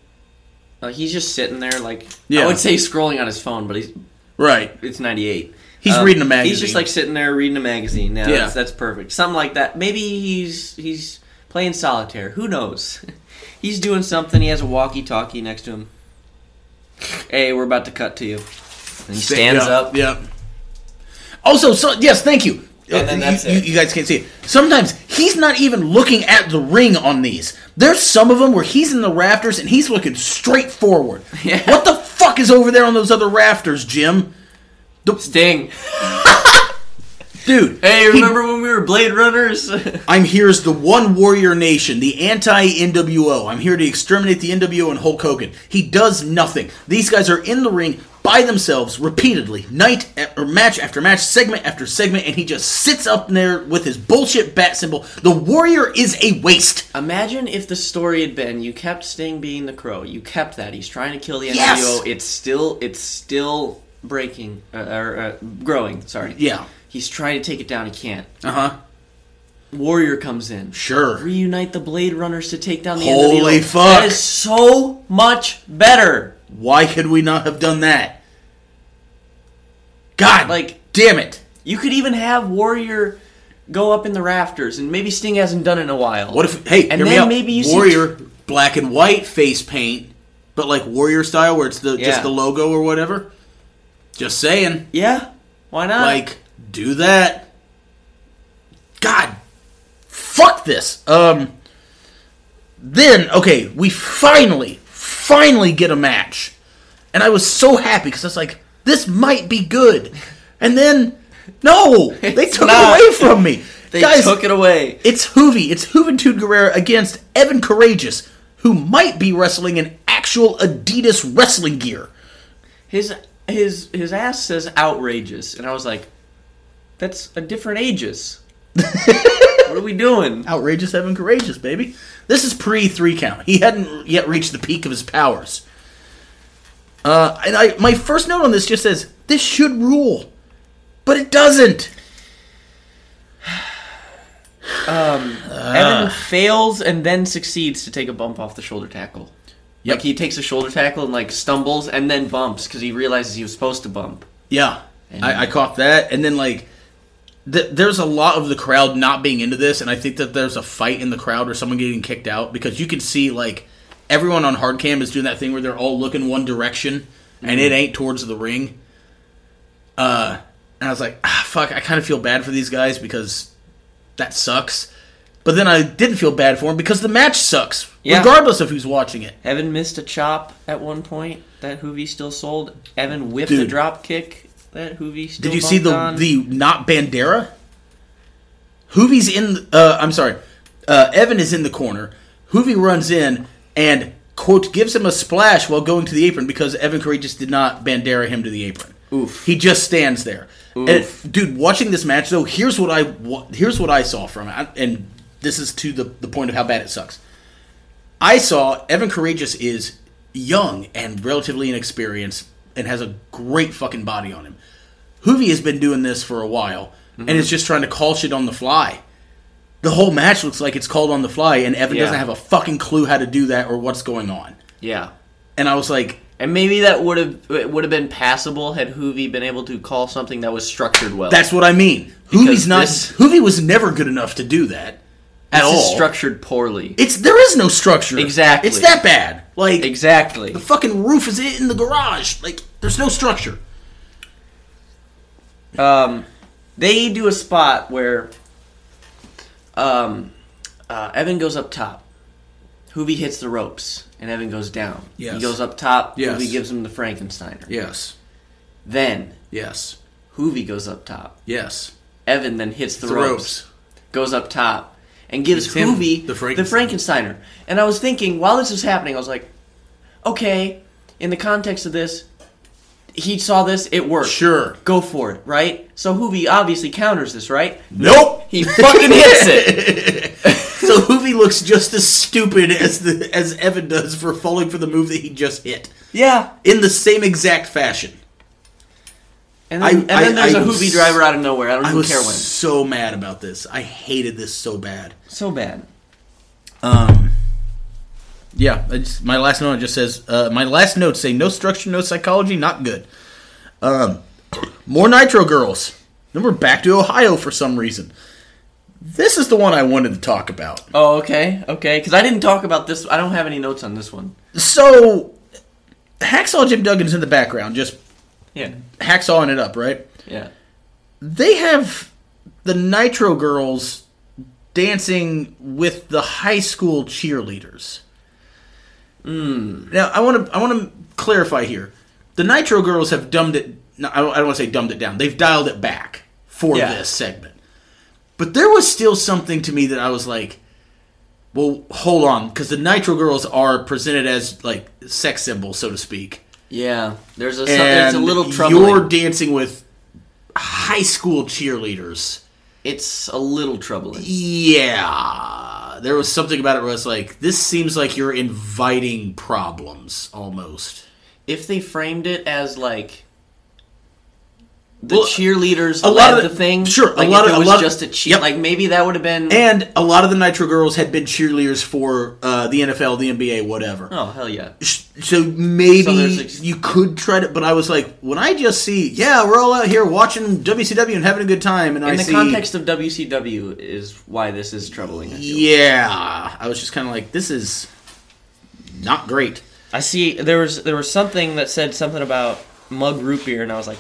Like he's just sitting there, like Yeah. I would say scrolling on his phone, but he's Right. it's '98. He's um, reading a magazine. He's just like sitting there reading a magazine. Now Yeah. that's, that's perfect. Something like that. Maybe he's he's playing solitaire. Who knows? he's doing something. He has a walkie-talkie next to him. Hey, we're about to cut to you. And he stands Yeah, up. Yeah. Also, so yes, thank you. And then that's you, it. you- guys can't see it. Sometimes he's not even looking at the ring on these. There's some of them where he's in the rafters and he's looking straight forward. Yeah. What the fuck is over there on those other rafters, Jim? Sting. Dude. Hey, he- remember when we were Blade Runners? I'm here as the one warrior nation, the anti NWO. I'm here to exterminate the NWO and Hulk Hogan. He does nothing. These guys are in the ring by themselves repeatedly, night a- or match after match, segment after segment, and he just sits up there with his bullshit bat symbol. The warrior is a waste. Imagine if the story had been you kept Sting being the crow. You kept that. He's trying to kill the NWO. Yes! It's still it's still breaking uh, or uh, growing. Sorry. Yeah. He's trying to take it down. He can't. Uh huh. Warrior comes in. Sure. Reunite the Blade Runners to take down the Holy NWO. fuck. That is so much better. Why could we not have done that? God, Like- damn it! You could even have Warrior go up in the rafters, and maybe Sting hasn't done it in a while. What if? Hey, And then maybe you see- warrior black and white face paint, but like warrior style, where it's the Yeah. just the logo or whatever. Just saying. Yeah. Why not? like do that god fuck this um then okay we finally finally get a match and i was so happy because i was like this might be good and then no they It's took not. it away from me they guys took it away. it's Juvi. It's Juventud Guerrera against Evan Karagias, who might be wrestling in actual Adidas wrestling gear. His his his ass says outrageous, and I was like, "That's a different ages." what are we doing? Outrageous Evan Karagias, baby. This is pre three count. He hadn't yet reached the peak of his powers. Uh, and I, my first note on this just says this should rule, but it doesn't. Evan fails and then succeeds to take a bump off the shoulder tackle. Yep. Like he takes a shoulder tackle and like stumbles and then bumps because he realizes he was supposed to bump. Yeah, I, I caught that, and then like th- there's a lot of the crowd not being into this, and I think that there's a fight in the crowd or someone getting kicked out because you can see like everyone on hard cam is doing that thing where they're all looking one direction and it ain't towards the ring. Uh, and I was like, ah, fuck, I kind of feel bad for these guys because that sucks. But then I didn't feel bad for them because the match sucks, Yeah. regardless of who's watching it. Evan missed a chop at one point that Juvi still sold. Evan whiffed a Dude. drop kick that Juvi still Did you see the on. the not Bandera? Juvi's in. Uh, I'm sorry. Uh, Evan is in the corner. Juvi runs in and quote gives him a splash while going to the apron because Evan Karagias did not Bandera him to the apron. Oof. He just stands there. Oof. And, dude, watching this match though, here's what I here's what I saw from it, I- and this is to the the point of how bad it sucks. I saw Evan Karagias is young and relatively inexperienced and has a great fucking body on him. Juvi has been doing this for a while and mm-hmm. is just trying to call shit on the fly. The whole match looks like it's called on the fly, and Evan Yeah. doesn't have a fucking clue how to do that or what's going on. yeah. And I was like, And maybe that would have it would have been passable had Juvi been able to call something that was structured well. that's what I mean. Juvi's not. this- Juvi was never good enough to do that at all. structured poorly. it's there is no structure. Exactly. It's that bad. Like exactly. the fucking roof is in the garage. Like there's no structure. Um, they do a spot where um, uh, Evan goes up top. Juvi hits the ropes, and Evan goes down. Yes. He goes up top. Yes. Juvi gives him the Frankensteiner. Yes. Then Yes. Juvi goes up top. Yes. Evan then hits the, The ropes, ropes. goes up top, and gives him Juvi the the Frankensteiner. Frankensteiner. And I was thinking, while this was happening, I was like, okay, in the context of this, he saw this, it worked. Sure. Go for it, right? So Juvi obviously counters this, right? Nope. He fucking hits it. So Juvi looks just as stupid as the as Evan does for falling for the move that he just hit Yeah. in the same exact fashion. And then, I- and then I- there's I a Juvi driver out of nowhere. I don't even care when. I'm so mad about this. I hated this so bad. So bad. Um. Yeah, my last note just says uh, my last notes say no structure, no psychology, not good. Um, more Nitro girls. Then we're back to Ohio for some reason. This is the one I wanted to talk about. Oh, okay, okay. Because I didn't talk about this. I don't have any notes on this one. So, Hacksaw Jim Duggan's in the background, just Yeah, hacksawing it up, right? yeah. They have the Nitro girls dancing with the high school cheerleaders. Mm. Now, I want to I want to clarify here. The Nitro girls have dumbed it. No, I don't, don't want to say dumbed it down. They've dialed it back for Yeah. this segment. But there was still something to me that I was like, well, hold on, because the Nitro girls are presented as like sex symbols, so to speak. Yeah, there's a And there's a little trouble. You're dancing with high school cheerleaders. It's a little troubling. Yeah, there was something about it where it's like, this seems like you're inviting problems almost. If they framed it as like the Well, cheerleaders a lot of the the- thing, sure, a lot of- it was lot just a cheer, yep. like maybe that would have been. And a lot of the Nitro girls had been cheerleaders for uh, the NFL, the NBA, whatever. oh hell yeah! So maybe So you could try to, but I was like, when I just see, yeah, we're all out here watching WCW and having a good time, and I In the see, context of WCW, is why this is troubling. I, yeah, I was just kind of like, this is not great. I see there was there was something that said something about mug root beer, and I was like,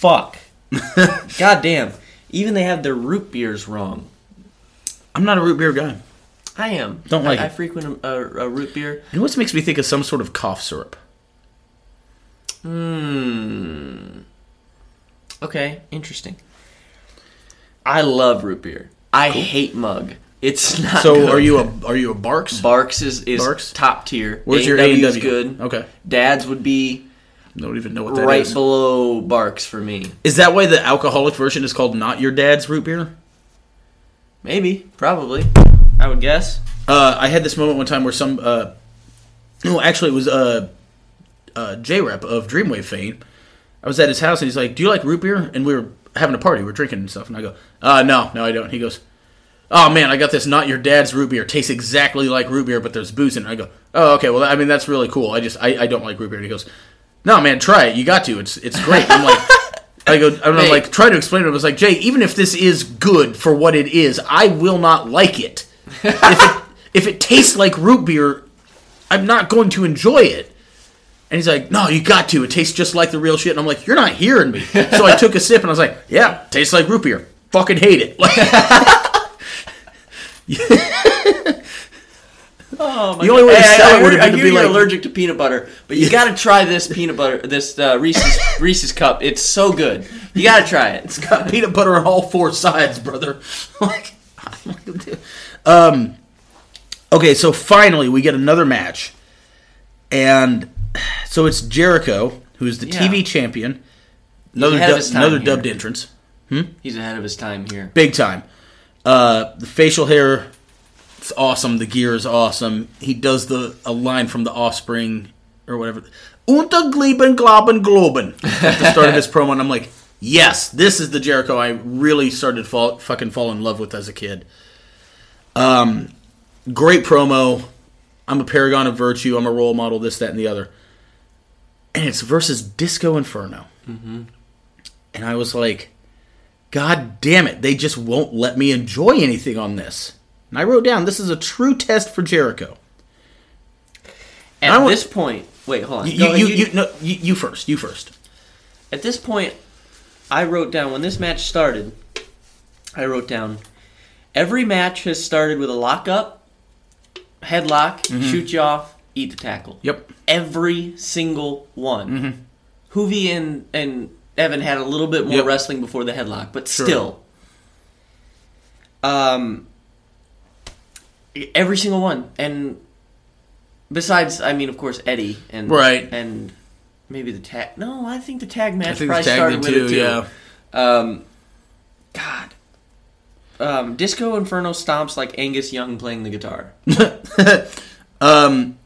fuck, god damn. Even they have their root beers wrong. I'm not a root beer guy. I am. Don't like I, I frequent a, a, a root beer. You know what makes me think of some sort of cough syrup? Hmm. Okay, interesting. I love root beer. I hate mug. It's not. So good. are you a are you a Barq's? Barq's is is Barq's? top tier. Where's your A&W A&W? is good. Okay, Dad's would be don't even know what that is. right below Barq's for me. Is that why the alcoholic version is called not your dad's root beer? Maybe, probably. I would guess. Uh, I had this moment one time where some, uh, no, actually it was uh, uh, J Rep of Dreamwave fame. I was at his house and he's like, "Do you like root beer?" And we were having a party, we were drinking and stuff. And I go, "Uh, no, no, I don't." He goes, "Oh man, I got this not your dad's root beer. Tastes exactly like root beer, but there's booze in it." I go, "Oh, okay. Well, I mean that's really cool. I just I, I don't like root beer." And he goes, "No, man, try it. You got to. It's it's great." I'm like, I go, I'm Hey. like try to explain it. I was like, Jay, even if this is good for what it is, I will not like it. if it if it tastes like root beer, I'm not going to enjoy it. And he's like, No, you got to. It tastes just like the real shit. And I'm like, You're not hearing me. So I took a sip and I was like, Yeah, tastes like root beer. Fucking hate it. Oh my The only way to Hey, I- sell it heard- would've been to be you're like- allergic to peanut butter, but you got to try this peanut butter, this uh, Reese's Reese's cup. It's so good. You got to try it. It's got peanut butter on all four sides, brother. like, um, okay, so finally we get another match, and so it's Jericho, who's the Yeah. TV champion. Another du- another here. dubbed entrance, He's ahead of his time here. big time. Uh, the facial hair, it's awesome. The gear is awesome. He does the a line from the Offspring or whatever. Unter Gleben Globen Globen at the start of his promo, and I'm like, yes, this is the Jericho I really started fall, fucking fall in love with as a kid. Um, great promo. I'm a paragon of virtue. I'm a role model. This, that, and the other. And it's versus Disco Inferno. And I was like, God damn it, they just won't let me enjoy anything on this. And I wrote down, this is a true test for Jericho. At want- this point, wait, hold on. You, Go- you, you, you, no, you, you first. You first. At this point, I wrote down when this match started. I wrote down every match has started with a lockup, headlock, shoot you off, eat the tackle. Yep. Every single one. Juvi and and Evan had a little bit more Yep. wrestling before the headlock, but Sure. still. Um. Every single one, and besides, I mean, of course, Eddie and Right. and maybe the tag. No, I think the tag match probably the tag started with too, it too. yeah. Um, God. Um, Disco Inferno stomps like Angus Young playing the guitar. Um,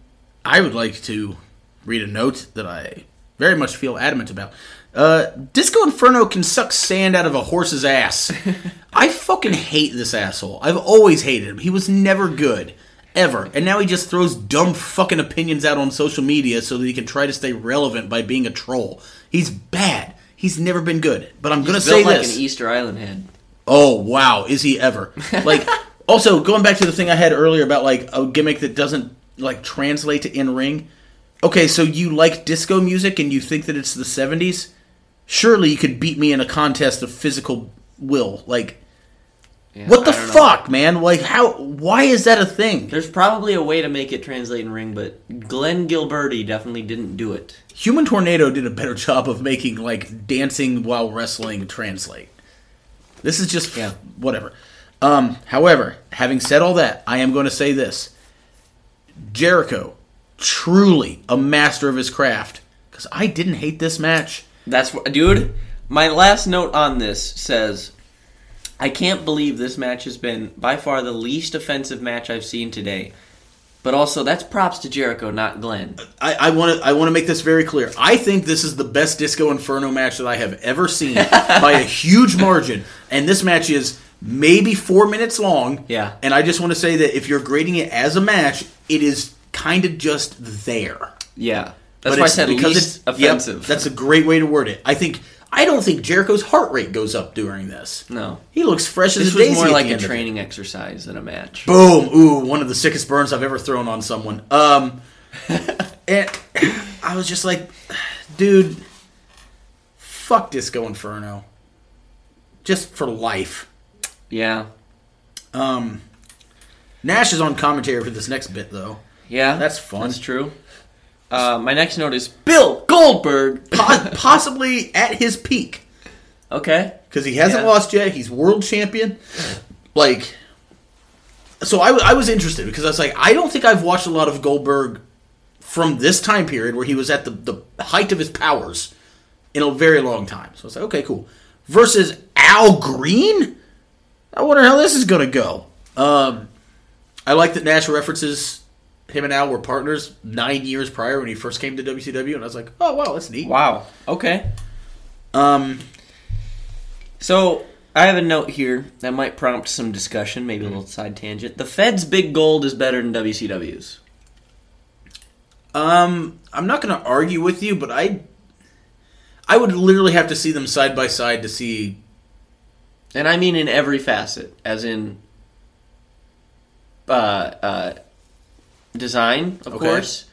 I would like to read a note that I very much feel adamant about. Uh, Disco Inferno can suck sand out of a horse's ass. I fucking hate this asshole. I've always hated him. He was never good. Ever. And now he just throws dumb fucking opinions out on social media so that he can try to stay relevant by being a troll. He's bad. He's never been good. But I'm gonna He's say like this. an Easter Island head. Oh wow, is he ever? Like also going back to the thing I had earlier about like a gimmick that doesn't like translate to in ring. Okay, so you like disco music and you think that it's the 70s? Surely you could beat me in a contest of physical will. Like Yeah, what the don't know. fuck, man? Like how why is that a thing? There's probably a way to make it translate in ring, but Glenn Gilberti definitely didn't do it. Human Tornado did a better job of making like dancing while wrestling translate. This is just Yeah. whatever. Um, however, having said all that, I am going to say this: Jericho, truly a master of his craft. Because I didn't hate this match. That's what, dude. My last note on this says, I can't believe this match has been by far the least offensive match I've seen today. But also, that's props to Jericho, not Glenn. I want to I want to make this very clear. I think this is the best Disco Inferno match that I have ever seen by a huge margin, and this match is maybe four minutes long. Yeah. and I just want to say that if you're grading it as a match, it is kind of just there. Yeah, that's But why I said because least it's yep, offensive. that's a great way to word it. I think I don't think Jericho's heart rate goes up during this. no. He looks fresh as This a was daisy. more at like the a end of it. training exercise than a match. Boom! Ooh, one of the sickest burns I've ever thrown on someone. Um, and I was just like, dude, fuck Disco Inferno, just for life. Yeah, Um, Nash is on commentary for this next bit though. yeah, That's fun. That's true. Uh, my next note is Bill Goldberg. Po- possibly at his peak Okay, because he hasn't Yeah. lost yet. He's world champion. Like, so I, w- I was interested because I was like, I don't think I've watched a lot of Goldberg from this time period where he was at the, the height of his powers in a very long time. So I was like, okay, cool. Versus Al Green? I wonder how this is going to go. Um, I like that Nash references him and Al were partners nine years prior when he first came to WCW, and I was like, oh, wow, that's neat. wow. Okay, Um, so I have a note here that might prompt some discussion, maybe a little side tangent. The Fed's big gold is better than WCW's. Um, I'm not going to argue with you, but I, I would literally have to see them side by side to see. And I mean in every facet, as in uh, uh, design, of Okay. course,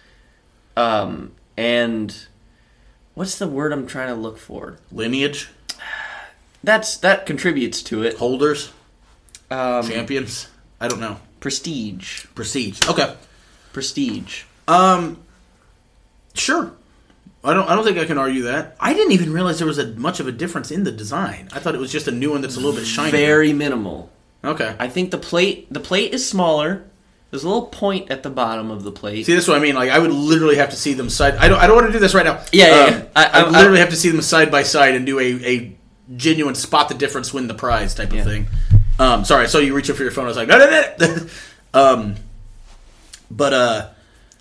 um, and what's the word I'm trying to look for? Lineage, That's that contributes to it. holders, Um, champions. I don't know. prestige, Prestige. Okay. prestige. Um. Sure. I don't. I don't think I can argue that. I didn't even realize there was a much of a difference in the design. I thought it was just a new one that's a little bit shinier. Very minimal. Okay. I think the plate the plate is smaller. There's a little point at the bottom of the plate. See, that's what I mean. Like, I would literally have to see them side. I don't. I don't want to do this right now. Yeah, yeah, Um, yeah. I- I, I- would literally have to see them side by side and do a, a genuine spot the difference, win the prize type Yeah. of thing. Um, sorry, I saw you reaching for your phone. I was like, no, no, no. um, but uh,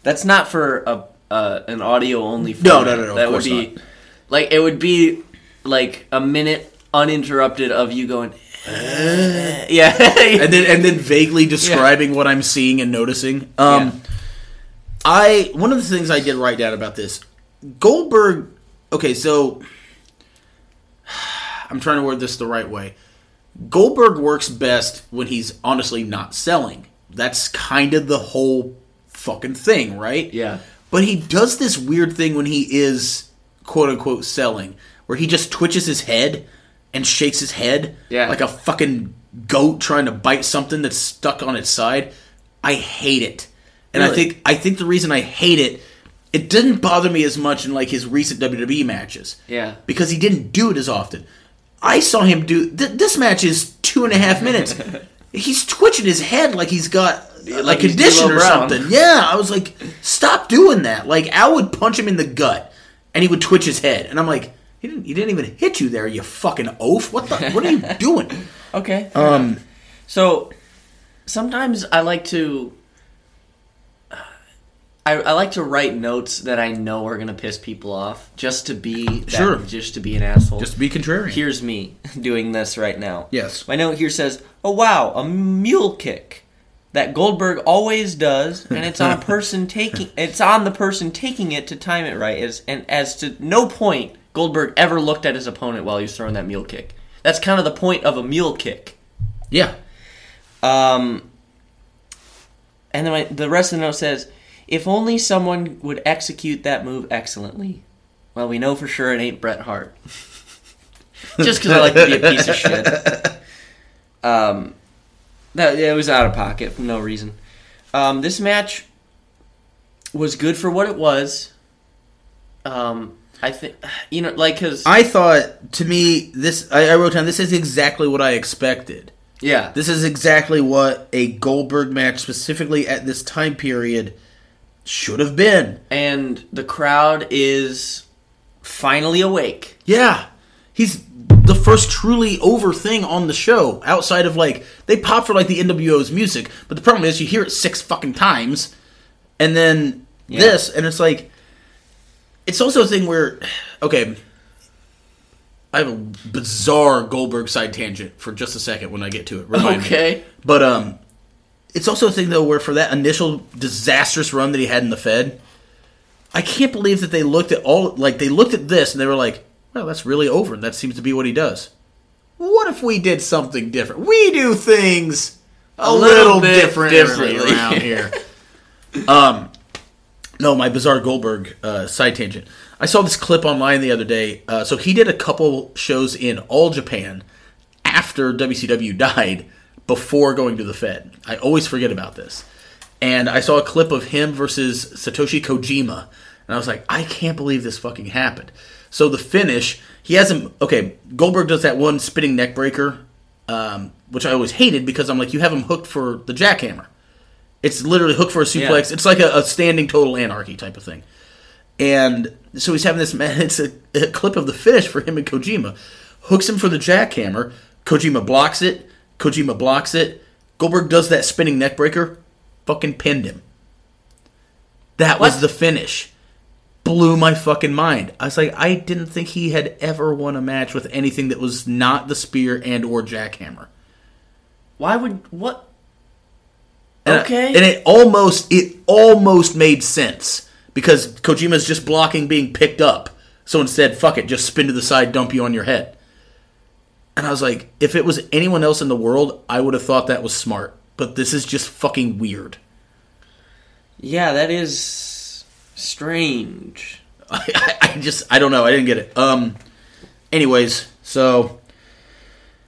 That's not for a uh, an audio only. No, no, no, no, That would be not. like it would be like a minute uninterrupted of you going. "Eh." yeah, and then and then vaguely describing what I'm seeing and noticing. Um, Yeah. I one of the things I did write down about this Goldberg. Okay, so I'm trying to word this the right way. Goldberg works best when he's honestly not selling. That's kind of the whole fucking thing, right? yeah, But he does this weird thing when he is quote unquote selling, where he just twitches his head and shakes his head Yeah. like a fucking goat trying to bite something that's stuck on its side. I hate it. And I think I think the reason I hate it it didn't bother me as much in like his recent WWE matches. Yeah. Because he didn't do it as often. I saw him do th- this match is two and a half minutes. he's twitching his head like he's got like, Like condition or Brown. something. Yeah, I was like, stop doing that. Like Al would punch him in the gut, and he would twitch his head, and I'm like, he didn't, he didn't even hit you there, you fucking oaf. What the? What are you doing? okay. Um, So sometimes I like to. I, I like to write notes that I know are gonna piss people off, just to be that, Sure. just to be an asshole. just to be contrarian. Here's me doing this right now. Yes. My note here says, "Oh wow, a mule kick that Goldberg always does, and it's on a person taking it's on the person taking it to time it right. As and as to no point Goldberg ever looked at his opponent while he was throwing that mule kick. That's kind of the point of a mule kick. yeah. Um, and then my, the rest of the note says, "If only someone would execute that move excellently." Well, we know for sure it ain't Bret Hart. Just because I like to be a piece of shit. Um, that it was out of pocket for no reason. Um, this match was good for what it was. Um, I think you know, like, cause I thought to me this I, I wrote down this is exactly what I expected. yeah, This is exactly what a Goldberg match, specifically at this time period, should have been. and the crowd is finally awake. Yeah, he's the first truly over thing on the show. Outside of like they pop for like the NWO's music, but the problem is you hear it six fucking times, and then Yeah. this, and it's like it's also a thing where okay. I have a bizarre Goldberg side tangent for just a second when I get to it. Remind me. Okay. But um, it's also a thing though where for that initial disastrous run that he had in the Fed, I can't believe that they looked at all like they looked at this and they were like, "Well, that's really over, and that seems to be what he does." What if we did something different? We do things a, A little, little bit differently, differently. around here. um, no, my bizarre Goldberg uh, side tangent. I saw this clip online the other day. Uh, so he did a couple shows in All Japan after WCW died, before going to the Fed. I always forget about this. And I saw a clip of him versus Satoshi Kojima, and I was like, I can't believe this fucking happened. So the finish, he has him. Okay, Goldberg does that one spinning neck breaker, um, which I always hated because I'm like, you have him hooked for the jackhammer. It's literally hooked for a suplex. Yeah. It's like a, a standing total anarchy type of thing. And so he's having this man. It's a, a clip of the finish for him and Kojima. Hooks him for the jackhammer. Kojima blocks it. Kojima blocks it. Goldberg does that spinning neckbreaker. Fucking pinned him. That was the finish. Blew my fucking mind. I was like, I didn't think he had ever won a match with anything that was not the spear and or jackhammer. Why would what? And I- Okay. and it almost it almost made sense because Kojima's just blocking being picked up. So instead, fuck it, just spin to the side, dump you on your head. And I was like, if it was anyone else in the world, I would have thought that was smart. But this is just fucking weird. Yeah, that is strange. I, I, I just, I don't know. I didn't get it. Um, anyways, so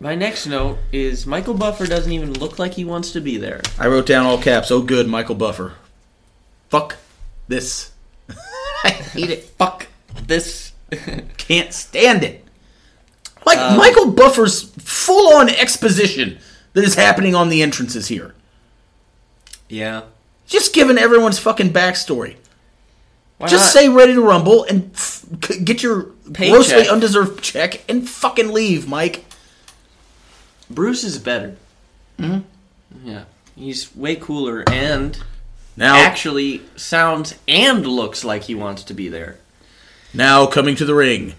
My next note is Michael Buffer doesn't even look like he wants to be there. I wrote down all caps. Oh, good, Michael Buffer. Fuck this. I hate it. Fuck this. Can't stand it. Like um, Michael Buffer's full on exposition that is happening on the entrances here. yeah. Just giving everyone's fucking backstory. Why Just not? say ready to rumble and f- c- get your Paycheck. grossly undeserved check and fucking leave, Mike. Bruce is better. Mm-hmm. Yeah. He's way cooler and Now, actually sounds and looks like he wants to be there. now coming to the ring,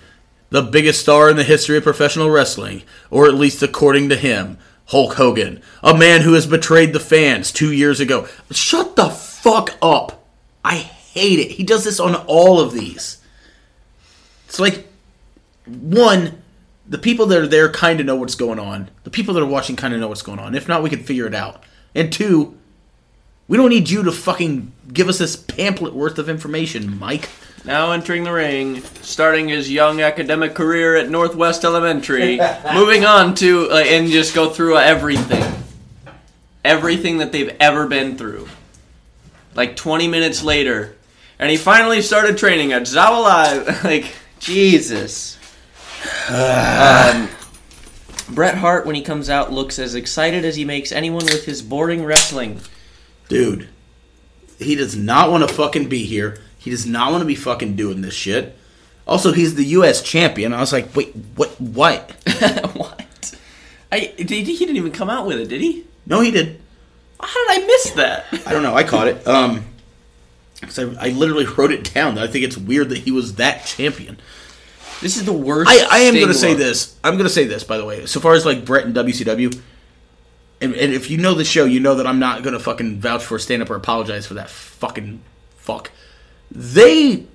the biggest star in the history of professional wrestling, or at least according to him, Hulk Hogan, a man who has betrayed the fans two years ago. Shut the fuck up. I hate it. He does this on all of these. It's like, one, the people that are there kind of know what's going on. The people that are watching kind of know what's going on. If not, we can figure it out. And two, we don't need you to fucking give us this pamphlet worth of information, Mike. Now entering the ring, starting his young academic career at Northwest Elementary, moving on to uh, and just go through everything, everything that they've ever been through. Like 20 minutes later, and he finally started training at Zawa Live. like Jesus. Um, Bret Hart, when he comes out, looks as excited as he makes anyone with his boring wrestling. Dude, he does not want to fucking be here. He does not want to be fucking doing this shit. Also, he's the U.S. champion. I was like, wait, what? What? what? I did, he didn't even come out with it, did he? No, he did. How did I miss that? I don't know. I caught it. Um, 'cause I, I literally wrote it down. I think it's weird that he was that champion. This is the worst. I, I am going to say this. I'm going to say this, by the way. So far as like Bret and WCW, and, and if you know the show, you know that I'm not going to fucking vouch for stand up or apologize for that fucking fuck. They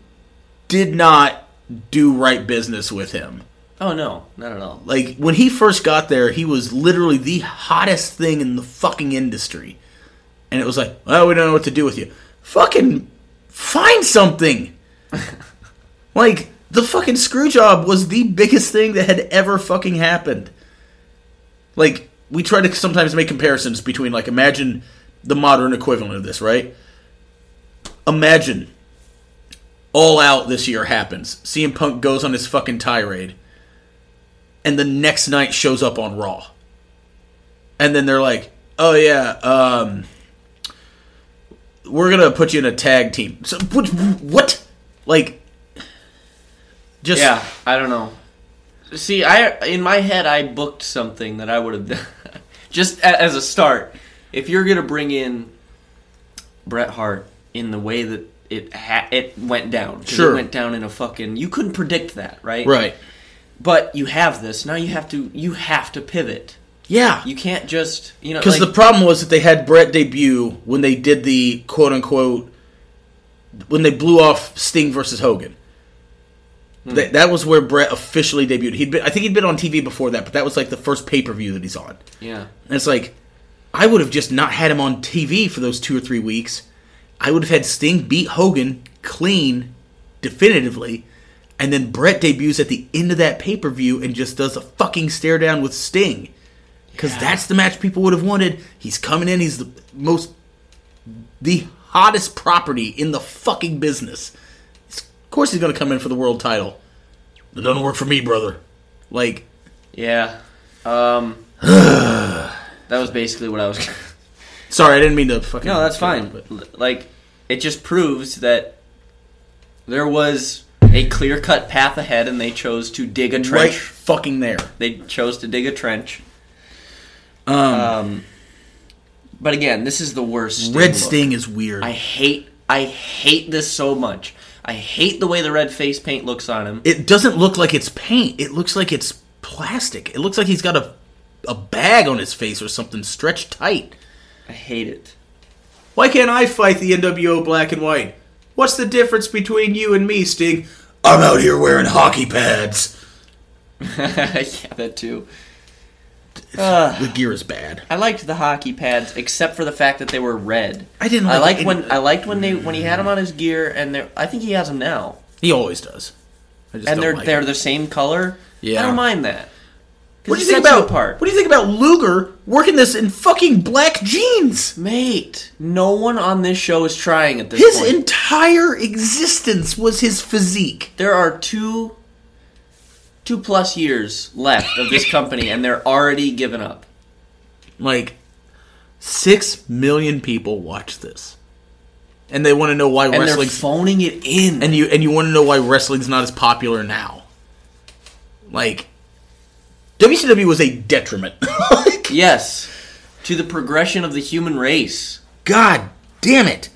did not do right business with him. Oh no, not at all. Like when he first got there, he was literally the hottest thing in the fucking industry. And it was like, "Oh, we don't know what to do with you. Fucking find something. like the fucking screw job was the biggest thing that had ever fucking happened. Like we try to sometimes make comparisons between like imagine the modern equivalent of this, right? Imagine all out this year happens. CM Punk goes on his fucking tirade and the next night shows up on Raw. And then they're like, "Oh yeah, um, we're gonna put you in a tag team." So what? What? Like, just Yeah, I don't know. See, I in my head I booked something that I would have done just a- as a start. If you're gonna bring in Bret Hart in the way that it ha- it went down, Sure. it went down in a fucking. You couldn't predict that, right? right. But you have this now. You have to you have to pivot. Yeah, You can't just you know because like, the problem was that they had Bret debut when they did the quote unquote when they blew off Sting versus Hogan. Hmm. That, that was where Bret officially debuted. He'd been, I think he'd been on TV before that, but that was like the first pay per view that he's on. yeah. And it's like, I would have just not had him on TV for those two or three weeks. I would have had Sting beat Hogan clean, definitively, and then Bret debuts at the end of that pay per view and just does a fucking stare down with Sting. Because Yeah. that's the match people would have wanted. He's coming in, he's the most, the hottest property in the fucking business. Of course he's going to come in for the world title. It doesn't work for me, brother. Like, Yeah. Um, that was basically what I was. sorry, I didn't mean to fucking. no, that's fine. But Like, it just proves that there was a clear cut path ahead, and they chose to dig a right trench. fucking there. They chose to dig a trench. Um, Um, but again, this is the worst. Sting Red look. Sting is weird. I hate. I hate this so much. I hate the way the red face paint looks on him. it doesn't look like it's paint. It looks like it's plastic. It looks like he's got a a bag on his face or something stretched tight. I hate it. Why can't I fight the NWO Black and White? What's the difference between you and me, Sting? I'm out here wearing hockey pads. yeah, that too. Uh, The gear is bad. I liked the hockey pads, except for the fact that they were red. I didn't I like liked any- when I liked when they when he had them on his gear, and they're. I think he has them now, He always does. I just and they're like they're it. the same color. Yeah. I don't mind that. What do you think about apart? What do you think about Luger working this in fucking black jeans? Mate, no one on this show is trying at this His point. entire existence was his physique. there are two two plus years left of this company, and they're already given up. Like six million people watch this, and they want to know why And they're wrestling's phoning it in. and you and you want to know why wrestling's not as popular now. Like WCW was a detriment. like, yes, to the progression of the human race. God damn it.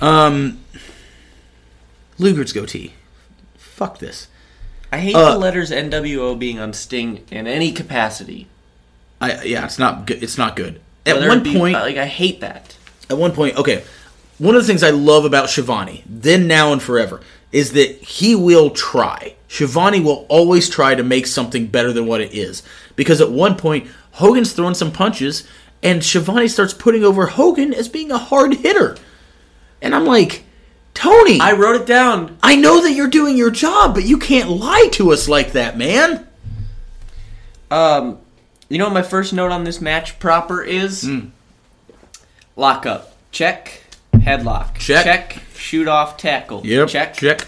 Um, Luger's goatee. Fuck this. I hate Uh, the letters NWO being on Sting in any capacity. I yeah, it's not good. It's not good. At Whether one be- point, like I hate that. at one point, okay. One of the things I love about Schiavone, then, now, and forever, is that he will try. Schiavone will always try to make something better than what it is. Because at one point, Hogan's throwing some punches, and Schiavone starts putting over Hogan as being a hard hitter. And I'm like, Tony, I wrote it down. I know that you're doing your job, but you can't lie to us like that, man. Um, you know what my first note on this match proper is? Hmm. Lock up. Check. Headlock. Check. Check. Shoot off tackle. Check. Check.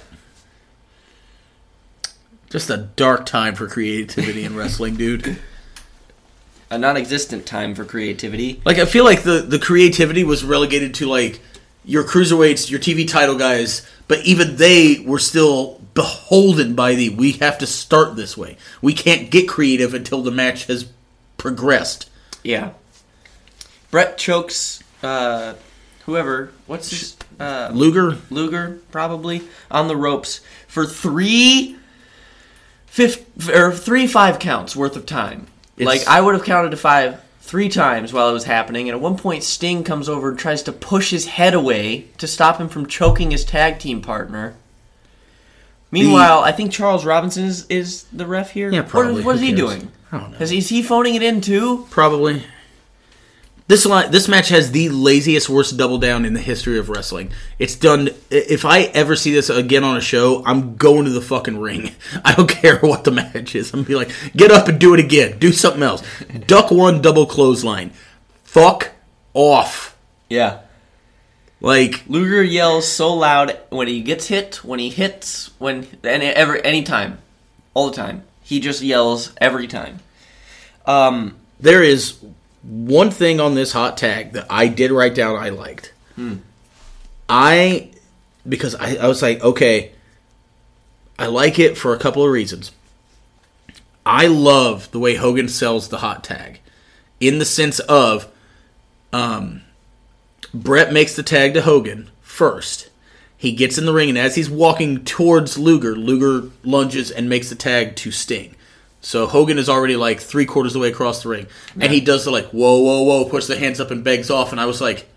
Just a dark time for creativity in wrestling, dude. A non-existent time for creativity. Like I feel like the the creativity was relegated to like your cruiserweights, your TV title guys, but even they were still beholden by the we have to start this way. We can't get creative until the match has progressed. Yeah. Bret chokes uh, whoever. What's his uh, Luger, Luger probably on the ropes for three, fifth or three five counts worth of time. It's- like I would have counted to five three times while it was happening, and at one point Sting comes over and tries to push his head away to stop him from choking his tag team partner. Meanwhile, I think Charles Robinson is, is the ref here. Yeah, What- probably. What, is he cares? doing? I don't know. Is, is he phoning it in too? probably. This li- this match has the laziest worst double down in the history of wrestling. It's done. If I ever see this again on a show, I'm going to the fucking ring. I don't care what the match is. I'm gonna be like, get up and do it again. Do something else. Duck one double clothesline. Fuck off. Yeah. Like Luger yells so loud when he gets hit, when he hits, when and every any time, all the time. He just yells every time. Um, there is one thing on this hot tag that I did write down I liked. I because I, I was like, okay, I like it for a couple of reasons. I love the way Hogan sells the hot tag. In the sense of um Bret makes the tag to Hogan first. He gets in the ring and as he's walking towards Luger, Luger lunges and makes the tag to Sting. So Hogan is already like three quarters of the way across the ring, and he does the like whoa whoa whoa, puts the hands up and begs off, and I was like,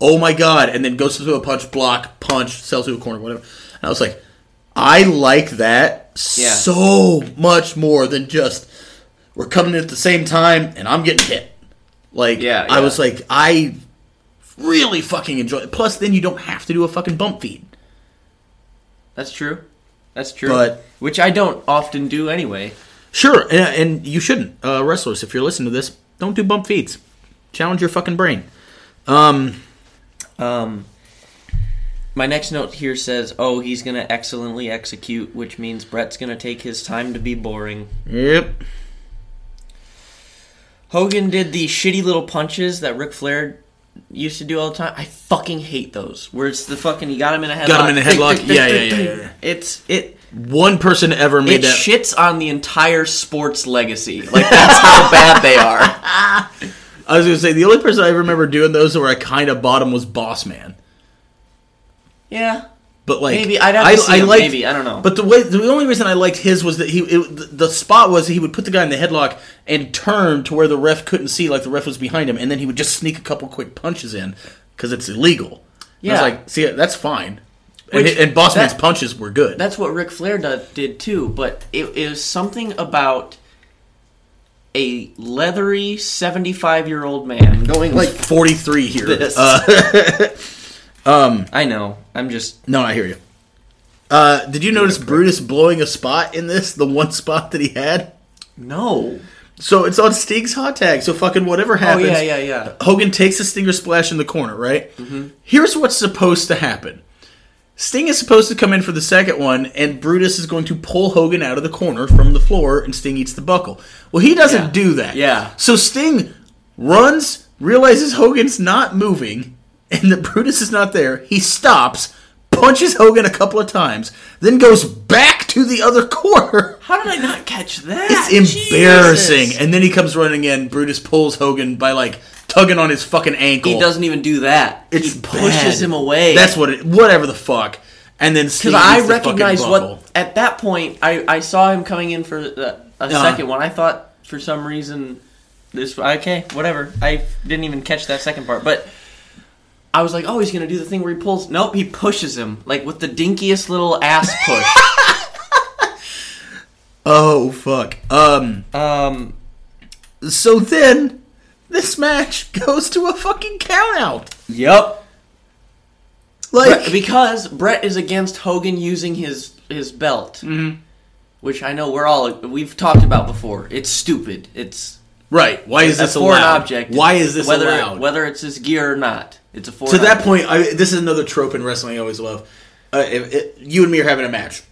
oh my god, and then goes to a punch block, punch, sells to a corner, whatever. And I was like, I like that Yeah. so much more than just we're coming in at the same time and I'm getting hit. Like Yeah, I was like, I really fucking enjoy it. Plus, then you don't have to do a fucking bump feed. that's true. That's true. But- which I don't often do anyway. Sure, and, and you shouldn't. Uh, wrestlers, if you're listening to this, don't do bump feeds. Challenge your fucking brain. Um, Um, my next note here says, "Oh, he's gonna excellently execute," which means Bret's gonna take his time to be boring. yep. Hogan did the shitty little punches that Ric Flair used to do all the time. I fucking hate those. Where it's the fucking you got him in a headlock. Got him in a headlock? Yeah, yeah, yeah, yeah. It's it. One person ever made It that. shits on the entire sports legacy. Like that's how bad they are. I was gonna say the only person I remember doing those where I kind of bought him was Boss Man. Yeah, But like maybe I'd have to see him, liked- maybe I don't know. But the way the only reason I liked his was that he it, the- spot was he would put the guy in the headlock and turn to where the ref couldn't see, like the ref was behind him, and then he would just sneak a couple quick punches in because it's illegal. Yeah, I was like, see, that's fine. And, Which- and Bossman's that- punches were good. That's what Ric Flair do- did too, but it is something about a leathery 75 year old man going like 43 here. this. Uh, I know. I'm just. no, I hear you. Uh, did you notice Brutus blowing a spot in this? The one spot that he had? No. So it's on Sting's hot tag. So fucking whatever happens. Oh, happens. yeah, yeah, yeah. Hogan takes a Stinger splash in the corner, right? Mm-hmm. Here's what's supposed to happen. Sting is supposed to come in for the second one, and Brutus is going to pull Hogan out of the corner from the floor, and Sting eats the buckle. Well, he doesn't Yeah. do that. Yeah. So Sting runs, realizes Hogan's not moving, and that Brutus is not there. He stops, punches Hogan a couple of times, then goes back to the other corner. How did I not catch that? It's embarrassing. Jesus. And then he comes running in. Brutus pulls Hogan by like tugging on his fucking ankle. He doesn't even do that. He pushes bad. him away. That's what it. Whatever the fuck. And then because I recognize what at that point I, I saw him coming in for the, a Uh-huh. second one. I thought for some reason this okay whatever. I didn't even catch that second part, but I was like, oh, he's gonna do the thing where he pulls. Nope, he pushes him like with the dinkiest little ass push. Oh fuck. Um. um, So then this match goes to a fucking count out. yep. Like Bret- because Bret is against Hogan using his his belt, Mm-hmm. which I know we're all we've talked about before. It's stupid. It's right. Why is a this foreign allowed? object. Why is this whether allowed? whether it's his gear or not? It's a foreign to that object. point, I, this is another trope in wrestling I always love. Uh, you and me are having a match,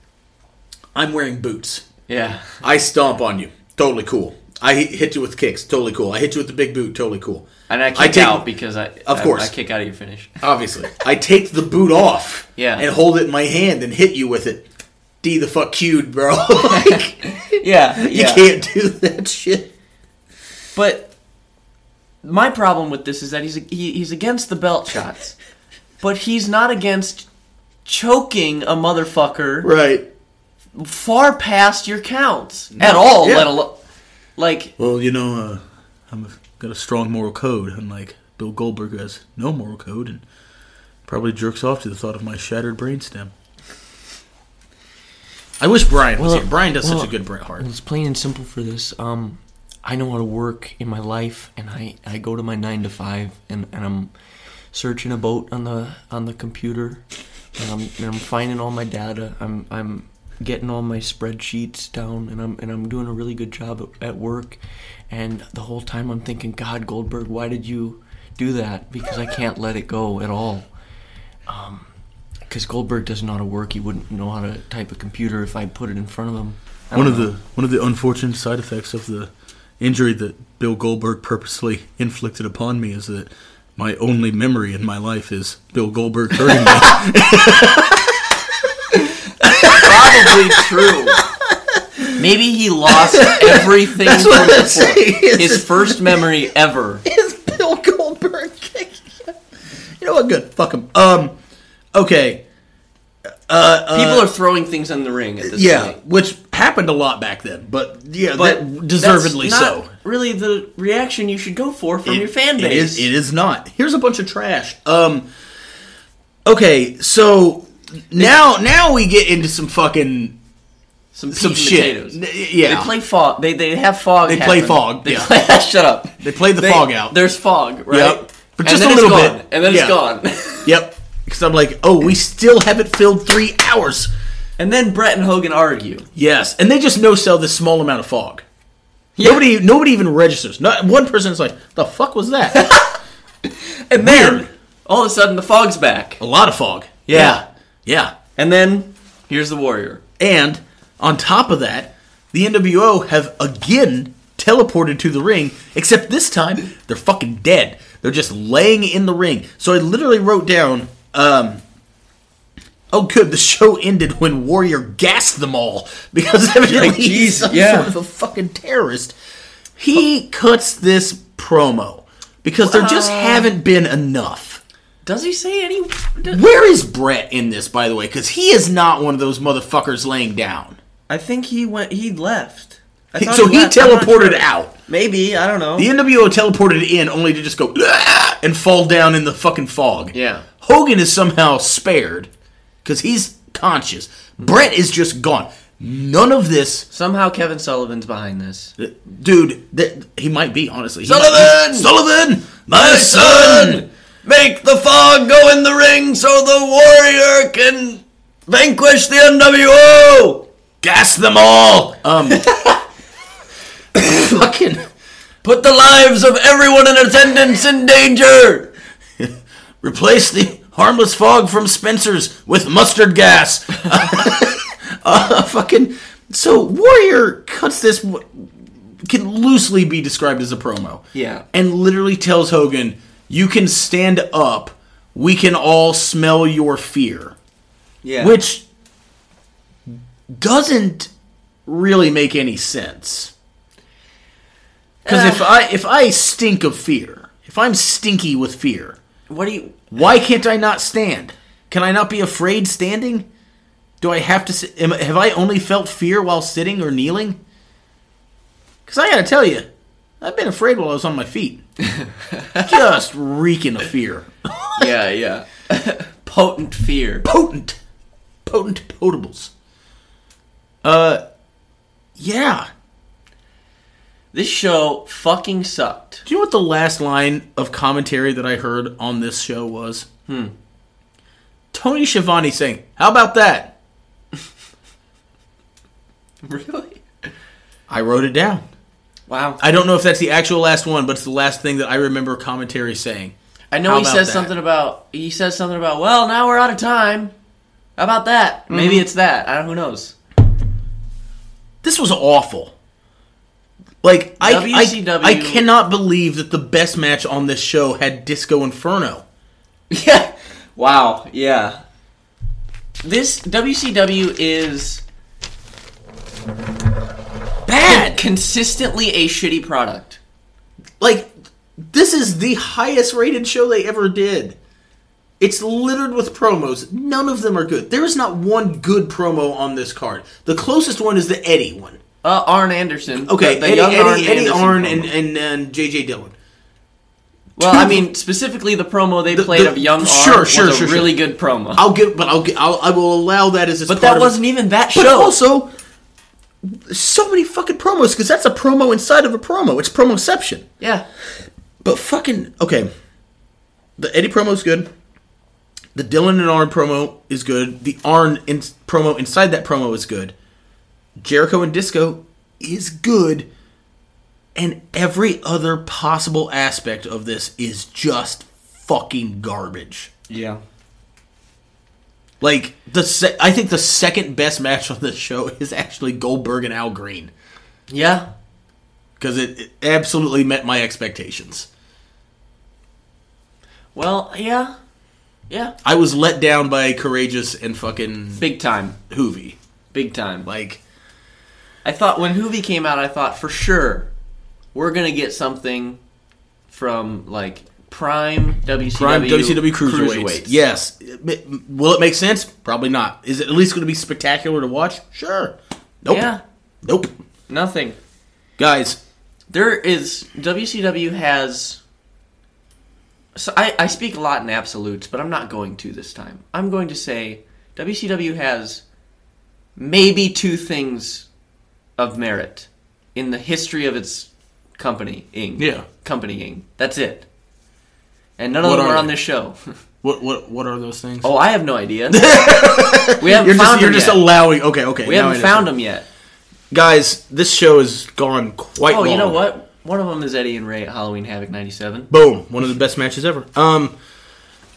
I'm wearing boots. Yeah. I stomp on you. Totally cool. I hit- you with kicks. Totally cool. I hit you with the big boot. Totally cool. And I kick I take- out because I Of I- course. I, kick out of your finish. Obviously, I take the boot off. Yeah. And hold it in my hand and hit you with it. D the fuck cute, bro. Like, Yeah, you yeah. can't do that shit. But my problem with this is that he's he, he's against the belt shots, but he's not against choking a motherfucker Right. far past your counts at all. yeah. Let alone like Well, you know, uh, I'm a, got a strong moral code, unlike Bill Goldberg, who has no moral code and probably jerks off to the thought of my shattered brainstem. I wish Brian was Well, here. Brian does well, such a good Bret Hart. It's plain and simple for this. Um, I know how to work in my life, and I, I go to my nine to five, and, and I'm searching about on the on the computer, and I'm and I'm finding all my data. I'm I'm getting all my spreadsheets down, and I'm and I'm doing a really good job at, at work. And the whole time I'm thinking, God, Goldberg, why did you do that? Because I can't let it go at all. Um, because Goldberg doesn't know how to work. He wouldn't know how to type a computer if I put it in front of him. One don't of the one of the unfortunate side effects of the injury that Bill Goldberg purposely inflicted upon me is that my only memory in my life is Bill Goldberg hurting me. probably true. Maybe he lost everything That's from what I'm before. is His it- first memory ever. is Bill Goldberg kicking you. You know what? Good. Fuck him. Um. Okay. People are throwing things in the ring at this Yeah, point. which happened a lot back then, but yeah, But that, deservedly that's so. Really, the reaction you should go for from your fan base. is. It is not. Here's a bunch of trash. Um. Okay, so now now we get into some fucking some some shit. potatoes. Yeah. They play fog. They they have fog. They play happen. fog, They yeah. play, shut up. They play the fog out. There's fog, right? Yep. But just a little bit. and then Yeah. it's gone. Yep. Because I'm like, oh, we still haven't filled three hours. and then Bret and Hogan argue. Yes, and they just no sell this small amount of fog. Nobody, nobody even registers. Not one person's like, "The fuck was that?" And then all of a sudden the fog's back. a lot of fog. Yeah. yeah. And then here's the Warrior. And on top of that, the NWO have again teleported to the ring, except this time they're fucking dead. They're just laying in the ring. So I literally wrote down, um, oh, good, the show ended when Warrior gassed them all because evidently he's some yeah. sort of a fucking terrorist. He cuts this promo because there just haven't been enough. Does he say any? does- Where is Bret in this, by the way? Because he is not one of those motherfuckers laying down. I think he went. He left. I He- so he left. Teleported sure. out. Maybe I don't know. The NWO teleported in only to just go "Ah!" and fall down in the fucking fog. Yeah. Hogan is somehow spared because he's conscious. Bret is just gone. None of this, Somehow Kevin Sullivan's behind this. dude. That he might be honestly. He Sullivan! might be- Sullivan, my son. Make the fog go in the ring so the warrior can vanquish the NWO! Gas them all. Um, fucking. Put the lives of everyone in attendance in danger! Replace the harmless fog from Spencer's with mustard gas. uh, fucking. So Warrior cuts this. Can loosely be described as a promo. Yeah. And literally tells Hogan, "You can stand up. We can all smell your fear," Yeah. which doesn't really make any sense. Because if uh. I if I stink of fear, if I'm stinky with fear, What do you. why can't I not stand? Can I not be afraid standing? Do I have to? sit- Am, have I only felt fear while sitting or kneeling? Because I gotta tell you, I've been afraid while I was on my feet. Just reeking of fear. Yeah, yeah. Potent fear. Potent, potent potables. Uh, yeah. This show fucking sucked. Do you know what the last line of commentary that I heard on this show was? Hmm. Tony Schiavone saying, "How about that?" Really? I wrote it down. Wow. I don't know if that's the actual last one, but it's the last thing that I remember commentary saying. I know How he says that? something about he says something about well now we're out of time. How about that? Maybe Mm-hmm. it's that. I don't. Who knows? This was awful. Like I, I, I cannot believe that the best match on this show had Disco Inferno. Yeah. Wow. Yeah. This WCW is Bad. consistently a shitty product. Like this is the highest rated show they ever did. It's littered with promos. None of them are good. There is not one good promo on this card. The closest one is the Eddie one. Uh, Arn Anderson. Okay, the, the Eddie, young Eddie, Arn Eddie Arn and, and, and JJ Dillon. well, I mean specifically the promo they The- played the- of young Arn sure, was sure, a sure, really good promo. I'll give, but I'll, gi- I'll I will allow that as its but that wasn't even that But show. also, so many fucking promos because that's a promo inside of a promo. It's promoception. yeah. But fucking okay. The Eddie promo is good. The Dillon and Arn promo is good. The Arn in- promo inside that promo is good. Jericho and Disco is good. And every other possible aspect of this is just fucking garbage. Yeah. Like the se- I think the second best match on this show is actually Goldberg and Al Greene Yeah. because it, it absolutely met my expectations. Well, yeah. Yeah. I was let down by Karagias and fucking Big time. Juvi. Big time. Like I thought when Juvi came out, I thought for sure we're gonna get something from like prime WCW prime WCW cruiserweights. Yes. Will it make sense? Probably not. Is it at least going to be spectacular to watch? Sure. Nope. Yeah. Nope. Nothing. Guys, There is WCW has. So I, I speak a lot in absolutes, but I'm not going to this time. I'm going to say WCW has maybe two things of merit in the history of its company-ing. Yeah. Company-ing. That's it. And none of What them are are on this show. what what what are those things? oh, I have no idea. we haven't you're found just you're just yet. allowing. Okay, okay. we haven't found them yet. Guys, this show has gone quite Oh, long. you know what? One of them is Eddie and Rey at Halloween Havoc 97. Boom. One of the best matches ever. Um,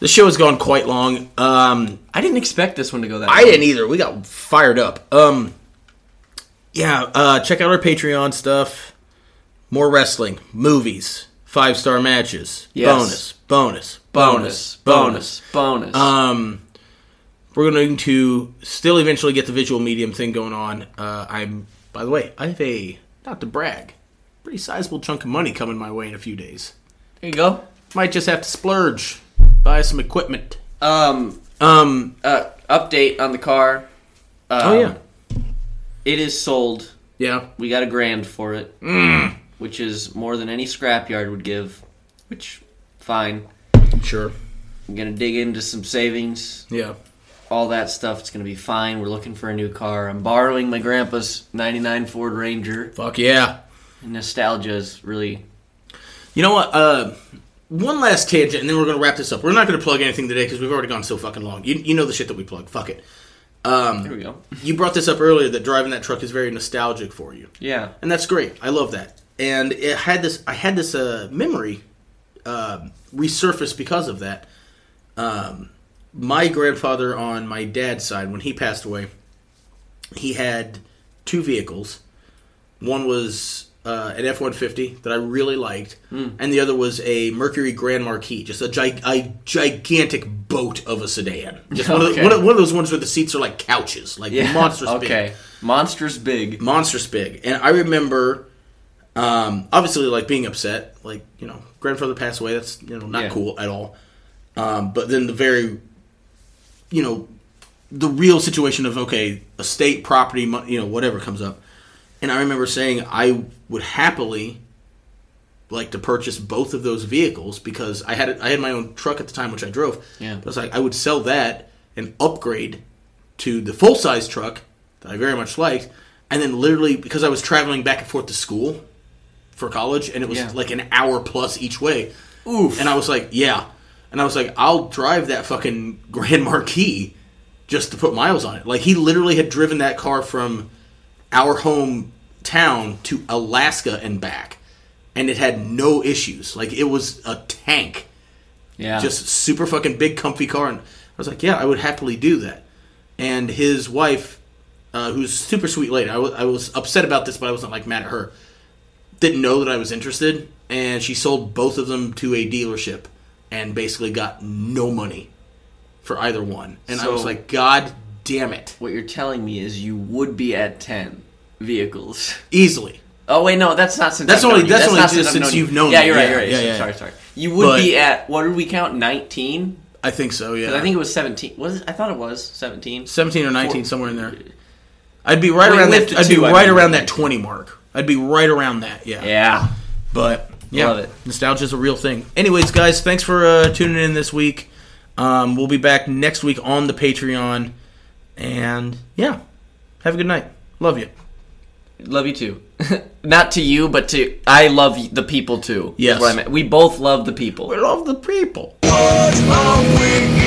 the show has gone quite long. Um, I didn't expect this one to go that I long. didn't either. We got fired up. Um, yeah. Uh, check out our Patreon stuff. More wrestling, movies, five star matches, Yes. bonus, bonus, bonus, bonus, bonus. Um, we're going to still eventually get the visual medium thing going on. Uh, I'm, by the way, I have a not to brag, pretty sizable chunk of money coming my way in a few days. there you go. Might just have to splurge, buy some equipment. Um, Um. uh, update on the car. Um, Oh yeah. it is sold. Yeah. We got a grand for it, which is more than any scrapyard would give. Which, fine. Sure. I'm gonna dig into some savings. Yeah. all that stuff. It's gonna be fine. We're looking for a new car. I'm borrowing my grandpa's '99 Ford Ranger. Fuck yeah. Nostalgia is really You know what? Uh, one last tangent, and then we're going to wrap this up. We're not going to plug anything today because we've already gone so fucking long. You, you know the shit that we plug. Fuck it. there we go. You brought this up earlier that driving that truck is very nostalgic for you. Yeah. and that's great. I love that. And it had this. I had this uh, memory um resurface because of that. Um, my grandfather on my dad's side, when he passed away, he had two vehicles. One was uh, an F one fifty that I really liked, and the other was a Mercury Grand Marquis, just a, gi- a gigantic boat of a sedan. Just one, of the, one, of, one of those ones where the seats are like couches, like Yeah. monsters big Okay. Monsters big. monstrous big. And I remember, um, obviously, like being upset. Like you know, grandfather passed away. That's you know not Yeah. cool at all. Um, but then the very, you know, the real situation of okay, estate property, you know, whatever comes up. And I remember saying I would happily like to purchase both of those vehicles because I had I had my own truck at the time which I drove. Yeah. But I was like I would sell that and upgrade to the full size truck that I very much liked, and then literally because I was traveling back and forth to school for college, and it was Yeah. like an hour plus each way. Oof. And I was like, yeah, and I was like, I'll drive that fucking Grand Marquis just to put miles on it. Like he literally had driven that car from our hometown to Alaska and back, and it had no issues. Like it was a tank Yeah. just super fucking big, comfy car. And I was like, yeah, I would happily do that. And his wife, uh, who's super sweet lady, I wa- I was upset about this, but I wasn't like mad at her. Didn't know that I was interested, and she sold both of them to a dealership, and basically got no money for either one. And I was like, God damn it, what you're telling me is you would be at ten vehicles. easily. Oh wait, no, that's not since That's I've only- known you. that's only not just since known you've you. known Yeah, you're right. Yeah, You're right. yeah, yeah. Sorry, sorry. You would But- be at what did we count? Nineteen. I think so. Yeah, I think it was seventeen. Was it? I thought it was seventeen. seventeen or nineteen, Four- somewhere in there. I'd be right We around that. I'd be two, I right around that twenty mark. I'd be right around that. Yeah. Yeah. But yeah, Love it. nostalgia is a real thing. Anyways, guys, thanks for uh, tuning in this week. Um, we'll be back next week on the Patreon, and yeah, have a good night. Love you. Love you too. Not to you, but to I love the people too. Yes. what I meant. We both love the people. We love the people. Lord, how we